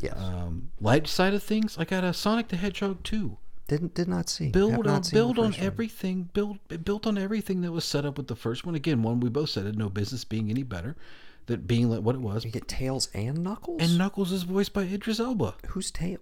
Yes. Um, light side of things, I got a Sonic the Hedgehog 2. Didn't did not see. Build on build on first one. everything build built on everything that was set up with the first one again one we both said had no business being any better that being like what it was You get Tails and Knuckles. and knuckles is voiced by idris elba who's Tails?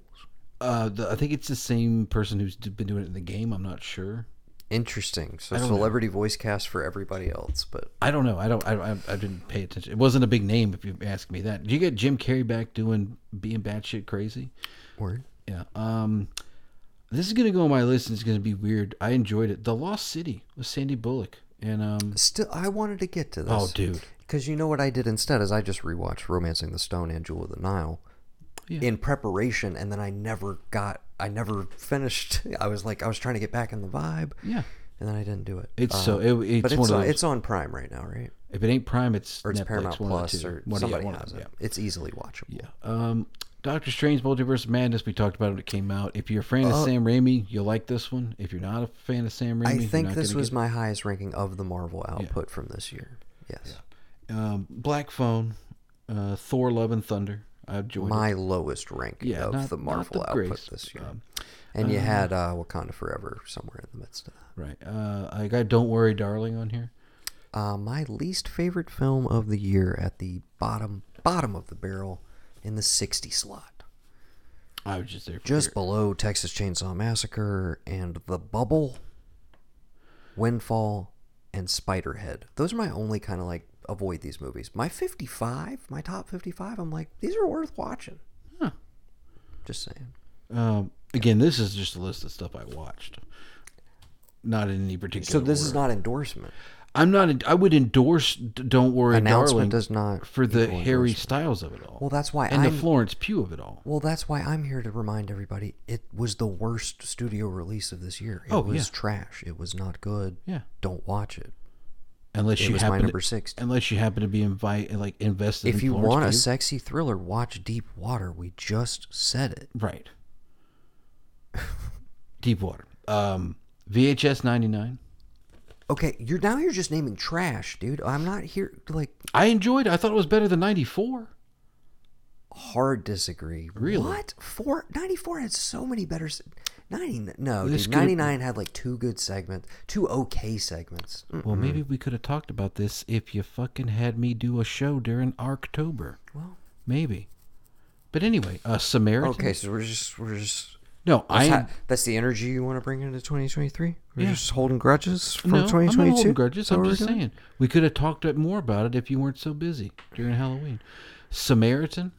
Uh the, i think it's the same person who's been doing it in the game. I'm not sure. Interesting. So don't know. celebrity voice cast for everybody else, but i don't know. I don't i, I, I didn't pay attention. It wasn't a big name if you ask me that. Did you get jim carrey back doing being batshit crazy? Word. yeah um this is gonna go on my list and it's gonna be weird. I enjoyed it. The lost city with sandy bullock and um Still, I wanted to get to this. oh dude. Because you know what I did instead is I just rewatched *Romancing the Stone* and *Jewel of the Nile* Yeah. in preparation, and then I never got, I never finished. I was like, I was trying to get back in the vibe, yeah and then I didn't do it. It's Uh, so it, it's but it's one of on, those. it's on Prime right now, right? if it ain't Prime, it's Or it's Netflix, Paramount one of the Plus, two. or One- yeah, somebody has them, it. It's easily watchable. Yeah. yeah. Um, Doctor Strange: Multiverse of Madness. We talked about it when it came out. If you're a fan of Uh, Sam Raimi, you'll like this one. If you're not a fan of Sam Raimi, I think this was get- my highest ranking of the Marvel output from this year. Yes. um, Black Phone. Uh, Thor: Love and Thunder. I enjoyed My it. lowest rank Yeah, of not- the Marvel the output greatest. this year. Um, and you uh, had uh, Wakanda Forever somewhere in the midst of that. Right. Uh, I got Don't Worry, Darling on here. Uh, my least favorite film of the year at the bottom bottom of the barrel in the 60 slot. I was just there. For Just below Texas Chainsaw Massacre and The Bubble, Windfall, and Spiderhead. Those are my only kind of like avoid these movies. My 55, my top 55, I'm like, these are worth watching. Huh. Just saying. Um, again, this is just a list of stuff I watched. Not in any particular. So this is not endorsement. I'm not. I would endorse. Don't worry, Announcement darling. does not for the equal Harry. Styles of it all. Well, that's why and I'm the Florence Pugh of it all. Well, that's why I'm here to remind everybody it was the worst studio release of this year. It Oh, was yeah. trash. It was not good. Yeah. Don't watch it. Unless It you happen number to, 60. Unless you happen to be invite like invested. If you Florence want a sexy thriller, watch Deep Water. We just said it. right. Deepwater. Um, VHS ninety nine. Okay, you're now you're just naming trash, dude. I'm not here like I enjoyed. it. I thought it was better than ninety four. hard disagree. Really? What? Four, 94 had so many better. 90, no, This dude. could've- 99 had like two good segments, two okay segments. Mm. Well, maybe we could have talked about this if you fucking had me do a show during October. Well, Maybe. But anyway, uh, Samaritan. okay, so we're just we're just No, I. That's, ha- that's the energy you want to bring into 2023? We're Yeah. just holding grudges from no, I'm 2022? not holding grudges. I'm just saying we could have talked more about it if you weren't so busy during Halloween. Samaritan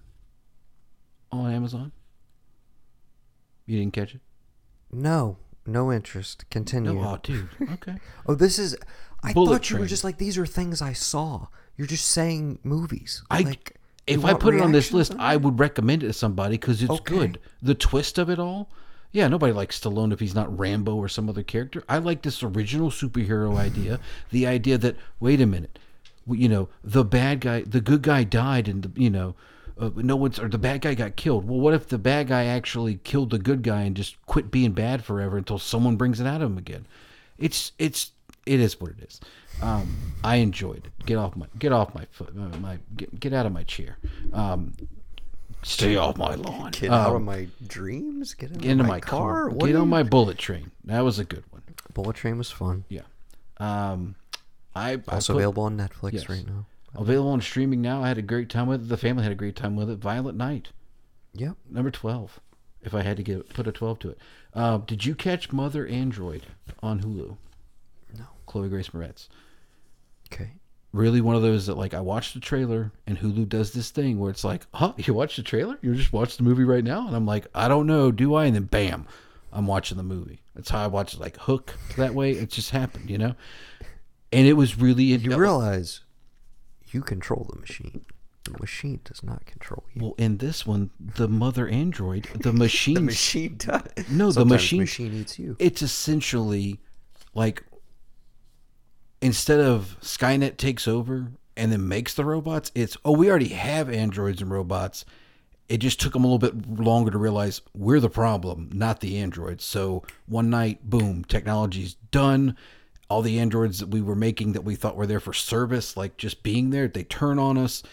on Amazon. You didn't catch it? No, no interest. Continue. No, oh, dude. Okay. Oh, this is. I Bullet thought you were Train. just like these are things I saw. You're just saying movies. I like, you if I want put it on this reactions list, I would recommend it to somebody because it's Okay. good. The twist of it all. Yeah, nobody likes Stallone if he's not Rambo or some other character. I like this original superhero idea. The idea that wait a minute, w- you know, the bad guy, the good guy died, and the, you know, uh, no one's or the bad guy got killed. Well, what if the bad guy actually killed the good guy and just quit being bad forever until someone brings it out of him again? It's it's it is what it is. Um, I enjoyed it. Get off my get off my foot. Uh, my get, get out of my chair. Um, stay off my lawn. Get out of Um, my dreams. Get into, into my, my car. car. Get on my bullet train. That was a good one. Bullet Train was fun. Yeah. Um, I I Also put- available on Netflix Yes. right now. Available on streaming now. I had a great time with it. The family had a great time with it. Violent Night, Yep. number twelve. If I had to give put a twelve to it, uh, did you catch Mother Android on Hulu? No. Chloe Grace Moretz. Okay. really one of those that like I watched the trailer and Hulu does this thing where it's like, huh, you watched the trailer? You just watched the movie right now? And I'm like, I don't know, do I? And then bam, I'm watching the movie. That's how I watch like Hook that way. It just happened, you know? And it was really You realize you control the machine. The machine does not control you. well in this one, the mother android, the machine the machine does. No, the machine- machine eats you. it's essentially like instead of Skynet takes over and then makes the robots, it's oh we already have androids and robots. It just took them a little bit longer to realize we're the problem, not the androids. So one night, boom, technology's done. All the androids that we were making that we thought were there for service, like just being there, they turn on us.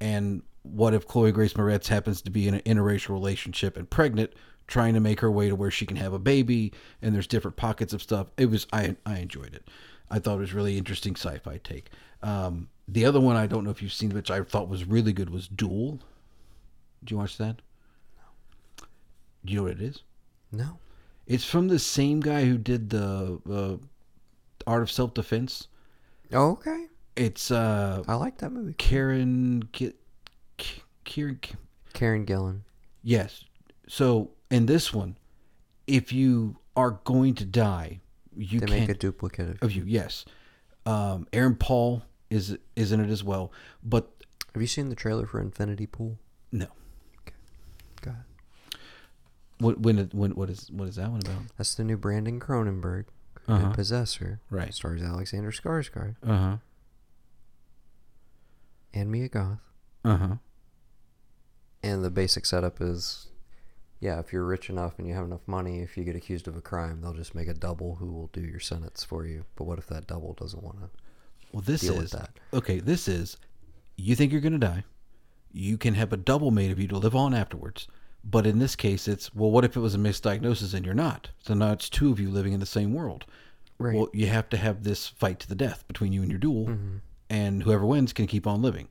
And what if Chloe Grace Moretz happens to be in an interracial relationship and pregnant, trying to make her way to where she can have a baby? And there's different pockets of stuff. It was I I enjoyed it. I thought it was really interesting sci-fi take. Um, the other one I don't know if you've seen, which I thought was really good, was Dual. Did you watch that? No. Do you know what it is? No. It's from the same guy who did the uh, Art of Self Defense. Oh, okay. It's uh, I like that movie. Karen. Ki- Ki- Kieran. Ki- Karen Gillan. Yes. So in this one, if you are going to die, you They can make a duplicate of. of you. Yes. Um, Aaron Paul is is in it as well, but Have you seen the trailer for Infinity Pool? no. Okay. Go ahead. What when when what is what is that one about? That's the new Brandon Cronenberg. Uh-huh. Possessor. Right. Stars Alexander Skarsgård Uh huh. and Mia Goth. Uh huh. And the basic setup is, yeah, if you're rich enough and you have enough money, if you get accused of a crime, they'll just make a double who will do your sentence for you. But what if that double doesn't want to? Well, this is that. okay. This is you think you're gonna die. you can have a double made of you to live on afterwards. But in this case, it's well, what if it was a misdiagnosis and you're not? So now it's two of you living in the same world. Right. Well, you have to have this fight to the death between you and your duel, Mm-hmm. and whoever wins can keep on living.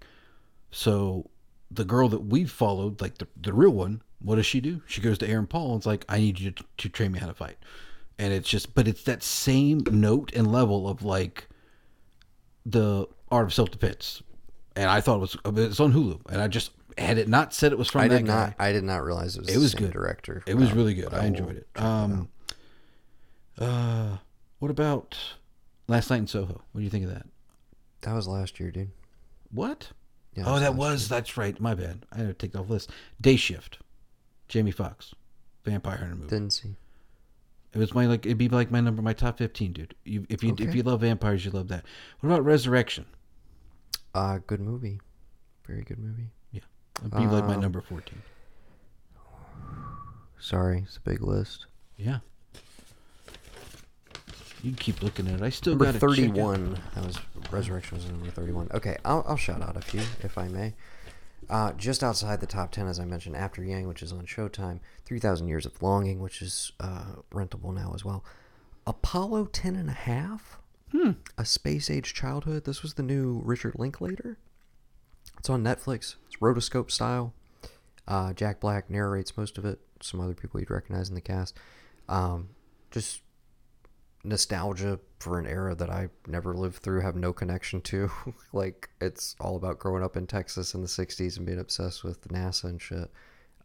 So the girl that we've followed, like the, the real one, what does she do? She goes to Aaron Paul and it's like, I need you to, to train me how to fight. And it's just, but it's that same note and level of like the art of self defense. And I thought it was, it's on Hulu. And I just, had it not said it was from I that did guy, not. I did not realize it was. It was good. Director. it was Uh, really good. but I enjoyed it. Um, uh, what about Last Night in Soho? What do you think of that? That was last year, dude. What? Yeah, oh, it that was that's right. My bad. I had to take off the list. Day Shift. Jamie Foxx, Vampire Hunter movie. Didn't see. it was my like it'd be like my number my top fifteen, dude. You, if you if you love vampires, you love that. What about Resurrection? Uh, good movie. Very good movie. It'd be like my Um, number fourteen. Sorry, it's a big list. Yeah. You can keep looking at it. I still got thirty-one. That was Resurrection was number thirty-one. Okay, I'll, I'll shout out a few if I may. Uh, just outside the top ten, as I mentioned, After Yang, which is on Showtime. Three Thousand Years of Longing, which is uh, rentable now as well. Apollo Ten and a Half. Hmm. A Space Age Childhood. This was the new Richard Linklater. It's on Netflix. It's rotoscope style. Uh, Jack Black narrates most of it. Some other people you'd recognize in the cast. Um, just nostalgia for an era that I never lived through, have no connection to. like it's all about growing up in Texas in the '60s and being obsessed with NASA and shit.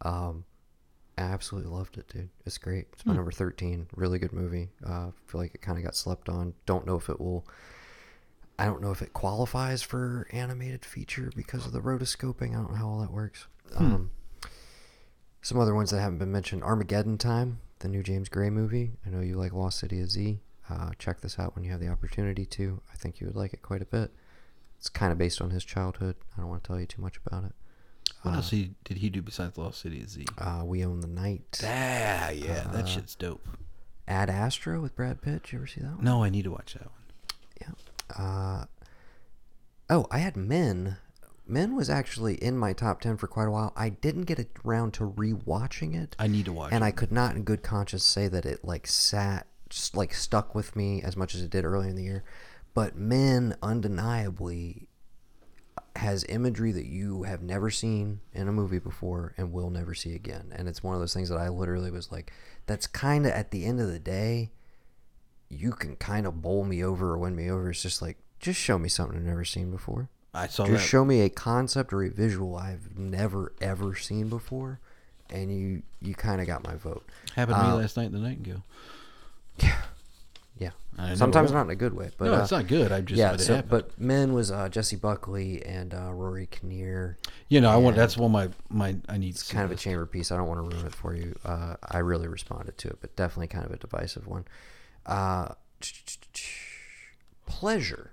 Um, I absolutely loved it, dude. It's great. It's my number 13. Really good movie. Uh, feel like it kind of got slept on. Don't know if it will. I don't know if it qualifies for animated feature because of the rotoscoping. I don't know how all that works. Um, some other ones that haven't been mentioned: Armageddon Time, the new James Gray movie. I know you like Lost City of Z. Uh, check this out when you have the opportunity to. I think you would like it quite a bit. It's kind of based on his childhood. I don't want to tell you too much about it. What else he, did he do besides Lost City of Z? Uh, we Own the Night. Ah, yeah, Uh, that shit's dope. Ad Astra with Brad Pitt. Did you ever see that one? No, I need to watch that one. Yeah. Uh, oh, I had Men. Men was actually in my top 10 for quite a while. I didn't get around to rewatching it. I need to watch and it. I could not in good conscience say that it like sat just like stuck with me as much as it did earlier in the year. But Men undeniably has imagery that you have never seen in a movie before and will never see again. And it's one of those things that I literally was like, that's kind of at the end of the day, you can kind of bowl me over or win me over. It's just like, just show me something I've never seen before. I saw Just that. show me a concept or a visual I've never ever seen before, and you you kind of got my vote. Happened to me uh, last night in the Nightingale. Yeah, yeah. sometimes not in a good way, but no, uh, it's not good. I just yeah. So, but men was uh, Jessie Buckley and uh, Rory Kinnear. you know, I want that's one of my my I need. It's kind of a chamber piece. I don't want to ruin it for you. Uh, I really responded to it, but definitely kind of a divisive one. Uh, pleasure.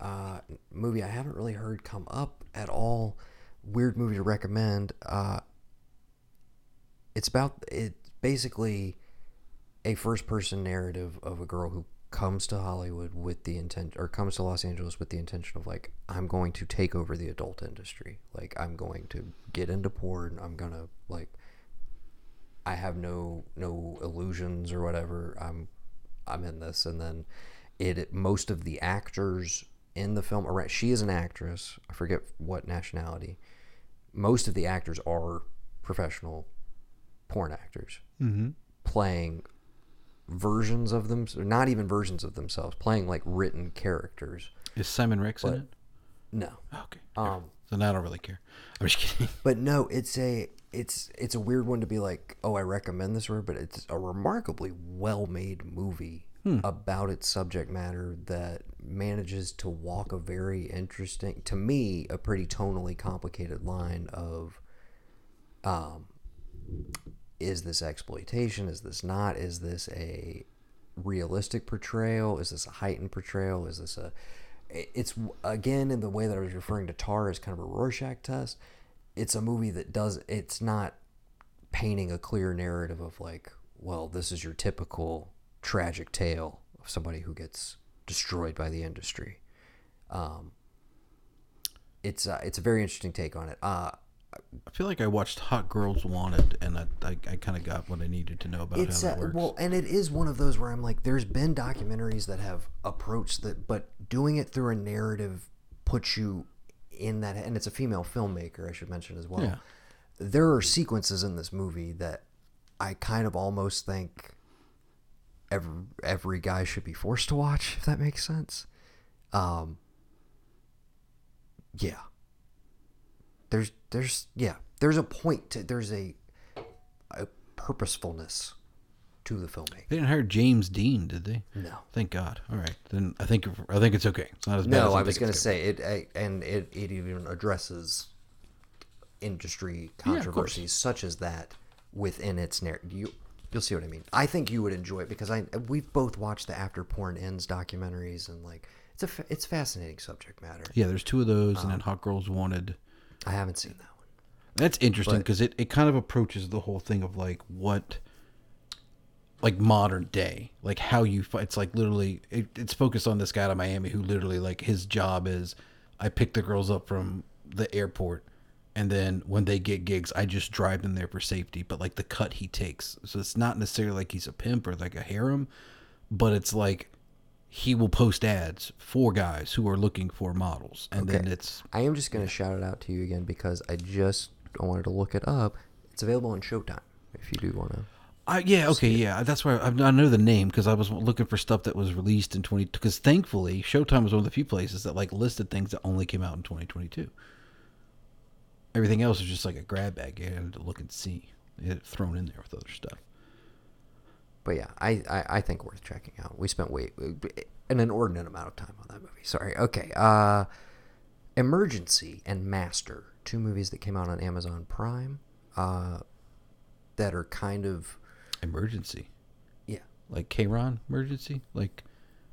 uh, movie I haven't really heard come up at all. Weird movie to recommend. Uh, it's about it's basically a first person narrative of a girl who comes to Hollywood with the intent or comes to Los Angeles with the intention of like I'm going to take over the adult industry. Like I'm going to get into porn. I'm going to like have no no illusions or whatever. I'm I'm in this and then it, it most of the actors in the film around she is an actress. I forget what nationality. Most of the actors are professional porn actors Mm-hmm. playing versions of them, or not even versions of themselves, playing like written characters. Is Simon Rex in it? No, Okay. um, So now I don't really care. I'm just kidding. but no, it's a it's it's a weird one to be like, oh, I recommend this word, but it's a remarkably well made movie about its subject matter that manages to walk a very interesting, to me, a pretty tonally complicated line of, um, is this exploitation? Is this not? Is this a realistic portrayal? Is this a heightened portrayal? Is this a it's again in the way that I was referring to Tar as kind of a Rorschach test. It's a movie that does it's not painting a clear narrative of like, well, this is your typical tragic tale of somebody who gets destroyed by the industry. Um, it's uh, it's a very interesting take on it. Uh, I feel like I watched Hot Girls Wanted, and I I, I kind of got what I needed to know about it's how uh, that works. well, and it is one of those where I'm like, there's been documentaries that have approached that, but doing it through a narrative puts you in that, and it's a female filmmaker, I should mention as well. Yeah. There are sequences in this movie that I kind of almost think every every guy should be forced to watch, if that makes sense. Um. Yeah. There's there's yeah there's a point to there's a a purposefulness to the filmmaking. they didn't hire James Deen, did they? No. Thank God. All right, then I think I think it's okay. It's not as bad. No, as I was going to say it, I, and it, it even addresses industry Yeah, controversies such as that within its narrative. You, you'll see what I mean. I think you would enjoy it because I we've both watched the After Porn Ends documentaries and like it's a fa- it's fascinating subject matter. Yeah, there's two of those, Um, and then Hot Girls Wanted. I haven't seen that one. That's interesting because it, it kind of approaches the whole thing of like what, like modern day, like how you. It's like literally, it, it's focused on this guy out of Miami who literally like his job is, I pick the girls up from the airport, and then when they get gigs, I just drive them there for safety. But like the cut he takes, so it's not necessarily like he's a pimp or like a harem, but it's like he will post ads for guys who are looking for models, and then it's I am just going to shout it out to you again because I just wanted to look it up. It's available on Showtime if you do want to. I, yeah, okay, yeah. That's why I, I know the name because I was looking for stuff that was released in twenty. Because thankfully, Showtime was one of the few places that like listed things that only came out in twenty twenty two. Everything else is just like a grab bag. You had to look and see. Had it thrown in there with other stuff. But yeah, I, I, I think worth checking out. We spent way an inordinate amount of time on that movie. Sorry. Okay. Uh, Emergency and Master, two movies that came out on Amazon Prime, uh, that are kind of Emergency, yeah. like K-Ron emergency, like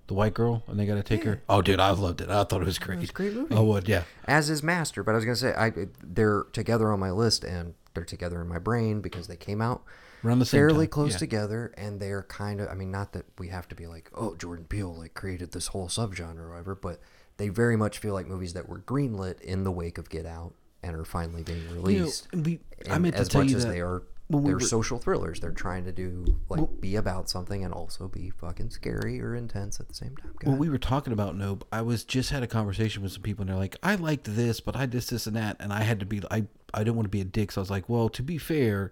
the white girl, and they got to take her. Oh, dude, I loved it. I thought it was great. was a great movie. Oh, what? Yeah. As is Master, but I was gonna say I they're together on my list and they're together in my brain because they came out Around the same fairly time, close yeah. together and they're kind of I mean not that we have to be like oh Jordan Peele like created this whole subgenre or whatever but they very much feel like movies that were greenlit in the wake of Get Out and are finally being You know, released. we, I meant to as tell much you as that they are when we they're were- social thrillers. They're trying to do like be about something and also be fucking scary or intense at the same time. Ahead. we were talking about Nope, I was just had a conversation with some people, and they're like, "I liked this, but I this, this, and that," and I had to be, I, I didn't want to be a dick, so I was like, "Well, to be fair,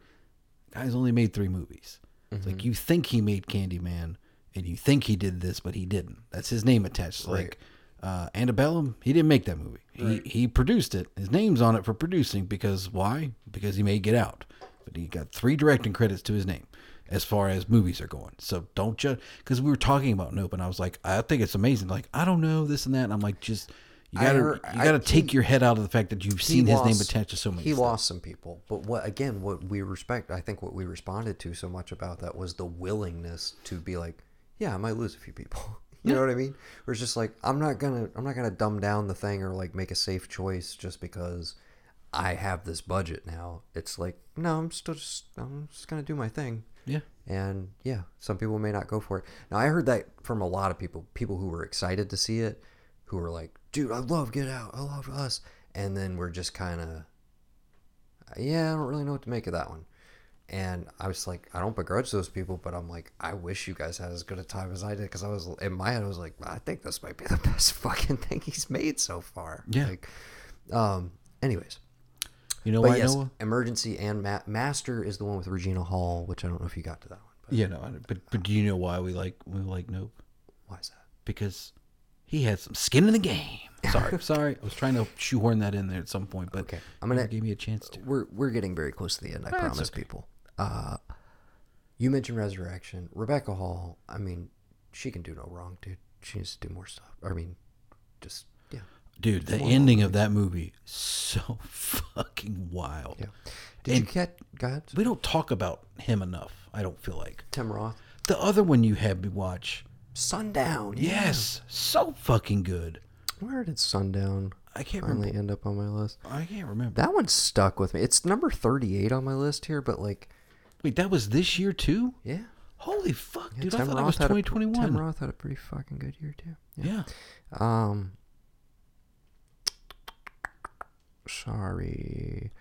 guy's only made three movies. Mm-hmm. like you think he made Candyman, and you think he did this, but he didn't. That's his name attached. Like uh, Antebellum, he didn't make that movie. He he produced it. His name's on it for producing because why? Because he made Get Out, but he got three directing credits to his name as far as movies are going. So don't judge because we were talking about Nope, and I was like, I think it's amazing. Like I don't know this and that. And I'm like, just you gotta heard- you gotta take he- your head out of the fact that you've seen his name attached to so many. He things. lost some people, but what again? What we respect, I think, what we responded to so much about that was the willingness to be like, yeah, I might lose a few people. You know what I mean? Where it's just like I'm not gonna I'm not gonna dumb down the thing or like make a safe choice just because I have this budget now. It's like no, I'm still just I'm just gonna do my thing. Yeah. And yeah, some people may not go for it. Now I heard that from a lot of people, people who were excited to see it, who were like, "Dude, I love Get Out. I love Us," and then we're just kind of, yeah, I don't really know what to make of that one. And I was like, I don't begrudge those people, but I'm like, I wish you guys had as good a time as I did because I was in my head, I was like, I think this might be the best fucking thing he's made so far. Yeah. Like, um. Anyways, You know but why yes, Noah? Emergency and Ma- Master is the one with Regina Hall, which I don't know if you got to that one. But Yeah, no, but but do you know why we like we like Nope? why is that? Because he had some skin in the game. Sorry, sorry, I was trying to shoehorn that in there at some point, but Okay, I'm gonna- give me a chance to. we're we're getting very close to the end. I That's promise okay. people. Uh, you mentioned Resurrection, Rebecca Hall. I mean, she can do no wrong, dude. She needs to do more stuff. I mean, just Dude, the ending of that movie so fucking wild. yeah. Did you get? Go ahead. We don't talk about him enough. I don't feel like Tim Roth. the other one you had me watch. Sundown. yeah. Yes, so fucking good. Where did Sundown I can't finally remember. end up on my list? I can't remember. That one stuck with me. It's number thirty-eight on my list here, but like, Wait, that was this year too? yeah. Holy fuck, yeah dude! I thought that was 2021. Tim Roth had a pretty fucking good year too. yeah. Um. Sorry.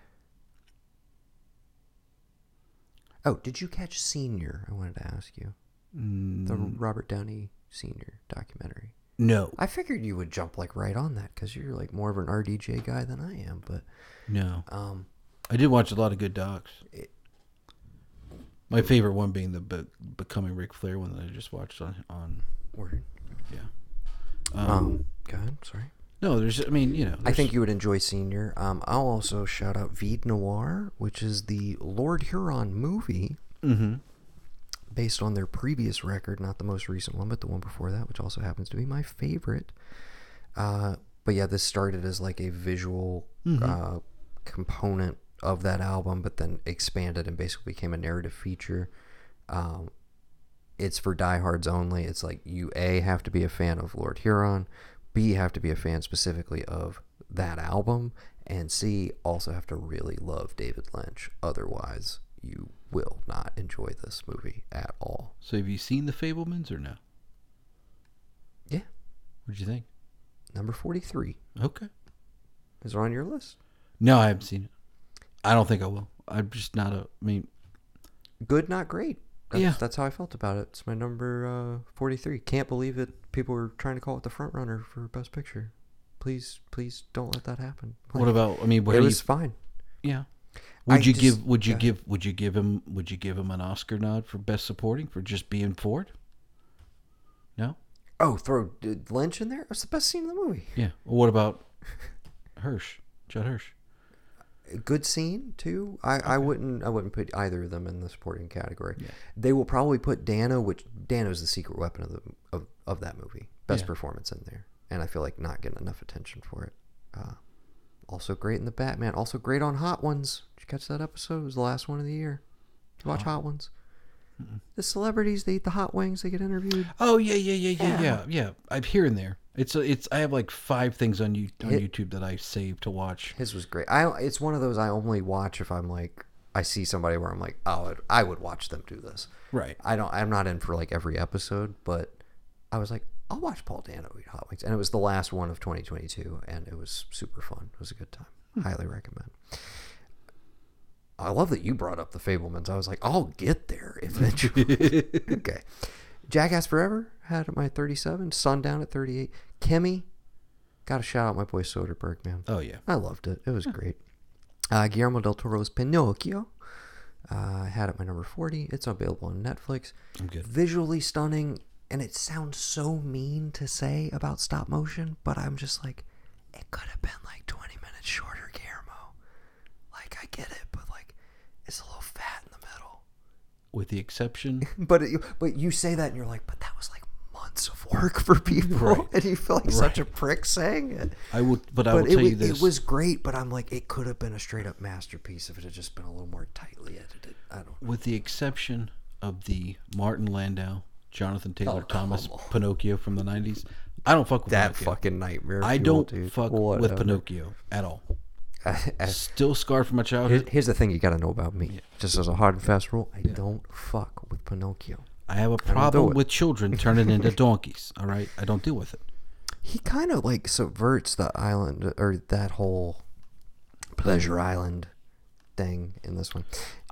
Oh, did you catch Senior? I wanted to ask you. The Mm, Robert Downey Senior documentary. no, I figured you would jump like right on that because you're like more of an RDJ guy than I am. But no. um, I did watch a lot of good docs. It- My favorite one being the Be- Becoming Ric Flair one that I just watched on. on word. yeah. Um, Um, go ahead. Sorry. No, there's. I mean, you know. I think you would enjoy Senior. Um, I'll also shout out Vide Noir, which is the Lord Huron movie Mhm. based on their previous record, not the most recent one, but the one before that, which also happens to be my favorite. Uh, but yeah, this started as like a visual uh, component of that album, but then expanded and basically became a narrative feature. Um, it's for diehards only. It's like you a have to be a fan of Lord Huron, b have to be a fan specifically of that album, and c also have to really love David Lynch. Otherwise, you will not enjoy this movie at all. So have you seen the Fabelmans or no? Yeah, What'd you think? number forty-three Okay. is it on your list. No, I haven't seen it. I don't think I will. I'm just not a. I mean, Good, not great. That's, Yeah. that's how I felt about it. It's my number uh, forty-three. Can't believe it. People were trying to call it the front runner for Best Picture. Please, please don't let that happen. what about? I mean, what it was you? fine. Yeah. I Would you just- give? Would you go give? Would you give him? Would you give him an Oscar nod for best supporting for just being Ford? No. Oh, throw Lynch in there. That's the best scene in the movie. Yeah. Well, what about Hirsch? Judd Hirsch. Good scene too. I, I wouldn't I wouldn't put either of them in the supporting category. Yeah. They will probably put Dano, which Dano's the secret weapon of the of, of that movie. Best Yeah. performance in there, and I feel like not getting enough attention for it. Uh, also great in the Batman. Also great on Hot Ones. Did you catch that episode? It was the last one of the year. Did you watch Hot Ones? The celebrities they eat the hot wings. They get interviewed. Oh yeah, yeah, yeah, yeah, Yeah. yeah, yeah. I'm here and there. It's a, it's. I have like five things on you on YouTube that I saved to watch. His was great. I it's one of those I only watch if I'm like I see somebody where I'm like, oh, I would watch them do this. Right. I don't. I'm not in for like every episode, but I was like, I'll watch Paul Dano eat hot wings, and it was the last one of 2022, and it was super fun. It was a good time. Hmm. Highly recommend. I love that you brought up the Fabelmans. I was like, I'll get there eventually. okay. Jackass Forever had at my 37. Sundown at 38. Kimi, got to shout out my boy Soderbergh, man. Oh yeah. I loved it. It was great. Uh, Guillermo del Toro's Pinocchio. Uh, I had it my number 40. It's available on Netflix. I'm good. Visually stunning, and it sounds so mean to say about stop motion, but I'm just like, it could have been like 20 minutes shorter, Guillermo. Like, I get it, but like, it's a little fat in the middle. With the exception, But it, but you say that, and you're like, but that was like months of work for people, Right. and you feel like such a prick saying it. I will. But I will it, tell you this. it was great, but I'm like, it could have been a straight up masterpiece if it had just been a little more tightly edited. I don't. Know. with the exception of the Martin Landau, Jonathan Taylor Oh, Thomas. Pinocchio from the '90s. I don't fuck with That Pinocchio. fucking nightmare. I don't fuck with Whatever. Pinocchio at all. Still scarred from my childhood. here's the thing you got to know about me. Just as a hard and fast rule, I don't fuck with Pinocchio. I have a problem with children turning into donkeys. All right, I don't deal with it. He kind of like subverts the island or that whole pleasure island thing in this one.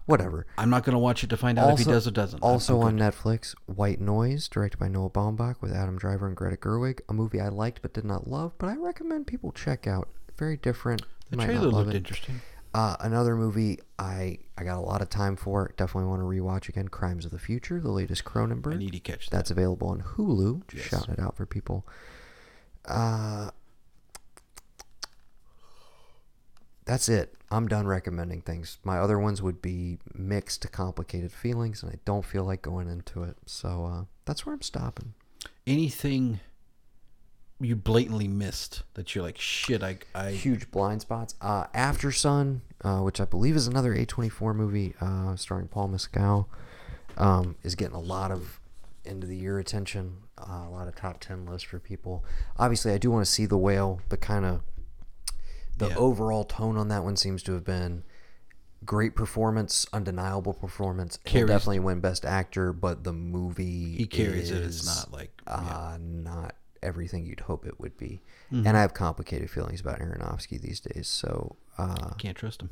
Whatever. I'm not gonna watch it to find out if he does or doesn't. Also on. Netflix, White Noise, directed by Noah Baumbach with Adam Driver and Greta Gerwig, a movie I liked but did not love, but I recommend people check out. Very different. The Might trailer looked it. interesting. Uh, another movie I I got a lot of time for. Definitely want to rewatch again. Crimes of the Future, the latest Cronenberg. I need to catch that. That's available on Hulu. Just Yes. shout it out for people. Uh, that's it. I'm done recommending things. My other ones would be mixed to complicated feelings, and I don't feel like going into it. So uh, that's where I'm stopping. Anything you blatantly missed that you're like, shit, I, I Huge blind spots. Uh, Aftersun, uh, which I believe is another A24 movie uh, starring Paul Mescal, um, is getting a lot of end of the year attention. Uh, a lot of top 10 lists for people. Obviously, I do want to see The Whale. The kind of the Yeah. overall tone on that one seems to have been great performance, undeniable performance. He'll Carries- definitely win Best Actor, but the movie he carries it. It's not like uh, not everything you'd hope it would be. Mm-hmm. And I have complicated feelings about Aronofsky these days. So uh, Can't trust him.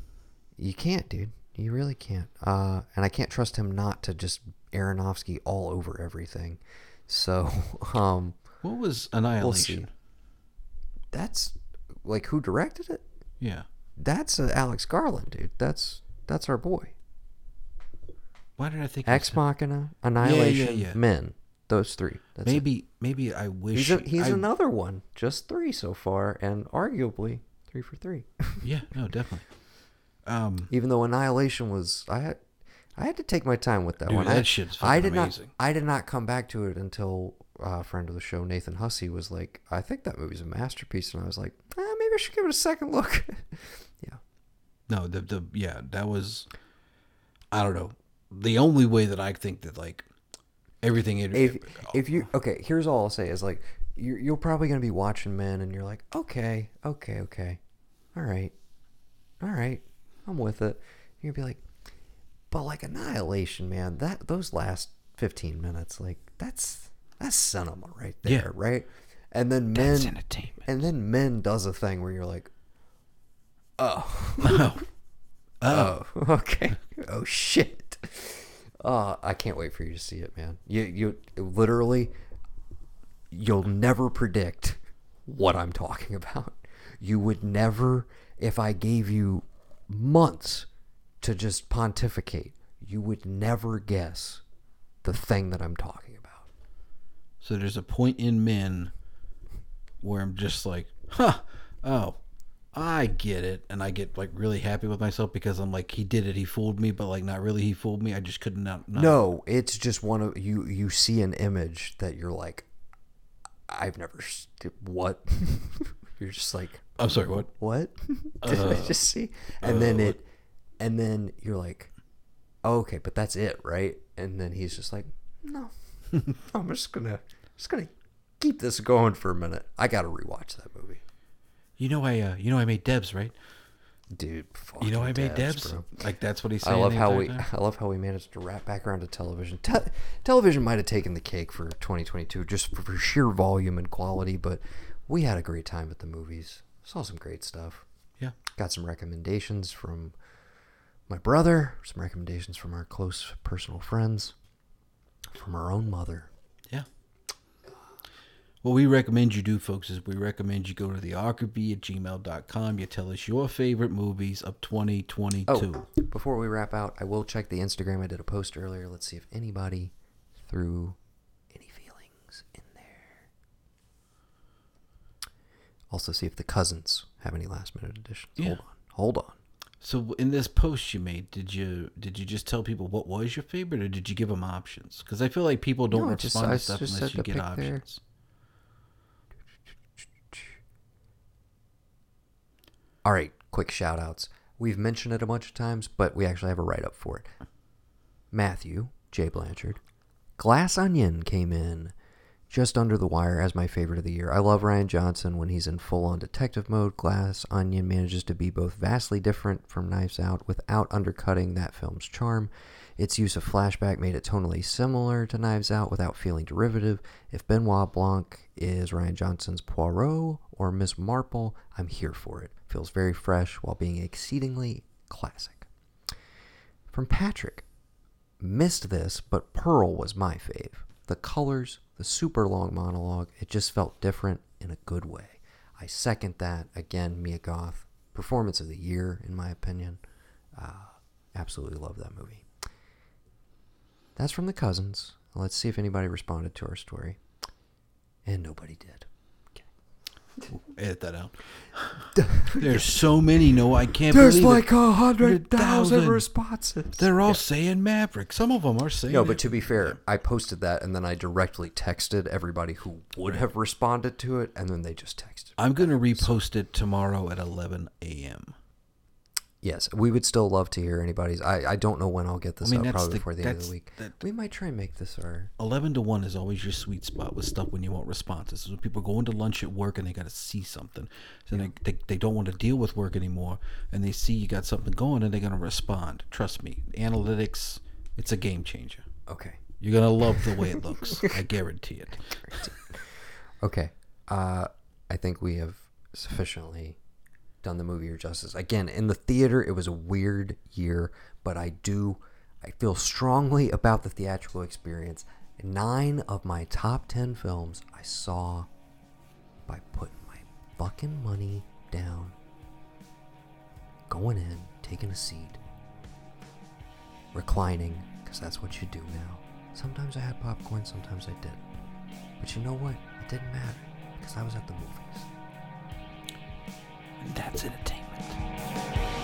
you can't, dude. You really can't. Uh, and I can't trust him not to just Aronofsky all over everything. So um, What was Annihilation? that's like who directed it? Yeah. That's uh, Alex Garland, dude. That's that's our boy. Why did I think Ex Machina, Annihilation, yeah. Men. Those three. That's it. Maybe maybe I wish He's, a, he's I- another one. Just three so far, and arguably three for three. Yeah, no, definitely. Um Even though Annihilation was, I had, I had to take my time with that Dude, one. that I, shit's I did amazing. not. I did not come back to it until uh, a friend of the show, Nathan Hussey, was like, "I think that movie's a masterpiece," and I was like, eh, "Maybe I should give it a second look." yeah. no, the the yeah, that was I don't know. The only way that I think that like everything it, if if you okay, here's all I'll say is like you're you're probably gonna be watching Men, and you're like, okay, okay, okay, all right, all right, I'm with it. You're gonna be like, but like Annihilation, man, that those last 15 minutes, like that's that's cinema right there, Yeah. right? And then Men, That's entertainment. and then Men does a thing where you're like, oh, oh, Oh, okay. Oh shit. Uh, I can't wait for you to see it, man. You you literally you'll never predict what I'm talking about. You would never if I gave you months to just pontificate, you would never guess the thing that I'm talking about. so there's a point in men where I'm just like, huh, oh, I get it, and I get like really happy with myself because I'm like, he did it, he fooled me, but like not really, he fooled me. I just couldn't not. not No, it's just one of you. You see an image that you're like, I've never. What? you're just like, I'm sorry, what? what? Did I just see? And then uh, it, and then you're like, oh, okay, but that's it, right? And then he's just like, no, I'm just gonna, just gonna keep this going for a minute. I gotta rewatch that movie, You know I, uh, you know I made Debs, right? dude. You know I made Debs. bro. Like that's what he's I love how we, time? I love how we managed to wrap back around to television. Te- television might have taken the cake for 2022, just for, for sheer volume and quality, but we had a great time at the movies. Saw some great stuff. Yeah. Got some recommendations from my brother, some recommendations from our close personal friends, from our own mother. What we recommend you do, folks, is we recommend you go to thearkofe at gmail.com. You tell us your favorite movies of 2022. Oh, before we wrap out, I will check the Instagram. I did a post earlier. Let's see if anybody threw any feelings in there. Also, see if the cousins have any last minute additions. Yeah. Hold on. Hold on. So in this post you made, did you did you just tell people what was your favorite, or did you give them options? Because I feel like people don't No, I just- respond to stuff unless you get pick their- All right, quick shout outs. We've mentioned it a bunch of times, but we actually have a write up for it. Matthew, J. Blanchard. Glass Onion came in just under the wire as my favorite of the year. I love Rian Johnson when he's in full on detective mode. Glass Onion manages to be both vastly different from Knives Out without undercutting that film's charm. Its use of flashback made it tonally similar to Knives Out without feeling derivative. If Benoit Blanc is Rian Johnson's Poirot or Miss Marple, I'm here for it. Feels very fresh while being exceedingly classic. From Patrick, missed this, but Pearl was my fave. The colors, the super long monologue, it just felt different in a good way. I second that. Again, Mia Goth, performance of the year, in my opinion. Uh, absolutely love that movie. That's from the cousins. Let's see if anybody responded to our story. And nobody did. Okay. Edit that out. There's so many. No, I can't There's believe like a hundred thousand responses. They're all saying Maverick. Some of them are saying. No, but to be fair, I posted that and then I directly texted everybody who would have responded to it, and then they just texted. I'm gonna repost it tomorrow at 11 a.m. Yes, we would still love to hear anybody's. I, I don't know when I'll get this I mean, out, that's probably the- before the end of the week. that- we might try and make this our. 11 to 1 is always your sweet spot with stuff when you want responses. So when people go into lunch at work and they got to see something. So they, they, they don't want to deal with work anymore and they see you got something going and they're going to respond. Trust me. Analytics, it's a game changer. Okay. You're going to love the way it looks. I guarantee it. Okay. uh, I think we have sufficiently done the movie your justice. Again, in the theater, it was a weird year, but I do, I feel strongly about the theatrical experience. Nine of my top ten films I saw by putting my fucking money down, going in, taking a seat, reclining, because that's what you do now. Sometimes I had popcorn, sometimes I didn't. But you know what? It didn't matter because I was at the movies. That's entertainment.